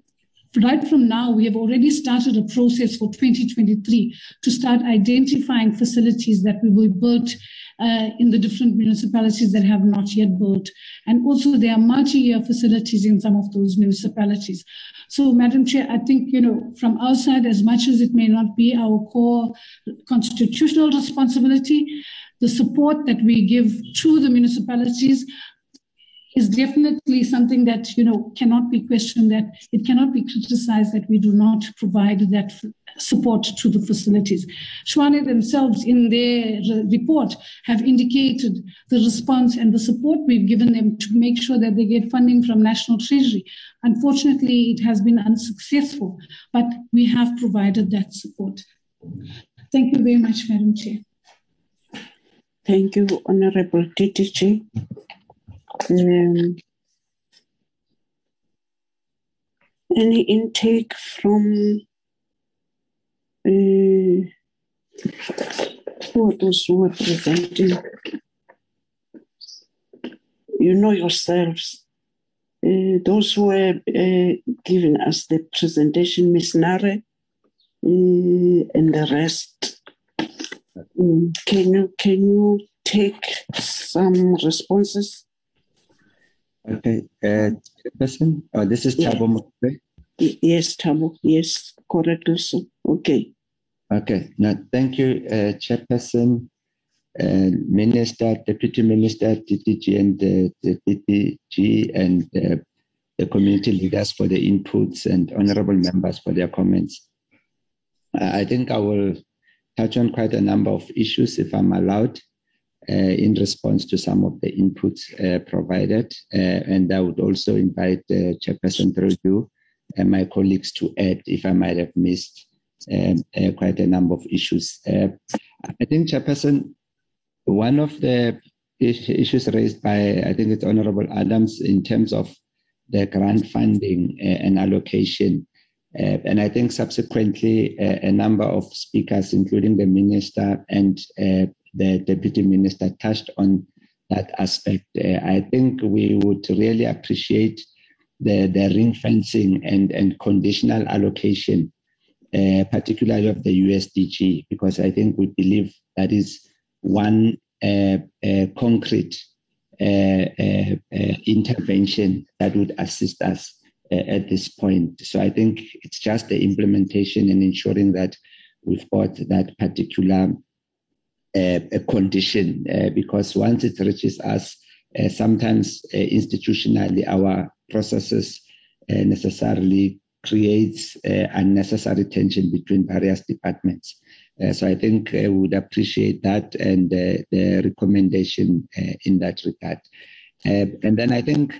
right from now, we have already started a process for 2023 to start identifying facilities that we will build uh, in the different municipalities that have not yet built. And also there are multi-year facilities in some of those municipalities. So, Madam Chair, I think, you know, from our side, as much as it may not be our core constitutional responsibility, the support that we give to the municipalities is definitely something that you know cannot be questioned that it cannot be criticized that we do not provide that support to the facilities. Tshwane themselves in their report have indicated the response and the support we've given them to make sure that they get funding from national treasury. Unfortunately it has been unsuccessful but we have provided that support. Thank you very much madam chair. Thank you, Honorable DDG. Um, any intake from uh, those who are presenting? You know yourselves. Uh, those who are uh, giving us the presentation, Ms. Nare, uh, and the rest. Mm, can you can you take some responses? Okay, uh, person. Oh, this is yeah. Yes, Thabo. Yes, correct. Also, okay. Okay. Now, thank you, uh, Chairperson, uh, Minister, Deputy Minister, TTG, and uh, the TTG, and uh, the community leaders for the inputs, and honourable members for their comments. I think I will touch on quite a number of issues, if I'm allowed, uh, in response to some of the inputs uh, provided. Uh, and I would also invite uh, Chairperson you and my colleagues to add if I might have missed um, uh, quite a number of issues. Uh, I think, Chairperson, one of the issues raised by, I think it's Honorable Adams, in terms of the grant funding and allocation uh, and I think subsequently, uh, a number of speakers, including the minister and uh, the deputy minister, touched on that aspect. Uh, I think we would really appreciate the, the ring fencing and, and conditional allocation, uh, particularly of the USDG, because I think we believe that is one uh, concrete intervention that would assist us at this point. So I think it's just the implementation and ensuring that we've got that particular uh, condition uh, because once it reaches us, uh, sometimes uh, institutionally our processes necessarily creates unnecessary tension between various departments. so I think we would appreciate that and the recommendation in that regard. and then I think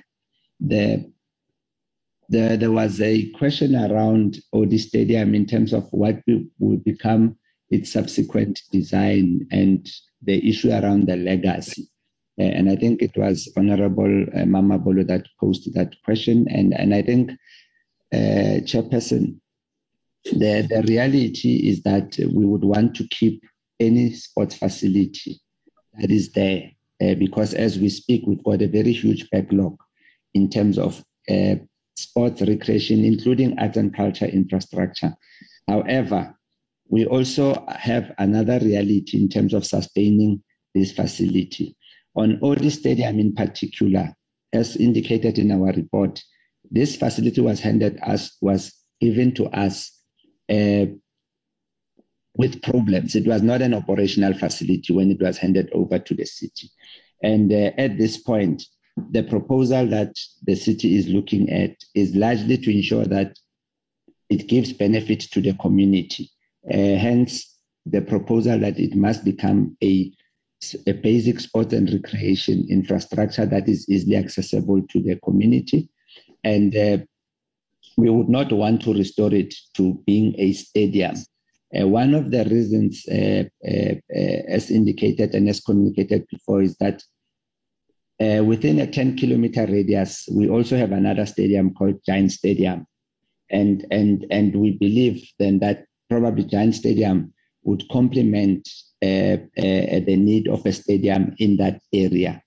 the the, there was a question around ODI Stadium in terms of what will become its subsequent design and the issue around the legacy. Uh, and I think it was Honorable uh, Mama Bolo that posed that question. And, and I think, uh, Chairperson, the, the reality is that we would want to keep any sports facility that is there uh, because as we speak, we've got a very huge backlog in terms of uh, sports, recreation, including art and culture infrastructure. However, we also have another reality in terms of sustaining this facility. On ODI Stadium in particular, as indicated in our report, this facility was handed us, was given to us uh, with problems. It was not an operational facility when it was handed over to the city. And uh, at this point, the proposal that the city is looking at is largely to ensure that it gives benefit to the community. Uh, hence, the proposal that it must become a, a basic sport and recreation infrastructure that is easily accessible to the community. And uh, we would not want to restore it to being a stadium Uh, one of the reasons, uh, uh, uh as indicated and as communicated before, is that within a 10 kilometer radius, we also have another stadium called Giant Stadium. And, and, and we believe then that probably Giant Stadium would complement uh, the need of a stadium in that area.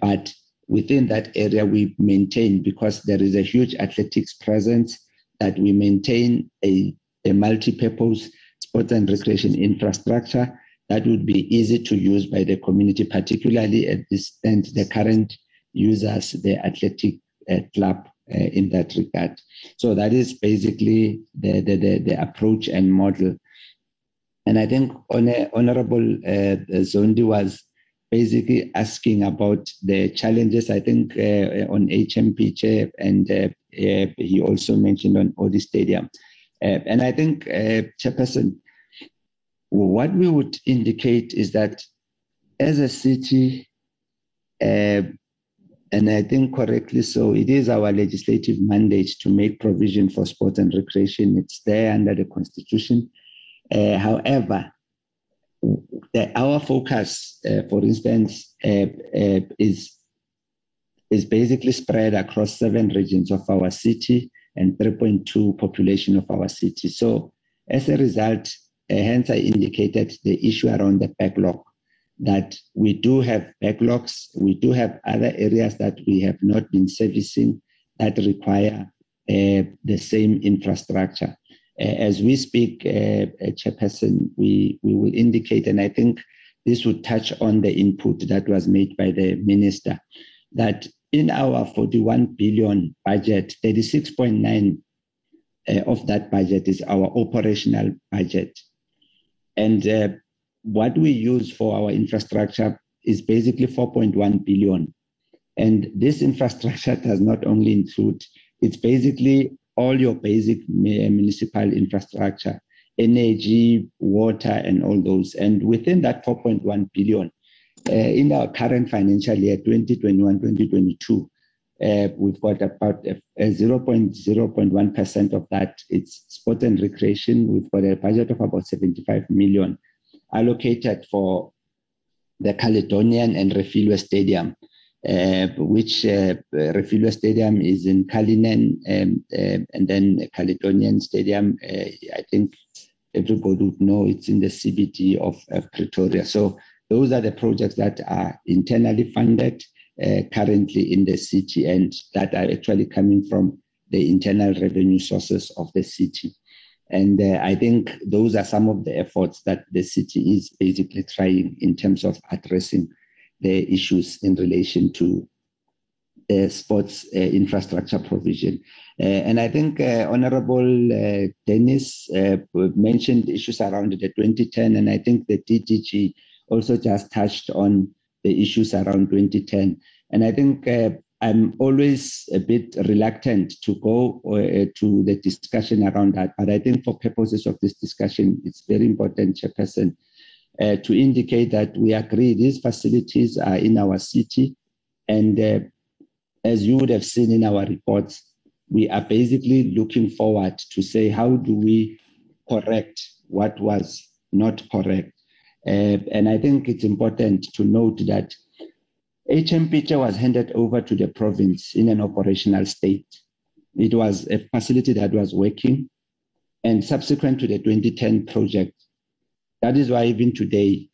but within that area, we maintain, because there is a huge athletics presence, that we maintain a, a multi-purpose sports and recreation infrastructure that would be easy to use by the community, particularly at this and the current users, the athletic uh, club uh, in that regard. So that is basically the, the, the, the approach and model. And I think Honorable uh, Zondi was basically asking about the challenges, I think, uh, on HMP chair, and uh, uh, he also mentioned on ODI Stadium. Uh, and I think, uh, Chairperson, what we would indicate is that as a city, uh, and I think correctly so, it is our legislative mandate to make provision for sport and recreation. It's there under the Constitution. however, the, our focus, uh, for instance, uh, uh, is is basically spread across seven regions of our city and 3.2 population of our city. So, as a result, uh, hence I indicated the issue around the backlog. That we do have backlogs, we do have other areas that we have not been servicing that require uh, the same infrastructure as we speak, uh, Chairperson, we, we will indicate, and I think this would touch on the input that was made by the minister, that in our 41 billion budget, 36.9 uh, of that budget is our operational budget. And uh, what we use for our infrastructure is basically 4.1 billion. And this infrastructure does not only include, it's basically all your basic municipal infrastructure, energy, water, and all those. And within that 4.1 billion, uh, in our current financial year, 2021-2022, uh, we've got about a, a 0.0.1% of that. It's sport and recreation. We've got a budget of about 75 million allocated for the Caledonian and Refilwe Stadium uh, which uh, Refilwe Stadium is in Cullinan, um, uh, and then Caledonian Stadium, uh, I think everybody would know it's in the CBD of, of, Pretoria. So those are the projects that are internally funded uh, currently in the city and that are actually coming from the internal revenue sources of the city. And uh, I think those are some of the efforts that the city is basically trying in terms of addressing the issues in relation to uh, sports uh, infrastructure provision. Uh, and I think uh, Honorable uh, Dennis mentioned issues around the 2010, and I think the DDG also just touched on the issues around 2010. And I think I'm always a bit reluctant to go to the discussion around that. But I think for purposes of this discussion, it's very important, Chairperson, uh, to indicate that we agree these facilities are in our city. And uh, as you would have seen in our reports, we are basically looking forward to say, how do we correct what was not correct? Uh, and I think it's important to note that HM was handed over to the province in an operational state. It was a facility that was working. And subsequent to the 2010 project, that is why even today,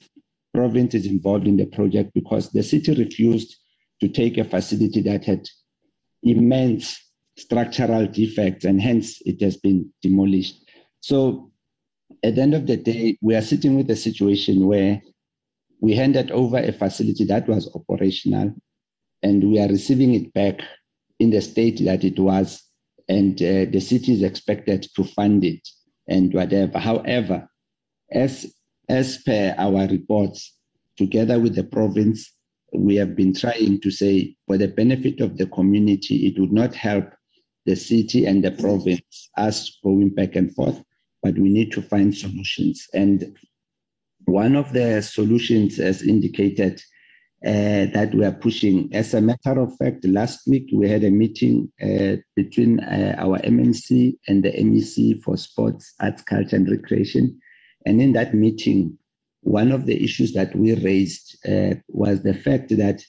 province is involved in the project because the city refused to take a facility that had immense structural defects and hence it has been demolished. So at the end of the day, we are sitting with a situation where we handed over a facility that was operational and we are receiving it back in the state that it was and uh, the city is expected to fund it and whatever. However, as, as per our reports, together with the province, we have been trying to say, for the benefit of the community, it would not help the city and the province, us going back and forth, but we need to find solutions. And one of the solutions, as indicated, uh, that we are pushing. As a matter of fact, last week we had a meeting uh, between uh, our MMC and the MEC for Sports, Arts, Culture and Recreation And in that meeting, one of the issues that we raised uh, was the fact that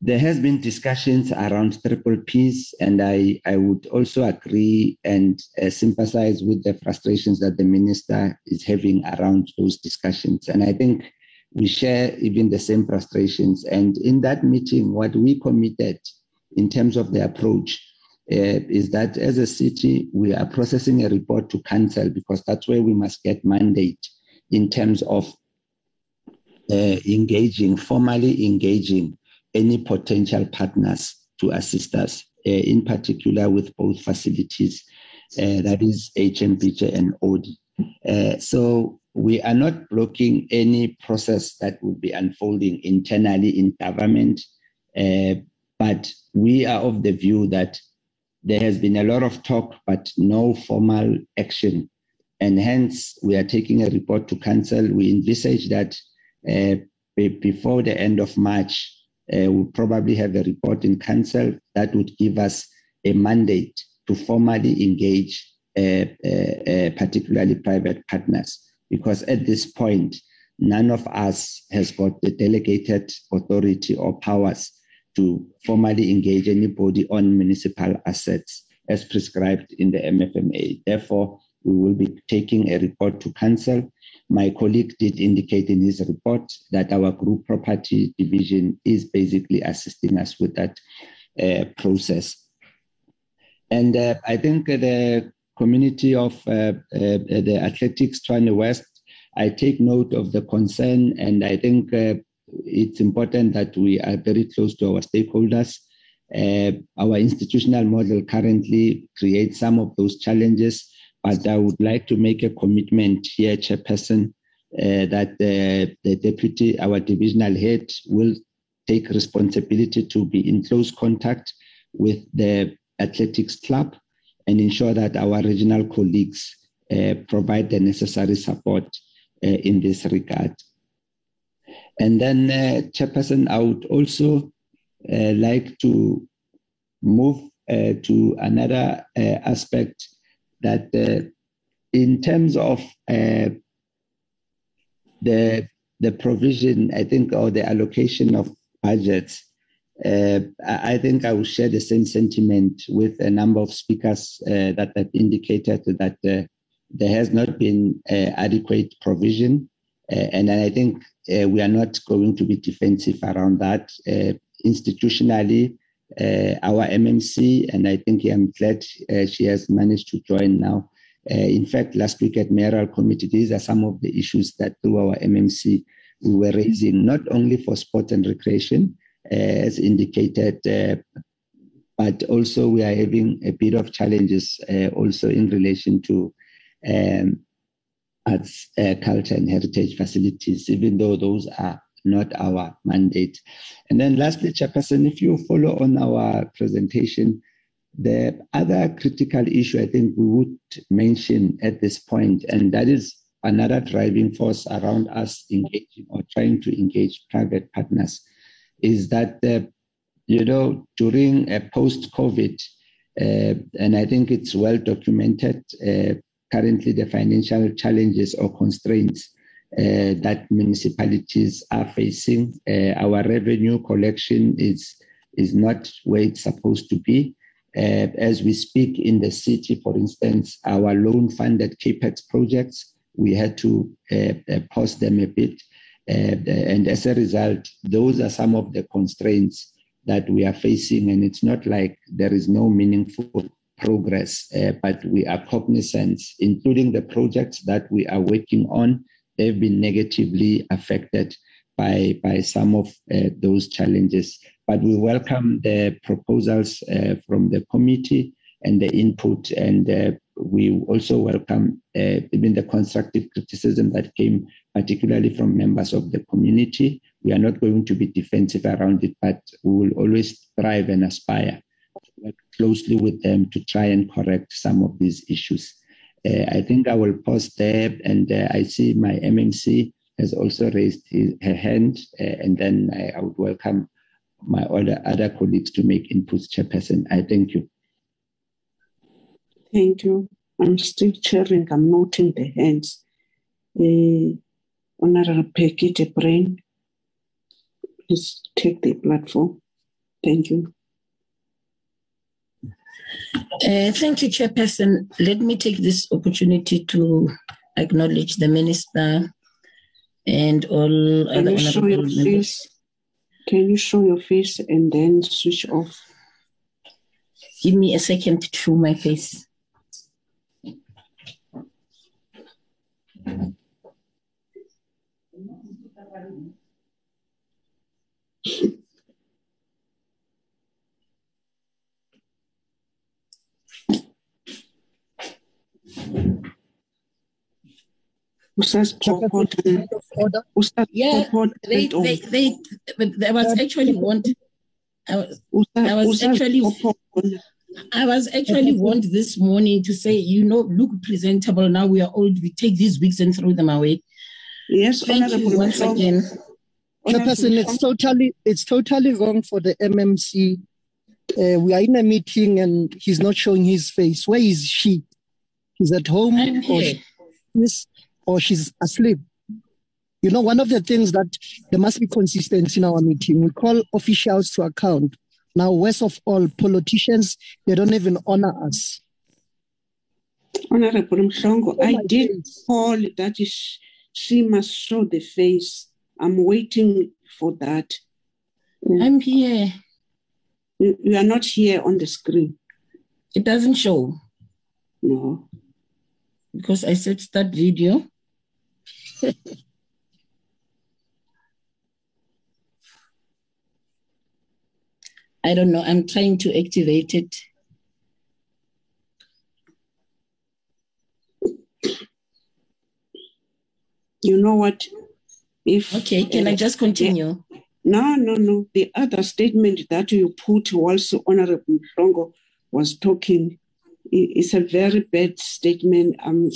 there has been discussions around triple Ps, and I, I would also agree and uh, sympathize with the frustrations that the minister is having around those discussions. And I think we share even the same frustrations. And in that meeting, what we committed in terms of the approach uh, is that as a city, we are processing a report to council because that's where we must get mandate in terms of uh, engaging, formally engaging any potential partners to assist us, uh, in particular with both facilities, uh, that is HMPJ and ODI. Uh, so we are not blocking any process that would be unfolding internally in government, uh, but we are of the view that there has been a lot of talk, but no formal action. And hence, we are taking a report to council. We envisage that uh, before the end of March, we'll probably have a report in council that would give us a mandate to formally engage uh, uh, uh, particularly private partners. Because at this point, none of us has got the delegated authority or powers to formally engage anybody on municipal assets as prescribed in the MFMA. Therefore, we will be taking a report to council my colleague did indicate in his report that our group property division is basically assisting us with that uh, process. And uh, I think the community of uh, uh the Athletics Tshwane West, I take note of the concern, and I think uh, it's important that we are very close to our stakeholders. Uh, our institutional model currently creates some of those challenges but I would like to make a commitment here, Chairperson, uh, that the, the deputy, our divisional head, will take responsibility to be in close contact with the athletics club and ensure that our regional colleagues uh, provide the necessary support uh, in this regard. And then, uh, Chairperson, I would also uh, like to move uh, to another aspect that uh, in terms of uh, the the provision, I think, or the allocation of budgets, uh, I think I will share the same sentiment with a number of speakers uh, that have indicated that uh, there has not been uh, adequate provision. and I think we are not going to be defensive around that. institutionally, our MMC, and I think I'm glad uh, she has managed to join now. Uh, in fact, last week at Mayoral Committee, these are some of the issues that through our MMC we were raising, not only for sport and recreation, as indicated, but also we are having a bit of challenges also in relation to um, arts, uh, culture, and heritage facilities, even though those are not our mandate. And then lastly, Chairperson, if you follow on our presentation, the other critical issue I think we would mention at this point, and that is another driving force around us engaging or trying to engage private partners, is that, uh, you know, during a post-COVID, uh, and I think it's well documented, uh, currently the financial challenges or constraints uh, that municipalities are facing. Uh, our revenue collection is, is not where it's supposed to be. Uh, as we speak in the city, for instance, our loan funded CAPEX projects, we had to uh, uh, pause them a bit. Uh, and as a result, those are some of the constraints that we are facing. And it's not like there is no meaningful progress, but we are cognizant, including the projects that we are working on they've been negatively affected by, by some of uh, those challenges. But we welcome the proposals uh, from the committee and the input, and uh, we also welcome uh, even the constructive criticism that came particularly from members of the community. We are not going to be defensive around it, but we will always strive and aspire to work closely with them to try and correct some of these issues. Uh, I think I will pause there, and uh, I see my MMC has also raised his, her hand, uh, and then I, I, would welcome my other, other colleagues to make inputs, Chairperson. I thank you. Thank you. I'm still chairing, I'm noting the hands. Uh, Honorable Peggy Brain, please take the platform. Thank you. Uh, thank you, Chairperson. Let me take this opportunity to acknowledge the Minister and all Can other you show your members. face? Can you show your face and then switch off? Give me a second to show my face. Ustaz Popot, Ustaz Yeah, Popot, they, went on. they, they, but I was actually warned. I was, I was actually, I was actually warned this morning to say, you know, look presentable. Now we are old. We take these wigs and throw them away. Yes, Thank you once Mhlongo. again. Chairperson, it's totally it's totally wrong for the MMC. Uh, we are in a meeting and he's not showing his face. Where is she? She's at home or here. she's or she's asleep. You know, one of the things that there must be consistency in our meeting. We call officials to account. Now, worst of all, politicians, they don't even honor us. Honorable Mhlongo, Oh I my did call that is, she must show the face. I'm waiting for that. I'm here. You, you are not here on the screen. It doesn't show. No. Because I said start video. I don't know. I'm trying to activate it. You know what? If Okay, can I just continue? No, no, no. The other statement that you put also Honorable Mhlongo was talking i- is a very bad statement, um,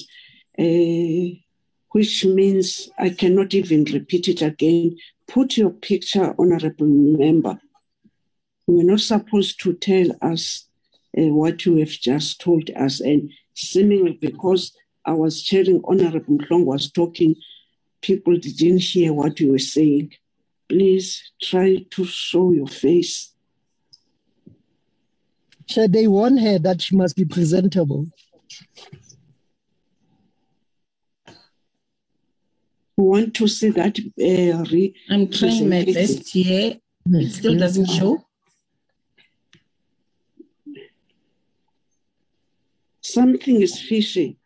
uh, which means I cannot even repeat it again. Put your picture, Honorable Member. We're not supposed to tell us uh, what you have just told us, and seemingly because I was sharing, Honorable Mhlongo was talking, people didn't hear what you were saying. Please try to show your face. So they warn her that she must be presentable. Want to see that uh, re- I'm trying my best here. It still doesn't show. Something is fishy.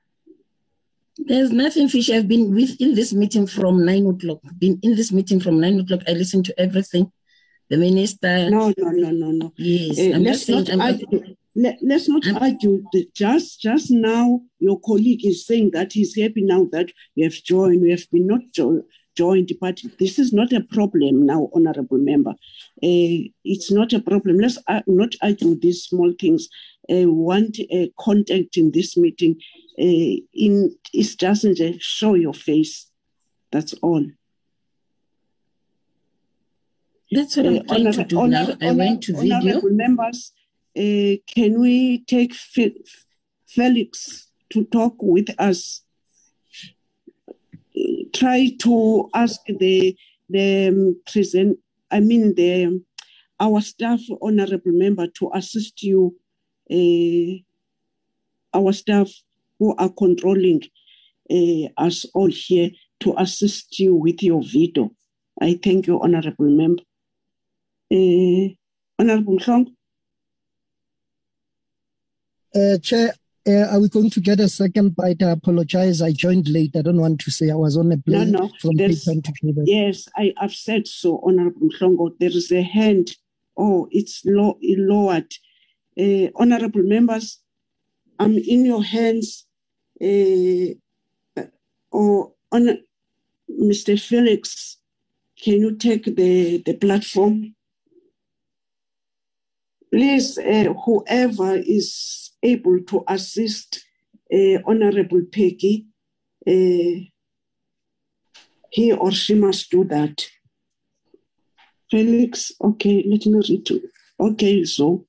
There's nothing fishy. I've been with in this meeting from nine o'clock. Been in this meeting from nine o'clock. I listened to everything. The minister. No, no, no, no, no. Yes, Uh, I'm let's saying. not I'm, argue. Let, let's not argue. Just, just now, your colleague is saying that he's happy now that we have joined. We have been not jo- joined, but this is not a problem now, honourable member. Uh, it's not a problem. Let's uh, not argue these small things. Uh, want uh, contact in this meeting. Uh, in it doesn't uh, show your face. That's all. That's what I'm trying to do now. I went to video. Honorable members, uh, can we take Fe- Felix to talk with us? Try to ask the the um, present. I mean the our staff, honorable member, to assist you. Uh, our staff who are controlling uh, us all here to assist you with your video. I thank you, honorable member. Honorable Mhlongo. Uh, Chair, uh, are we going to get a second bite? I apologize. I joined late. I don't want to say I was on a plane no. from Cape Town to Cape Yes, I have said so, Honorable Mhlongo. There is a hand. Oh, it's low, lowered. Uh, honorable members, I'm in your hands. Uh, or on Mr. Felix, can you take the, the platform? Please, uh, whoever is able to assist uh, Honorable Peggy, uh, he or she must do that. Felix, okay, let me read to Okay, so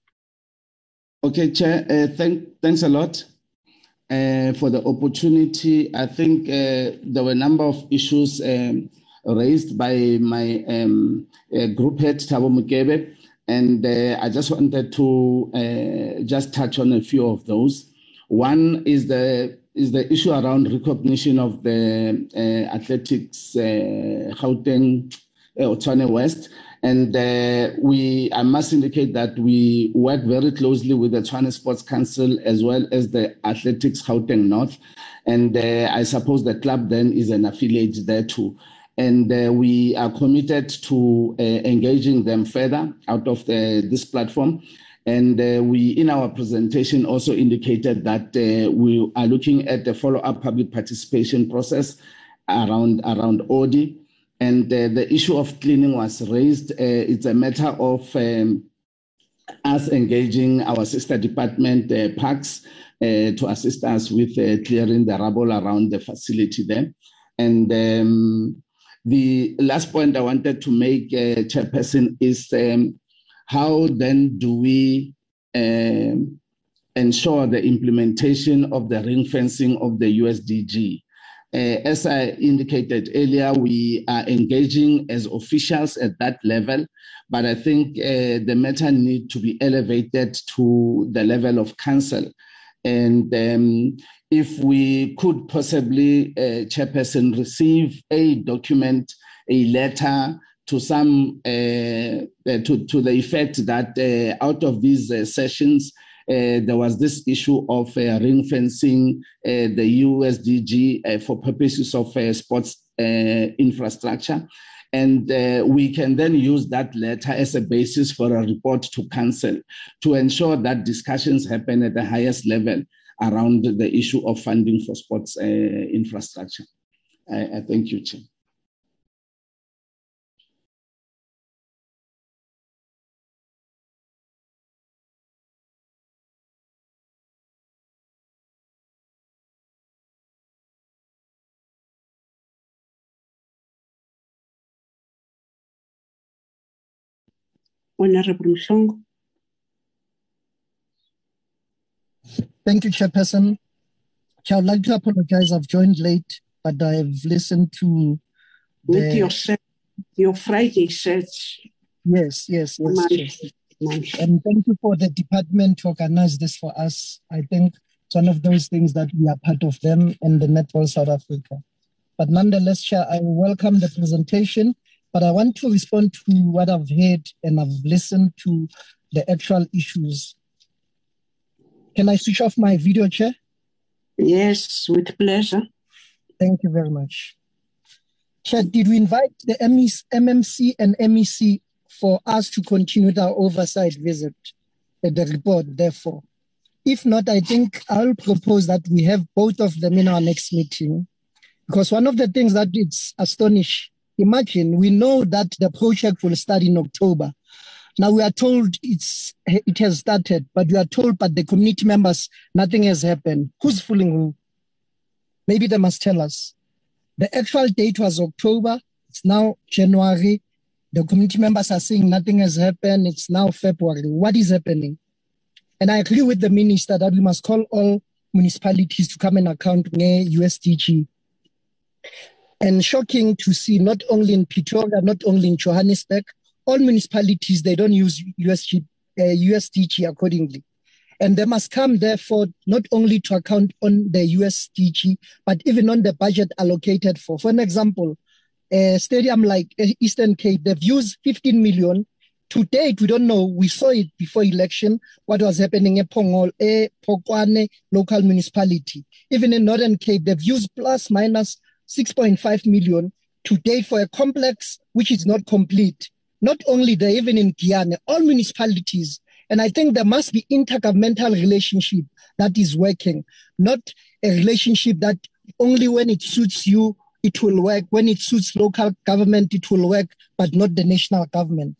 Okay, Chair, uh, thank, thanks a lot. uh, for the opportunity. I think uh, there were a number of issues um, raised by my um, uh, group head, Thabo Mokebe, and uh, I just wanted to uh, just touch on a few of those. One is the is the issue around recognition of the uh, athletics Gauteng uh, West. And uh, we, I must indicate that we work very closely with the Tshwane Sports Council as well as the Athletics Gauteng North. And uh, I suppose the club then is an affiliate there too. And uh, we are committed to uh, engaging them further out of the, this platform. And uh, we, in our presentation, also indicated that we are looking at the follow-up public participation process around around ODI and uh, the issue of cleaning was raised. Uh, it's a matter of um, us engaging our sister department, uh, parks, uh, to assist us with uh, clearing the rubble around the facility there. And um, the last point I wanted to make, uh, Chairperson, is um, how then do we um, ensure the implementation of the ring fencing of the USDG? Uh, as I indicated earlier, we are engaging as officials at that level, but I think uh, the matter need to be elevated to the level of council. And um, if we could possibly, uh, Chairperson, receive a document, a letter to some uh, uh, to, to the effect that uh, out of these sessions, uh, there was this issue of uh, ring fencing uh, the USDG for purposes of sports infrastructure. And uh, we can then use that letter as a basis for a report to council to ensure that discussions happen at the highest level around the issue of funding for sports uh, infrastructure. I, I thank you, Chair. Honorable Mhlongo. Thank you, Chairperson. I would like to apologize. I've joined late, but I've listened to the... your your Friday search. Yes, yes, yes. yes. And thank you for the department to organize this for us. I think it's one of those things that we are part of them and the Netball South Africa. But nonetheless, Chair, I welcome the presentation but I want to respond to what I've heard and I've listened to the actual issues. Can I switch off my video, Chair? Yes, with pleasure. Thank you very much. Chair, did we invite the MMC and MEC for us to continue our oversight visit at the report, therefore? If not, I think I'll propose that we have both of them in our next meeting. Because one of the things that it's astonishing, Imagine we know that the project will start in October. Now we are told it's it has started, but we are told by the community members nothing has happened. Who's fooling who? Maybe they must tell us. The actual date was October. It's now January. The community members are saying nothing has happened. It's now February. What is happening? And I agree with the minister that we must call all municipalities to come and account near USDG and shocking to see not only in Pretoria, not only in Johannesburg, all municipalities, they don't use USG, uh, USDG accordingly. And they must come, therefore, not only to account on the USDG, but even on the budget allocated for. For an example, a stadium like uh, Eastern Cape, they've used 15 million. To date, we don't know. We saw it before election, what was happening in Pongol, a Polokwane local municipality. Even in Northern Cape, they've used plus minus 6.5 million to date for a complex which is not complete. Not only there, even in Guyana, all municipalities. And I think there must be intergovernmental relationship that is working, not a relationship that only when it suits you, it will work. When it suits local government, it will work, but not the national government.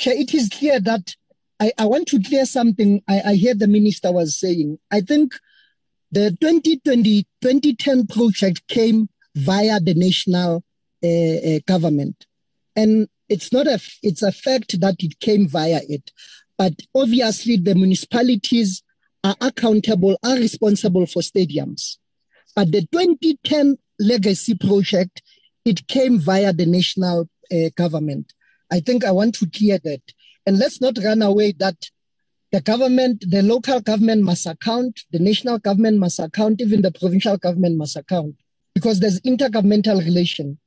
Okay, it is clear that I, I want to clear something I, I hear the minister was saying. I think the 2020, 2010 project came via the national uh, uh, government. And it's not a, it's a fact that it came via it. But obviously the municipalities are accountable, are responsible for stadiums. But the 2010 legacy project, it came via the national uh, government. I think I want to clear that. And let's not run away that the government, the local government must account, the national government must account, even the provincial government must account, because there's intergovernmental relation.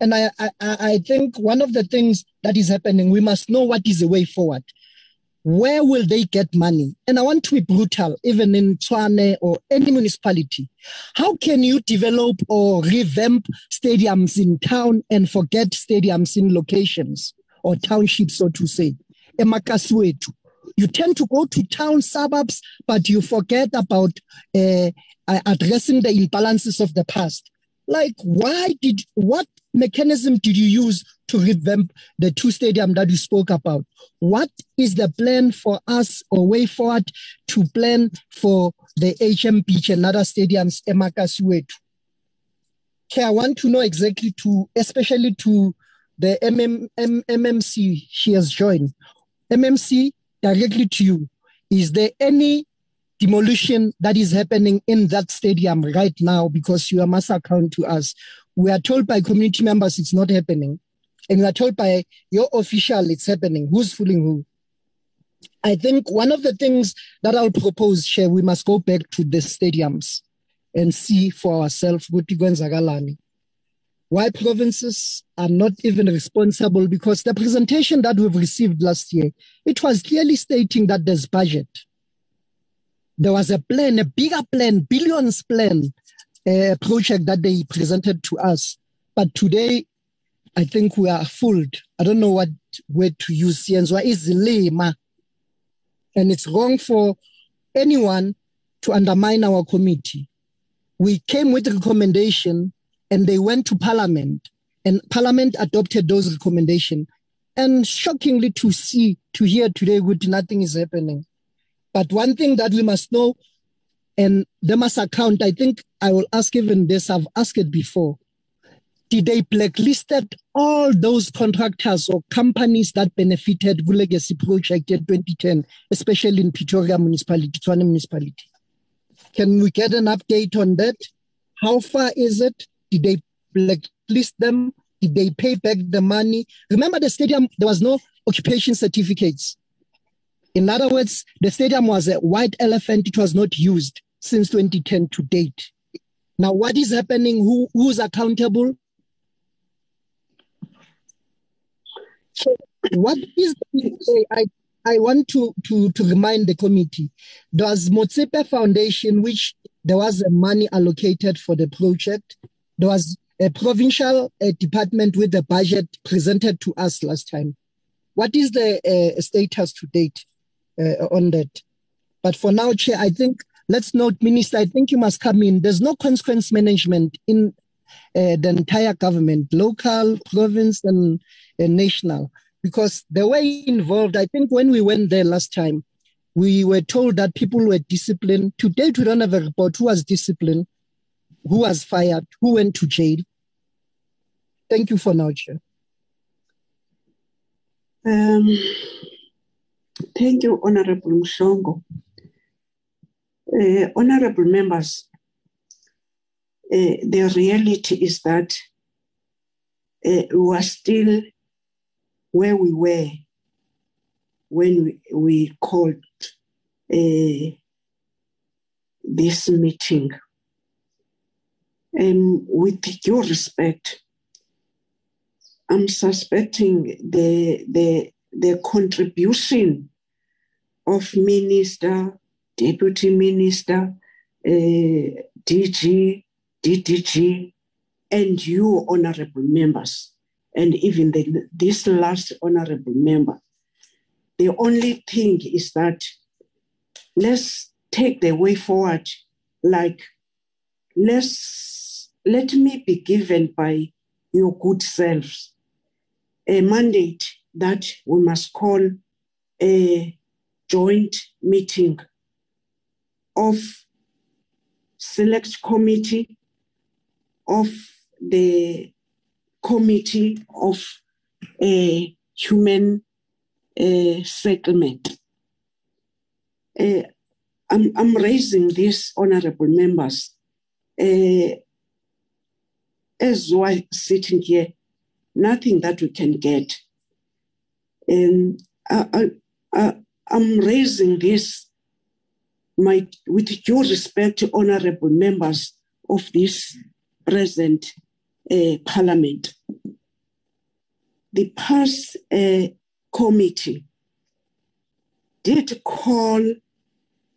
And I, I, I think one of the things that is happening, we must know what is the way forward. Where will they get money? And I want to be brutal, even in Tshwane or any municipality. How can you develop or revamp stadiums in town and forget stadiums in locations or townships, so to say? You tend to go to town suburbs, but you forget about uh, addressing the imbalances of the past. Like, why did what mechanism did you use to revamp the two stadium that you spoke about? What is the plan for us or way forward to plan for the HM Pitje and other stadiums emakasiwetu? Okay, I want to know exactly to, especially to the MM, M, MMC she has joined. MMC, directly to you, is there any demolition that is happening in that stadium right now because you must account to us? We are told by community members it's not happening. And we are told by your official it's happening. Who's fooling who? I think one of the things that I'll propose, Chair, we must go back to the stadiums and see for ourselves why provinces are not even responsible because the presentation that we've received last year, it was clearly stating that there's budget. There was a plan, a bigger plan, billions plan uh, project that they presented to us. But today, I think we are fooled. I don't know what word to use. Sienzwa is lema. And it's wrong for anyone to undermine our committee. We came with a recommendation and they went to parliament and parliament adopted those recommendations. And shockingly to see, to hear today, with nothing is happening. But one thing that we must know and they must account. I think I will ask even this, I've asked it before. Did they blacklisted all those contractors or companies that benefited the legacy project in 2010, especially in Pretoria municipality, Tshwane municipality? Can we get an update on that? How far is it? Did they blacklist them? Did they pay back the money? Remember the stadium, there was no occupation certificates. In other words, the stadium was a white elephant. It was not used since 2010 to date. Now, what is happening? Who, who's accountable? So, what is I, I want to, to, to remind the committee, does Motsepe Foundation, which there was money allocated for the project, there was a provincial department with the budget presented to us last time. What is the uh, status to date uh, on that? But for now, Chair, I think let's note, Minister, I think you must come in. There's no consequence management in uh, the entire government, local, province, and, national. Because the way involved, I think when we went there last time, we were told that people were disciplined. Today, we don't have a report who was disciplined, who was fired, who went to jail. Thank you for now, Chair. Um, thank you, Honorable Mshongo. Uh, honorable members, uh, the reality is that uh, we are still where we were when we, we called this meeting. And with your respect, I'm suspecting the, the, the contribution of Minister deputy minister, uh, DG, DDG, and you, honorable members, and even the, this last honorable member. The only thing is that let's take the way forward, like let's let me be given by your good selves a mandate that we must call a joint meeting of select committee of the committee of a human uh, settlement. Uh, I'm, I'm raising this, honorable members, uh, as we're sitting here, nothing that we can get. And I, I, I, I'm raising this my, with due respect to honorable members of this present uh, parliament. The past uh, committee did call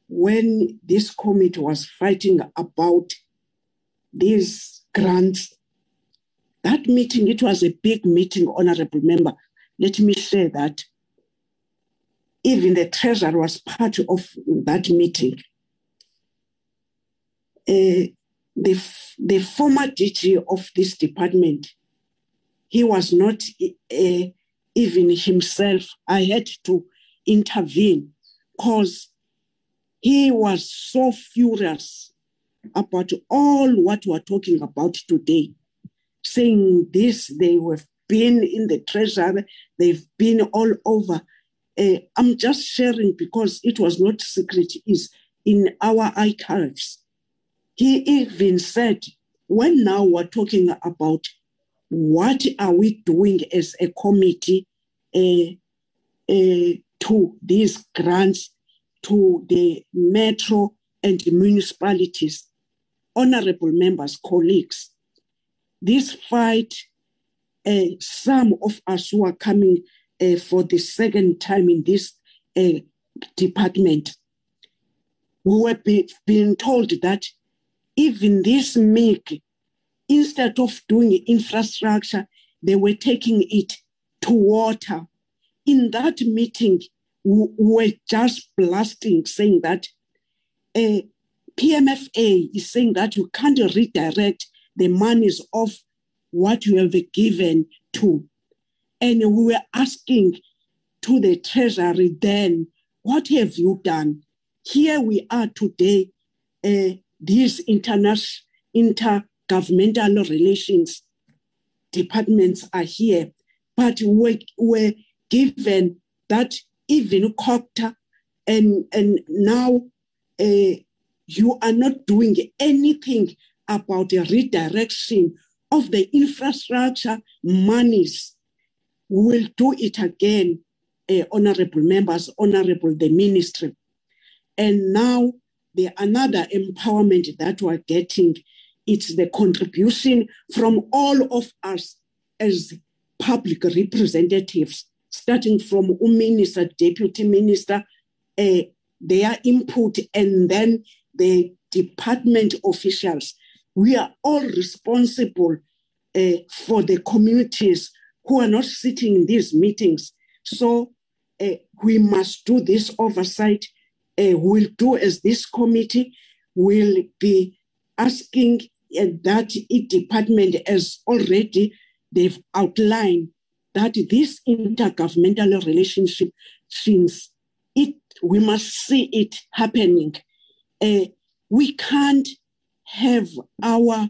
when this committee was fighting about these grants. That meeting, it was a big meeting, honorable member. Let me say that even the treasurer was part of that meeting. Uh, the, the former DG of this department, he was not uh, even himself. I had to intervene because he was so furious about all what we're talking about today, saying this, they have been in the treasury, they've been all over. Uh, I'm just sharing because it was not secret, is in our archives. He even said, when now we're talking about what are we doing as a committee uh, uh, to these grants to the metro and the municipalities, honorable members, colleagues, this fight, uh, some of us who are coming uh, for the second time in this uh, department, we were be, being told that even this MIG, instead of doing infrastructure, they were taking it to water. In that meeting, we were just blasting, saying that uh, PFMA is saying that you can't redirect the monies of what you have given to. And we were asking to the Treasury then, what have you done? Here we are today, uh, these international, intergovernmental relations departments are here, but we were given that even COGTA, and, and now uh, you are not doing anything about the redirection of the infrastructure monies. We'll do it again, uh, honorable members, honorable the ministry. And now the another empowerment that we're getting, it's the contribution from all of us as public representatives starting from minister, deputy minister, uh, their input, and then the department officials. We are all responsible uh, for the communities who are not sitting in these meetings. So uh, we must do this oversight. Uh, we'll do as this committee will be asking uh, that each department as already they've outlined that this intergovernmental relationship since it we must see it happening uh, we can't have our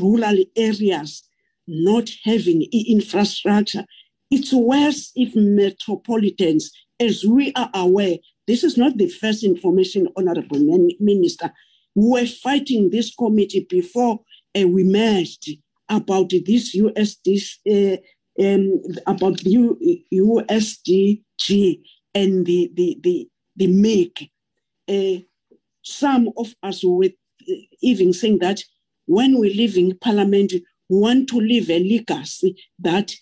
rural areas not having infrastructure it's worse if metropolitans as we are aware this is not the first information honorable minister we were fighting this committee before uh, we merged about this USD uh, um, about the USDG and the the the, the MIG. Uh, some of us were even saying that when we live in parliament, want to leave a legacy that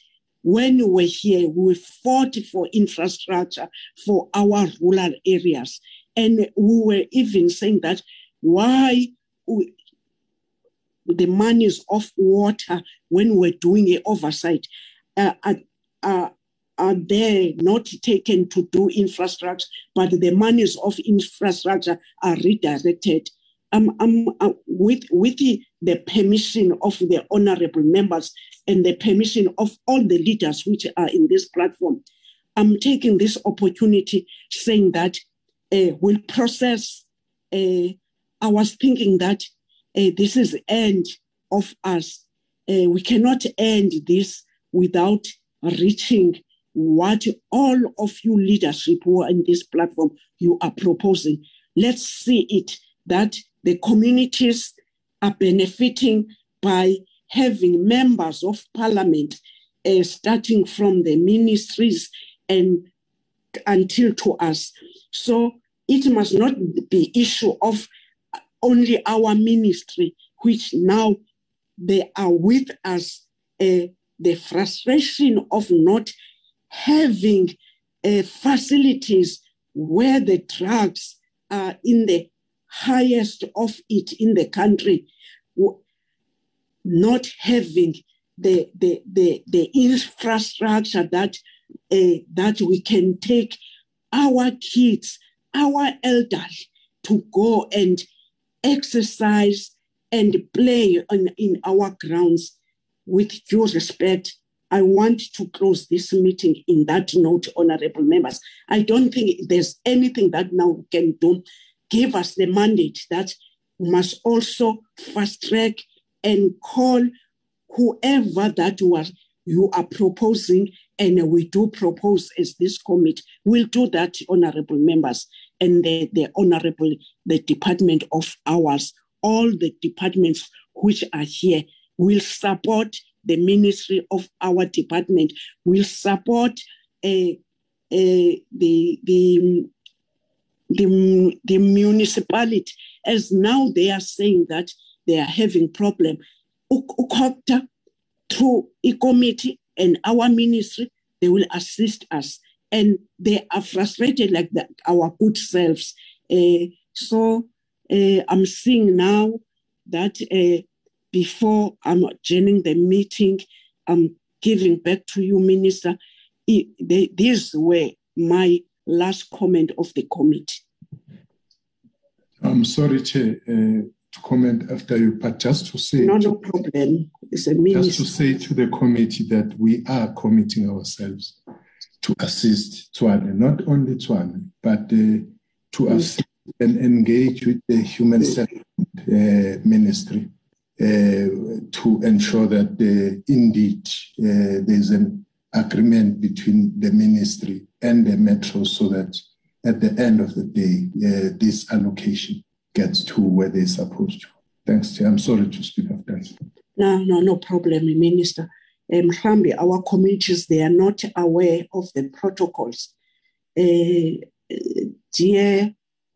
when we were here, we fought for infrastructure for our rural areas. And we were even saying that why we, the monies of water when we're doing an oversight uh, are, are, are there not taken to do infrastructure, but the monies of infrastructure are redirected. Um, uh, with with the, the permission of the honorable members and the permission of all the leaders which are in this platform, I'm taking this opportunity saying that uh, we'll process. Uh, I was thinking that uh, this is end of us. Uh, we cannot end this without reaching what all of you leadership who are in this platform you are proposing. let's see it that the communities are benefiting by having members of parliament uh, starting from the ministries and until to us. So it must not be issue of only our ministry, which now they are with us. Uh, the frustration of not having uh, facilities where the drugs are in the highest of it in the country, not having the, the, the, the infrastructure that, uh, that we can take our kids, our elders to go and exercise and play on, in our grounds with due respect. I want to close this meeting in that note, honorable members. I don't think there's anything that now we can do. Give us the mandate that we must also fast track and call whoever that was you are proposing, and we do propose as this committee, we'll do that, honorable members, and the, the honorable, the department of ours, all the departments which are here will support the ministry of our department, will support uh, uh, the, the, the, the municipality, as now they are saying that they are having problem. Ukopta through a committee and our ministry, they will assist us. And they are frustrated like our good selves. Uh, so uh, I'm seeing now that uh, before I'm adjourning the meeting, I'm giving back to you, Minister. It, they, these were my last comment of the committee. I'm sorry, Chair, uh, to comment after you, but just to say. No, no problem. It's a minister. Just to say to the committee that we are committing ourselves to assist Tshwane, not only Tshwane, but uh, to assist and engage with the human settlement uh, ministry uh, to ensure that uh, indeed uh, there's an agreement between the ministry and the metro so that at the end of the day, uh, this allocation gets to where they're supposed to. Thanks. I'm sorry to speak after that. No, no, no problem, Minister. Um, our communities, they are not aware of the protocols. Uh, dear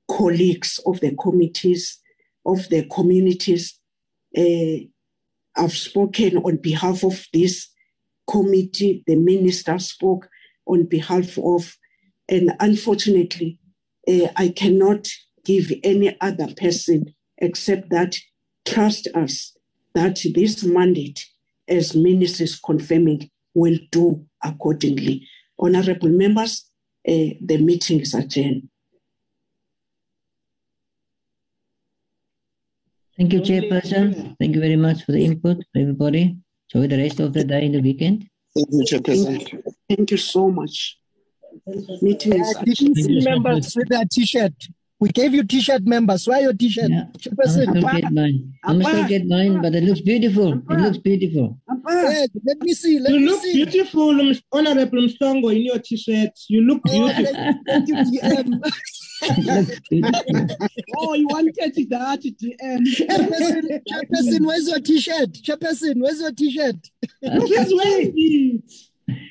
colleagues of the committees, of the communities, uh, I've spoken on behalf of this committee. The minister spoke on behalf of, and unfortunately, uh, I cannot give any other person except that trust us that this mandate, as ministers confirming, will do accordingly. Honorable members, uh, the meeting is adjourned. Thank you, Chairperson. Thank you very much for the input, everybody. Enjoy the rest of the day and the weekend. Thank you, Chairperson. Thank you so much. Meeting is uh, DPC members with their t-shirt. We gave you t-shirt members. Why your t-shirt? Yeah, I'm still get mine. I must still get mine, but it looks beautiful. It looks beautiful. Yeah, let me see. Let you me look see. beautiful, Honorable Mstongo, in your t-shirt. You look Oh, beautiful. thank you, DM. oh, you wanted that, DM. Chairperson, Chairperson, where's your t-shirt? Chairperson, where's your t-shirt? Please wear it.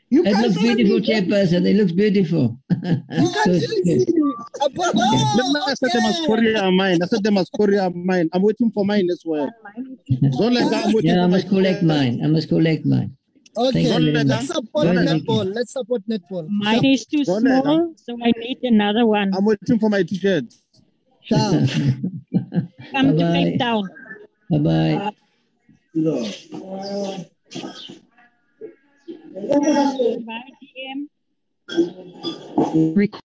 You It can't looks beautiful, me. Chairperson. It looks beautiful. So good. Remember, I said they must courier mine. I said they must courier mine. I'm waiting for mine as well. Zoleka, I'm waiting Yeah, I must collect mine. I must collect mine. Okay, Thank let's support Enjoy netball. weekend. Let's support netball. Mine is too Zoleka. small, so I need another one. I'm waiting for my t-shirt. Ciao. Come to Bye-bye. Cape Town. Uh, bye bye. Bye, DM.